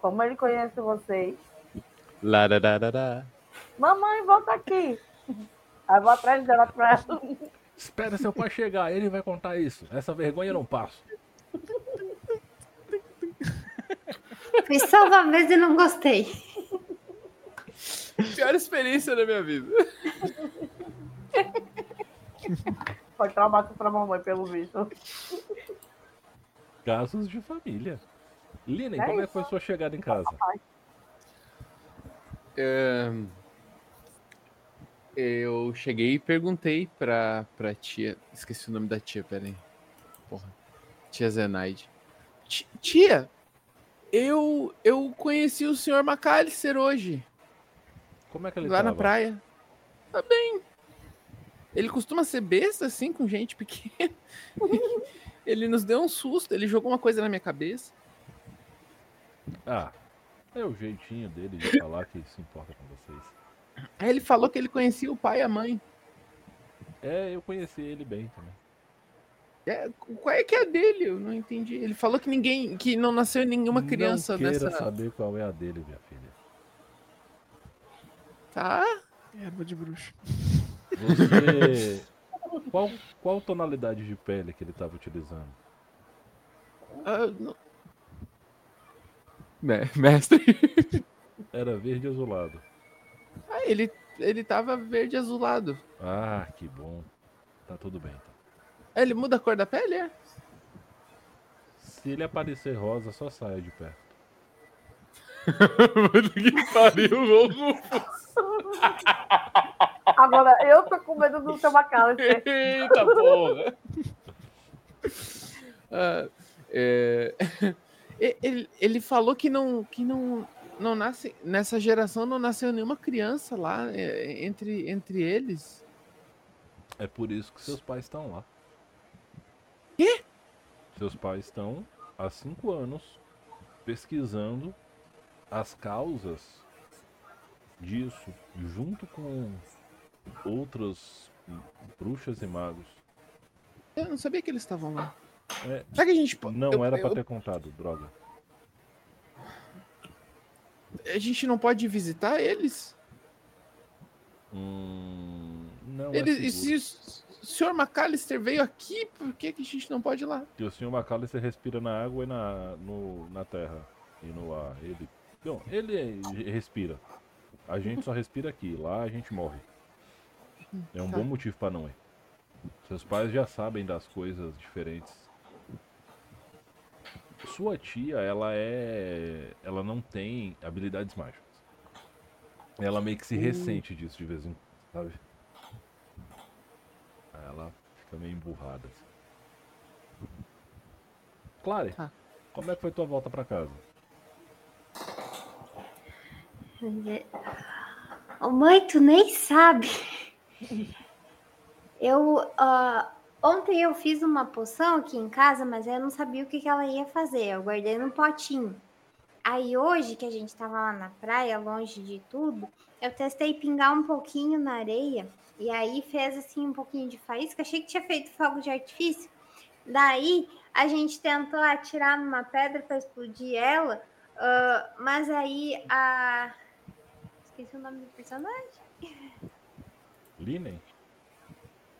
como ele conhece vocês? Larararará. Mamãe, volta aqui. Aí eu vou atrás dela pra ela. Espera seu pai chegar, ele vai contar isso. Essa vergonha eu não passo. Fiz só uma vez e não gostei. Pior experiência da minha vida. Foi traumático pra mamãe, pelo visto. Casos de família. Linen, É como é que isso. foi sua chegada em casa? Ahn, eu cheguei e perguntei pra, pra tia. Esqueci o nome da tia, peraí. Porra. Tia Zenaide. Ti- Tia, eu, eu conheci o senhor McAllister hoje, Como é que ele lá na tava? praia. Tá bem. Ele costuma ser besta assim com gente pequena. ele nos deu um susto, ele jogou uma coisa na minha cabeça. Ah, é o jeitinho dele de falar que se importa com vocês. Aí ele falou que ele conhecia o pai e a mãe. É, eu conheci ele bem também. É, qual é que é a dele? Eu não entendi. Ele falou que ninguém, que não nasceu nenhuma criança não queira nessa. saber qual é a dele, minha filha. Tá? Erva de bruxo. Você. qual, qual tonalidade de pele que ele tava utilizando? Ah, não- Me- Mestre. Era verde azulado. Ah, ele, ele tava verde azulado. Ah, que bom. Tá tudo bem. Então. Ah, Ele muda a cor da pele, é? Se ele aparecer rosa, só saia de perto. que pariu, Agora, eu tô com medo do seu McAllister. Eita porra! Ah, é, ele, ele falou que não que não não nasce nessa geração não nasceu nenhuma criança lá é, entre entre eles. É por isso que seus pais estão lá. Quê? Seus pais estão há cinco anos pesquisando as causas disso, junto com outras bruxas e magos. Eu não sabia que eles estavam lá. É, Será que a gente pode. não eu- era pra eu- ter contado, droga. A gente não pode visitar eles? Hum, não Eles é e seguro. se o Sr. McAllister veio aqui, por que, que a gente não pode ir lá? Que o Sr. McAllister respira na água e na, no, na terra e no ar. Ele, não, ele respira. A gente só respira aqui. Lá a gente morre. É um tá. bom motivo pra não ir. Seus pais já sabem das coisas diferentes. Sua tia, ela é. Ela não tem habilidades mágicas. Ela meio que se ressente disso de vez em quando, sabe? Ela fica meio emburrada. Assim. Clare, Tá. como é que foi tua volta pra casa? Mãe, tu nem sabe. Eu ah, ontem eu fiz uma poção aqui em casa, mas eu não sabia o que, que ela ia fazer. Eu guardei num potinho. Aí hoje que a gente tava lá na praia, longe de tudo, eu testei pingar um pouquinho na areia e aí fez assim um pouquinho de faísca. Achei que tinha feito fogo de artifício. Daí a gente tentou atirar numa pedra para explodir ela, ah, mas aí a esqueci o nome do personagem. Linen?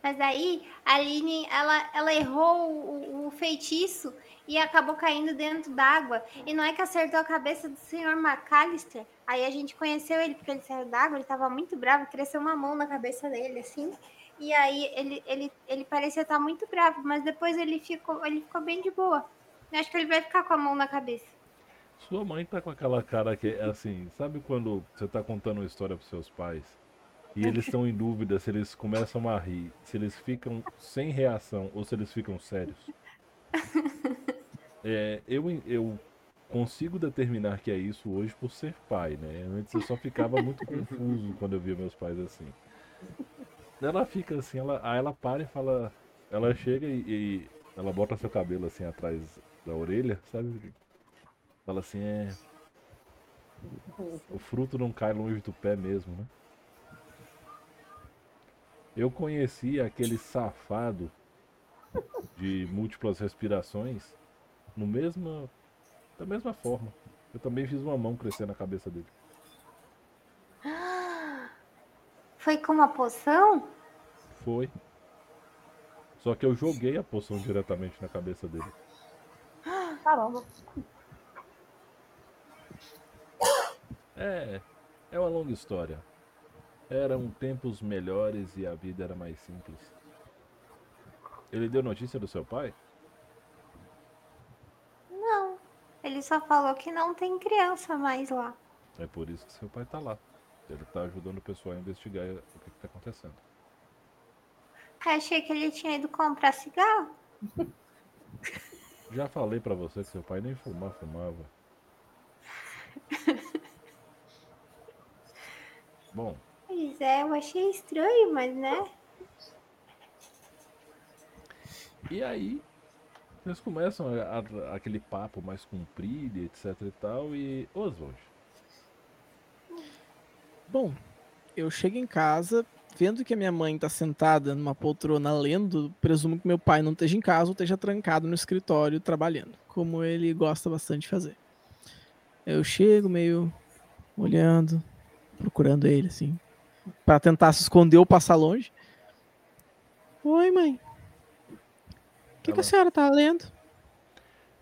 Mas aí a Aline, ela, ela errou o, o feitiço e acabou caindo dentro d'água. E não é que acertou a cabeça do senhor McAllister. Aí a gente conheceu ele porque ele saiu d'água, ele tava muito bravo, cresceu uma mão na cabeça dele, assim. E aí ele, ele, ele parecia estar muito bravo, mas depois ele ficou, ele ficou bem de boa. Eu acho que ele vai ficar com a mão na cabeça. Sua mãe tá com aquela cara que é assim, sabe quando você tá contando uma história pros seus pais e eles estão em dúvida se eles começam a rir, se eles ficam sem reação ou se eles ficam sérios? É, eu, eu consigo determinar que é isso hoje por ser pai, né? Antes eu só ficava muito confuso quando eu via meus pais assim. Ela fica assim, ela, aí ela para e fala. Ela chega e, e ela bota seu cabelo assim atrás da orelha, sabe? Fala assim, é. O fruto não cai longe do pé mesmo, né? Eu conheci aquele safado de múltiplas respirações no mesmo, da mesma forma. Eu também fiz uma mão crescer na cabeça dele. Foi com uma poção? Foi. Só que eu joguei a poção diretamente na cabeça dele. Caramba. É, é uma longa história. Eram tempos melhores e a vida era mais simples. Ele deu notícia do seu pai? Não. Ele só falou que não tem criança mais lá. É por isso que seu pai tá lá. Ele tá ajudando o pessoal a investigar o que, que tá acontecendo. Achei que ele tinha ido comprar cigarro. Já falei pra você que seu pai nem fumar fumava. Bom, Pois é, eu achei estranho, mas né? e aí eles começam a- a- aquele papo mais comprido, etc e tal, e Oswald, Bom, eu chego em casa, vendo que a minha mãe tá sentada numa poltrona lendo, presumo que meu pai não esteja em casa ou esteja trancado no escritório trabalhando, como ele gosta bastante de fazer. Eu chego meio olhando, procurando ele, assim, para tentar se esconder ou passar longe. Oi, mãe. O que, que a senhora tá lendo?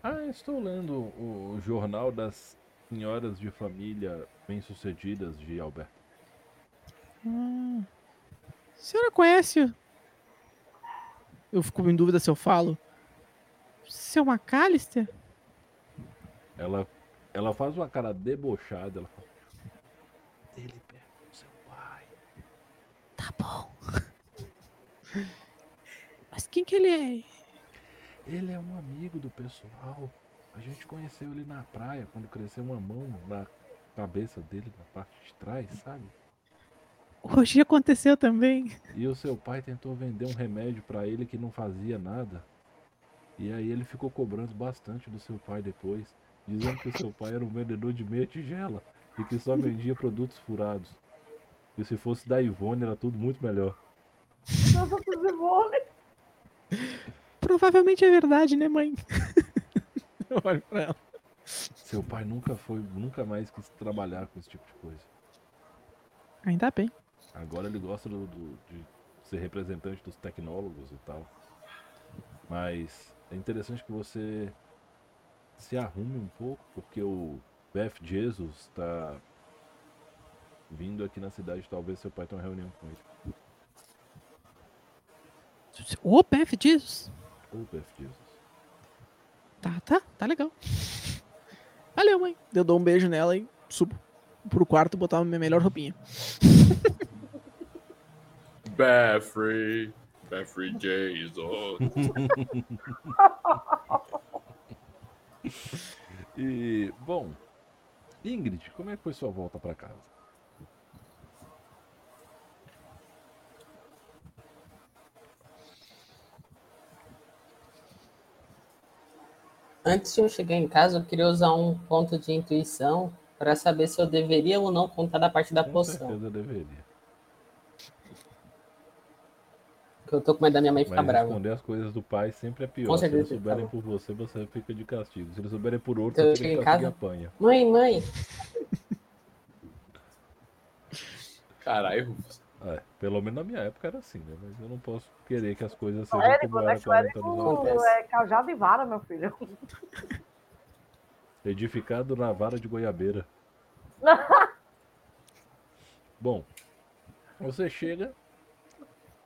Ah, estou lendo o jornal das senhoras de família bem-sucedidas de Alberta. Ah, a senhora conhece Eu fico em dúvida se eu falo. seu McAllister? Ela, ela faz uma cara debochada, ela fala. Ele perto do seu pai. Tá bom. Mas quem que ele é? Ele é um amigo do pessoal. A gente conheceu ele na praia quando cresceu uma mão na cabeça dele, na parte de trás, sabe? Hoje aconteceu também. E o seu pai tentou vender um remédio pra ele que não fazia nada. E aí ele ficou cobrando bastante do seu pai depois, dizendo que o seu pai era um vendedor de meia tigela e que só vendia produtos furados. E se fosse da Ivone era tudo muito melhor. Provavelmente é verdade, né, mãe? Eu olho pra ela. Seu pai nunca foi, nunca mais quis trabalhar com esse tipo de coisa. Ainda bem. Agora ele gosta do, do- de ser representante dos tecnólogos e tal. Mas é interessante que você se arrume um pouco, porque o Beth Jesus está vindo aqui na cidade. Talvez seu pai tenha uma reunião com ele. Ô, Beth Jesus. Ou Beth Jesus. Tá, tá, tá legal. Valeu, mãe. Eu dou um beijo nela e subo pro quarto botar a minha melhor roupinha. Beffrey. Beffrey Jesus. E, bom, Ingrid, como é que foi sua volta pra casa? Antes de eu chegar em casa, eu queria usar um ponto de intuição para saber se eu deveria ou não contar da parte da Com poção. certeza deveria. Porque eu tô com medo da minha mãe ficar Mas brava. responder as coisas do pai sempre é pior. Com Se eles souberem tá por você, você fica de castigo. Se eles souberem por outro, Então eu você fica de em castigo e apanha. Mãe, mãe, Caralho, Rufus. É, pelo menos na minha época era assim, né? Mas eu não posso querer que as coisas sejam Érico, como era deixa o 40 anos atrás. é cajado e vara, meu filho. Edificado na vara de goiabeira. Bom, você chega.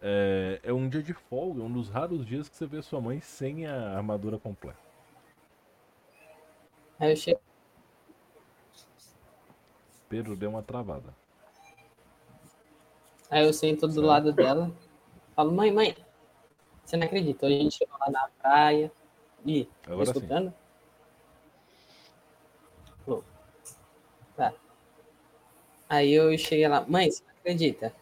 É, é um dia de folga, um dos raros dias que você vê sua mãe sem a armadura completa. aí eu chego. Pedro deu uma travada. Aí eu sento do lado dela. Falo, mãe, mãe, você não acredita? Hoje a gente chegou lá na praia. Ih, tá Agora escutando? Tá. Aí eu cheguei lá, mãe, você não acredita?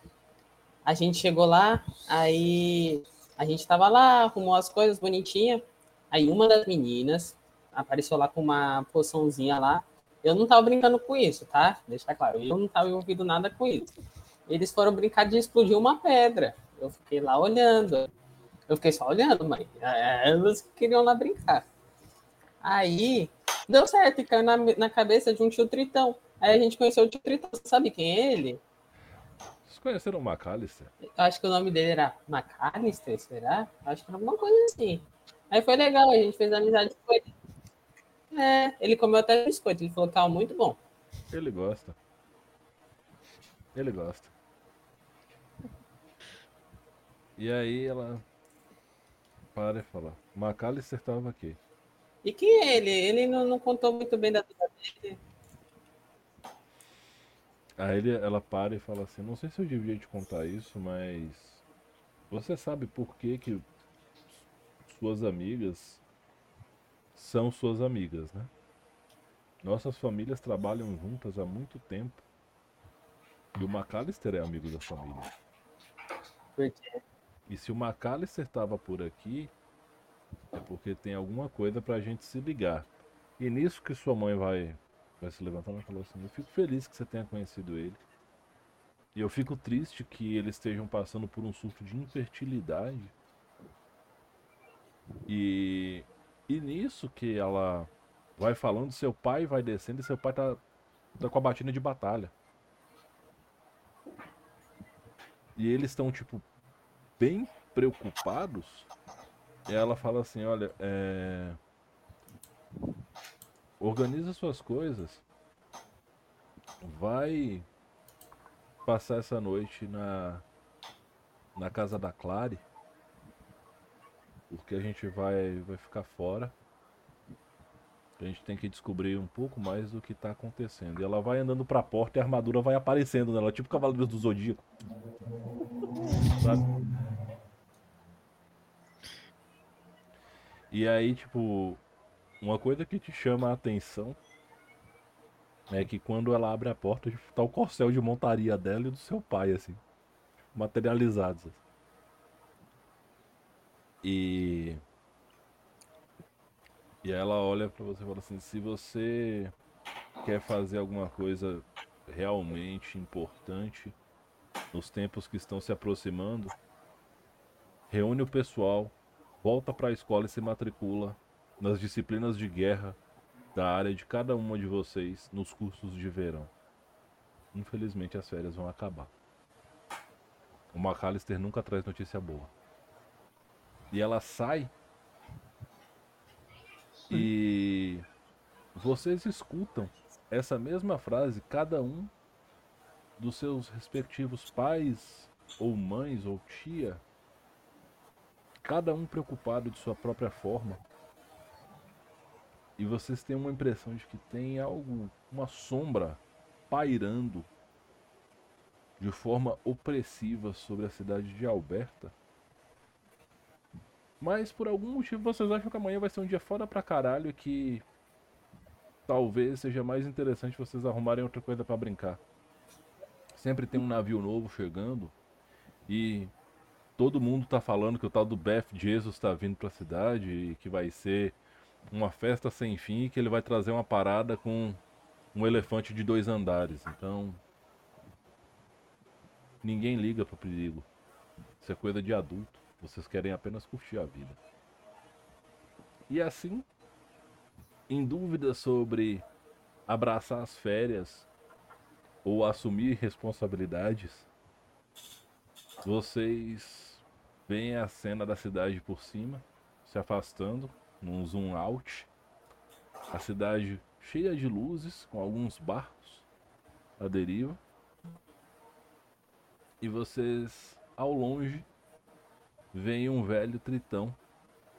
A gente chegou lá, aí a gente tava lá, arrumou as coisas bonitinha. Aí uma das meninas apareceu lá com uma poçãozinha lá. Eu não tava brincando com isso, tá? Deixa claro, eu não tava envolvido nada com isso. Eles foram brincar de explodir uma pedra. Eu fiquei lá olhando. Eu fiquei só olhando, mãe. É, Elas queriam lá brincar. Aí, deu certo, e caiu na, na cabeça de um tio Tritão. Aí a gente conheceu o tio Tritão. Você sabe quem é ele? Vocês conheceram o McAllister? Eu acho que o nome dele era McAllister, será? Acho que era alguma coisa assim. Aí foi legal, a gente fez amizade com ele. É, ele comeu até biscoito, ele falou que tava muito bom. Ele gosta. Ele gosta. E aí ela para e fala, McAllister tava aqui. E quem é ele? Ele não, não contou muito bem da vida dele. Aí ele, ela para e fala assim, não sei se eu devia te contar isso, mas você sabe por que que suas amigas são suas amigas, né? Nossas famílias trabalham juntas há muito tempo. E o McAllister é amigo da família. Porque E se o McAllister tava por aqui, é porque tem alguma coisa pra gente se ligar. E nisso que sua mãe vai, vai se levantando, ela falou assim: Eu fico feliz que você tenha conhecido ele. E eu fico triste que eles estejam passando por um surto de infertilidade. E, e nisso que ela vai falando, seu pai vai descendo e seu pai tá, tá com a batina de batalha. E eles estão, tipo, bem preocupados. Ela fala assim, olha, é... organiza suas coisas. Vai passar essa noite na na casa da Clary. Porque a gente vai vai ficar fora. A gente tem que descobrir um pouco mais do que tá acontecendo. E ela vai andando pra porta e a armadura vai aparecendo nela, tipo Cavaleiros do Zodíaco. Sabe? E aí, tipo, uma coisa que te chama a atenção é que quando ela abre a porta, tipo, tá o corcel de montaria dela e do seu pai, assim, materializados. E. E ela olha pra você e fala assim: se você quer fazer alguma coisa realmente importante nos tempos que estão se aproximando, reúne o pessoal volta para a escola e se matricula nas disciplinas de guerra da área de cada uma de vocês nos cursos de verão. Infelizmente as férias vão acabar. O McAllister nunca traz notícia boa. E ela sai e vocês escutam essa mesma frase, cada um dos seus respectivos pais, ou mães, ou tia, cada um preocupado de sua própria forma. E vocês têm uma impressão de que tem algo, uma sombra pairando de forma opressiva sobre a cidade de Alberta. Mas por algum motivo vocês acham que amanhã vai ser um dia foda pra caralho e que talvez seja mais interessante vocês arrumarem outra coisa para brincar. Sempre tem um navio novo chegando e todo mundo tá falando que o tal do Beth Jesus tá vindo pra cidade e que vai ser uma festa sem fim e que ele vai trazer uma parada com um elefante de dois andares. Então, ninguém liga pro perigo. Isso é coisa de adulto. Vocês querem apenas curtir a vida. E assim, em dúvida sobre abraçar as férias ou assumir responsabilidades, vocês veem a cena da cidade por cima, se afastando, num zoom out. A cidade cheia de luzes, com alguns barcos à deriva. E vocês, ao longe, vem um velho tritão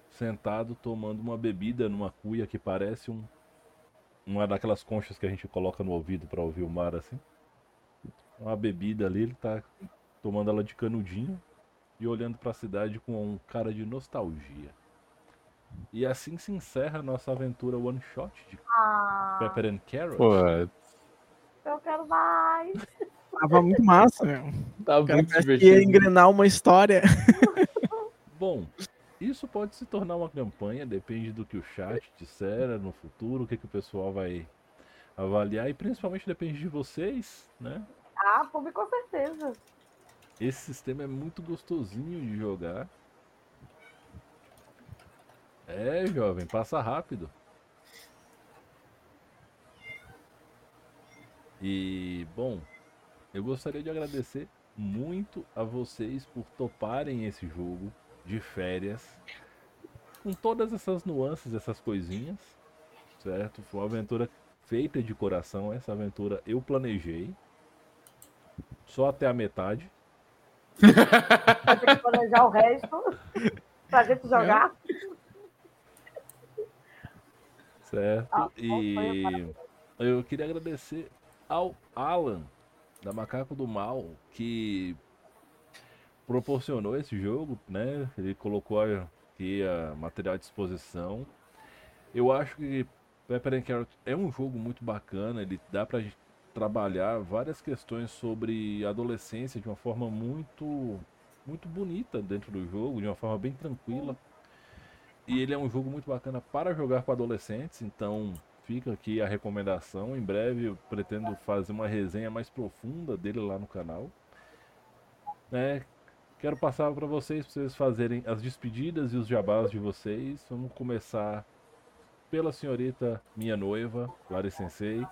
sentado tomando uma bebida numa cuia que parece um uma daquelas conchas que a gente coloca no ouvido para ouvir o mar assim. Uma bebida ali, ele tá tomando ela de canudinho e olhando para a cidade com um cara de nostalgia. E assim se encerra a nossa aventura one shot de Ah, Pepper and Carrot. Pô, eu quero mais. Tava muito massa, meu. cara muito que ia divertido. engrenar uma história. Bom, isso pode se tornar uma campanha, depende do que o chat disser no futuro, o que, que o pessoal vai avaliar e principalmente depende de vocês, né? Ah, público com certeza. Esse sistema é muito gostosinho de jogar. É, jovem, passa rápido. E, bom, eu gostaria de agradecer muito a vocês por toparem esse jogo de férias. Com todas essas nuances, essas coisinhas, certo? Foi uma aventura feita de coração. Essa aventura eu planejei. Só até a metade. Planejar o resto pra gente jogar. Certo? Ah, E eu queria agradecer ao Alan, da Macaco do Mal, que proporcionou esse jogo, né? Ele colocou aqui a material à disposição. Eu acho que Pepper and Carrot é um jogo muito bacana, ele dá pra gente trabalhar várias questões sobre adolescência de uma forma muito muito bonita dentro do jogo, de uma forma bem tranquila. E ele é um jogo muito bacana para jogar com adolescentes, então fica aqui a recomendação. Em breve eu pretendo fazer uma resenha mais profunda dele lá no canal. Né? Quero passar para vocês, para vocês fazerem as despedidas e os jabás de vocês. Vamos começar pela senhorita minha noiva, Lari Sensei.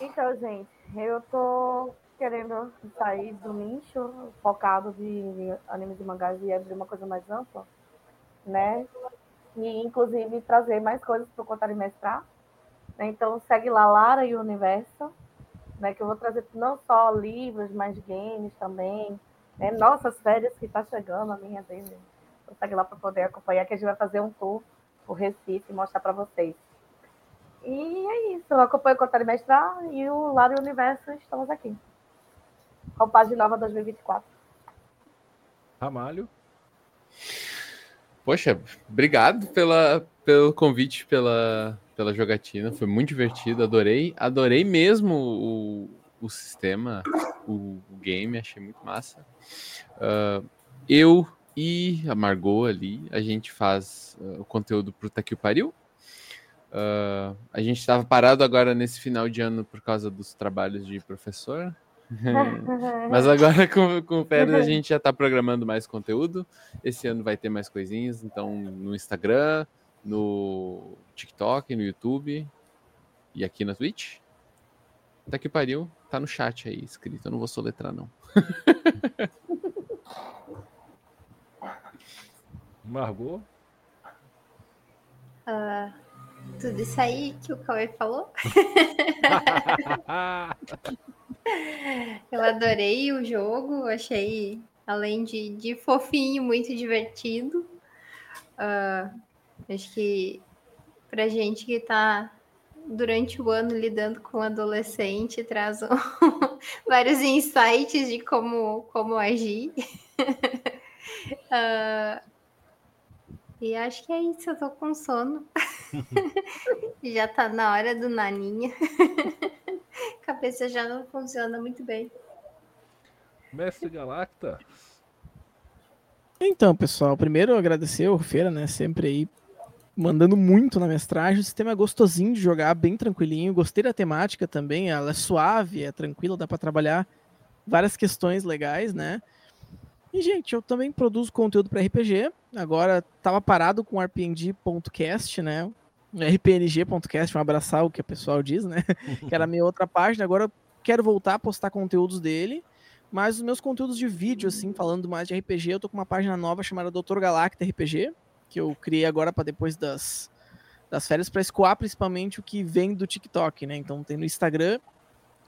Então, gente, eu tô querendo sair do nicho focado de animes e mangás e abrir uma coisa mais ampla, né? E inclusive trazer mais coisas para o Contar e Mestrar. Então segue lá Lara e o Universo, né? Que eu vou trazer não só livros, mas games também. Né? Nossas férias que tá chegando, a minha dele. Então segue lá para poder acompanhar, que a gente vai fazer um tour por Recife e mostrar para vocês. E é isso. Eu acompanho o Contar e Mestrar e o Lara e o Universo estamos aqui. Roupagem nova 2024. Ramalho. Poxa, obrigado pela, pelo convite, pela, pela jogatina. Foi muito divertido, adorei. Adorei mesmo o, o sistema, o, o game, achei muito massa. Ah, eu e a Margot ali, a gente faz ah, o conteúdo pro Tá O Pariu. Ah, a gente estava parado agora nesse final de ano por causa dos trabalhos de professor, Mas agora com, com o Pedro a gente já tá programando mais conteúdo. Esse ano vai ter mais coisinhas, então no Instagram, no TikTok, no YouTube e aqui na Twitch. Até que pariu, tá no chat aí escrito, eu não vou soletrar não. Margot? Ah, tudo isso aí que o Cauê falou. Eu adorei o jogo, achei, além de, de fofinho, muito divertido. Ah, acho que pra gente que tá durante o ano lidando com adolescente, traz um- vários insights de como, como agir. Ah, e acho que é isso, eu tô com sono. já tá na hora do naninha. Cabeça já não funciona muito bem. Mestre Galacta? Então, pessoal, primeiro agradecer ao Feira, né? Sempre aí mandando muito na mestragem. O sistema é gostosinho de jogar, bem tranquilinho. Gostei da temática também, ela é suave, é tranquila, dá para trabalhar várias questões legais, né? E, gente, eu também produzo conteúdo para RPG. Agora tava parado com rpng.cast, né? rpng.cast, um abraçar o que o pessoal diz, né? que era a minha outra página. Agora eu quero voltar a postar conteúdos dele. Mas os meus conteúdos de vídeo, assim, falando mais de RPG, eu tô com uma página nova chamada Dr. Galacta RPG, que eu criei agora para depois das, das férias, para escoar principalmente o que vem do TikTok, né? Então tem no Instagram,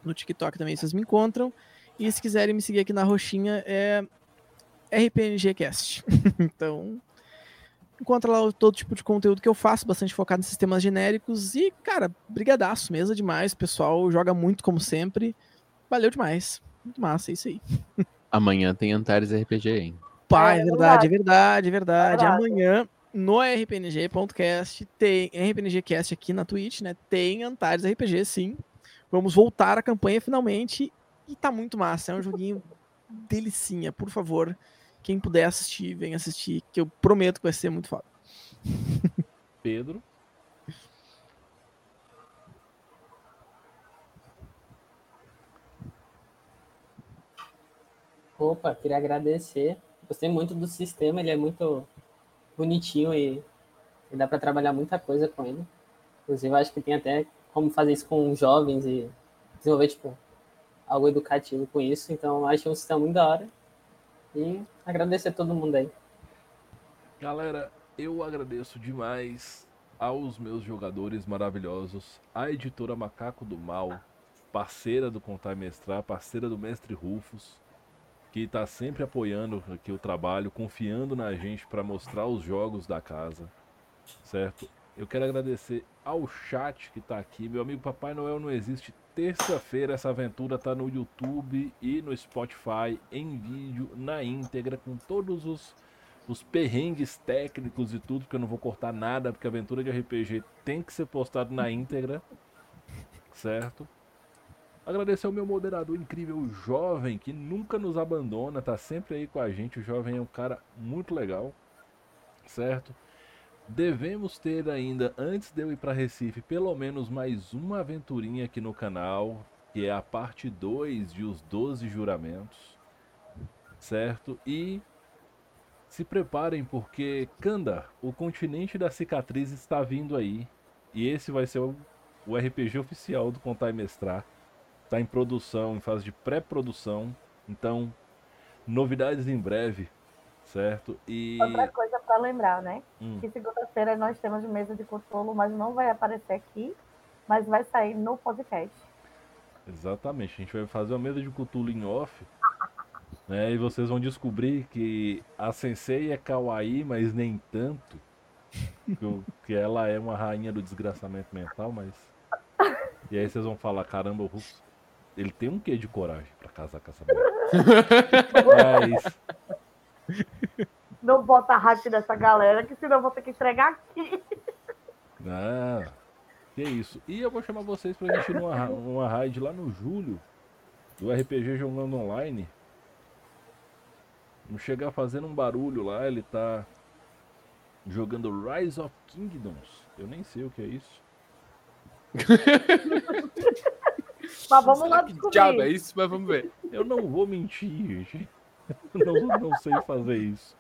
no TikTok também vocês me encontram. E se quiserem me seguir aqui na roxinha, é RPNGcast. então, encontra lá todo tipo de conteúdo que eu faço, bastante focado em sistemas genéricos. E, cara, brigadaço, mesa demais. O pessoal joga muito como sempre. Valeu demais. Muito massa, é isso aí. Amanhã tem Antares RPG, hein? Pá, É é, verdade, verdade. é verdade, é verdade. Verdade. Amanhã, no rpng.cast, tem rpngcast aqui na Twitch, né? Tem Antares RPG, sim. Vamos voltar à campanha finalmente. E tá muito massa. É um joguinho delicinha. Por favor, quem puder assistir, vem assistir, que eu prometo que vai ser muito foda. Pedro? Opa, queria agradecer. Gostei muito do sistema, ele é muito bonitinho e, e dá para trabalhar muita coisa com ele. Inclusive, eu acho que tem até como fazer isso com jovens e desenvolver, tipo, algo educativo com isso. Então, acho um sistema muito da hora. E agradecer a todo mundo aí. Galera, eu agradeço demais aos meus jogadores maravilhosos, a editora Macaco do Mal, parceira do Contar e Mestrar, parceira do Mestre Rufus, que está sempre apoiando aqui o trabalho, confiando na gente para mostrar os jogos da casa, certo? Eu quero agradecer ao chat que está aqui. Meu amigo Papai Noel não existe. Terça-feira essa aventura tá no YouTube e no Spotify em vídeo na íntegra com todos os os perrengues técnicos e tudo, porque eu não vou cortar nada, porque a aventura de RPG tem que ser postado na íntegra, certo? Agradecer ao meu moderador incrível, o jovem, que nunca nos abandona, tá sempre aí com a gente. O jovem é um cara muito legal, certo? Devemos ter ainda, antes de eu ir para Recife, pelo menos mais uma aventurinha aqui no canal, que é a parte 2 de Os 12 Juramentos, certo? E se preparem porque Kanda, o continente da cicatriz está vindo aí. E esse vai ser o, o RPG oficial do Contar e Mestrar. Está em produção, em fase de pré-produção. Então, novidades em breve, certo? E Outra coisa para lembrar, né? Hum. Que segunda-feira nós temos mesa de controle, mas não vai aparecer aqui, mas vai sair no podcast. Exatamente, a gente vai fazer uma mesa de Cthulhu em off. Né, e vocês vão descobrir que a Sensei é kawaii, mas nem tanto. Que, que ela é uma rainha do desgraçamento mental, mas. E aí vocês vão falar: caramba, o Russo, ele tem um quê de coragem pra casar com essa mulher. Mas. Não bota a hype dessa galera, que senão eu vou ter que entregar aqui. Ah, que isso. E eu vou chamar vocês pra gente ir numa, numa raid lá no julho do RPG Jogando Online. Vamos chegar fazendo um barulho lá, ele tá jogando Rise of Kingdoms. Eu nem sei o que é isso. Mas vamos lá descobrir. diabo é isso? Mas vamos ver. Eu não vou mentir, gente. Eu Não, não sei fazer isso.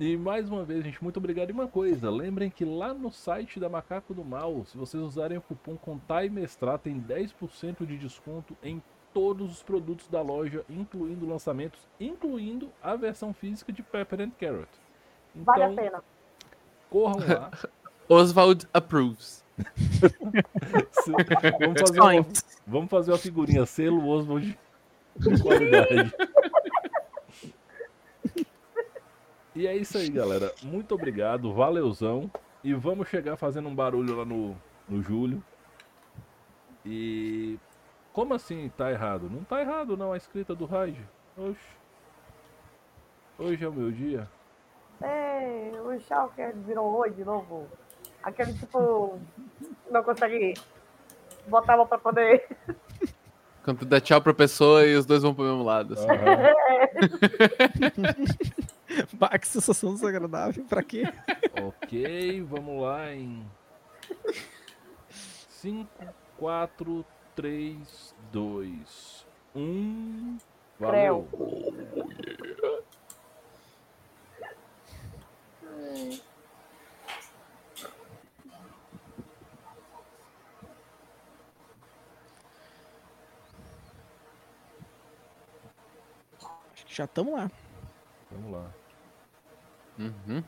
E mais uma vez, gente, muito obrigado. E uma coisa, lembrem que lá no site da Macaco do Mal, se vocês usarem o cupom CONTAIMESTRA, tem 10% de desconto em todos os produtos da loja, incluindo lançamentos, incluindo a versão física de Pepper and Carrot. Vale a Então, pena. corram lá. Oswald approves. Vamos fazer, uma, vamos fazer uma figurinha, selo Oswald de qualidade. E é isso aí, galera. Muito obrigado, valeuzão. E vamos chegar fazendo um barulho lá no, no Júlio. E. Como assim tá errado? Não tá errado, não, a escrita do Raid. Oxe. Hoje é o meu dia. Ei, o Schalker virou oi de novo. Aquele tipo. Não consegue botar a mão pra poder. Quando tu dá tchau pra pessoa e os dois vão pro mesmo lado. assim. Aham. Bah, que sensação desagradável. Pra quê? Ok, vamos lá em 5, 4, 3, 2, 1. Valeu! Acho que já estamos lá. Vamos lá. Uhum.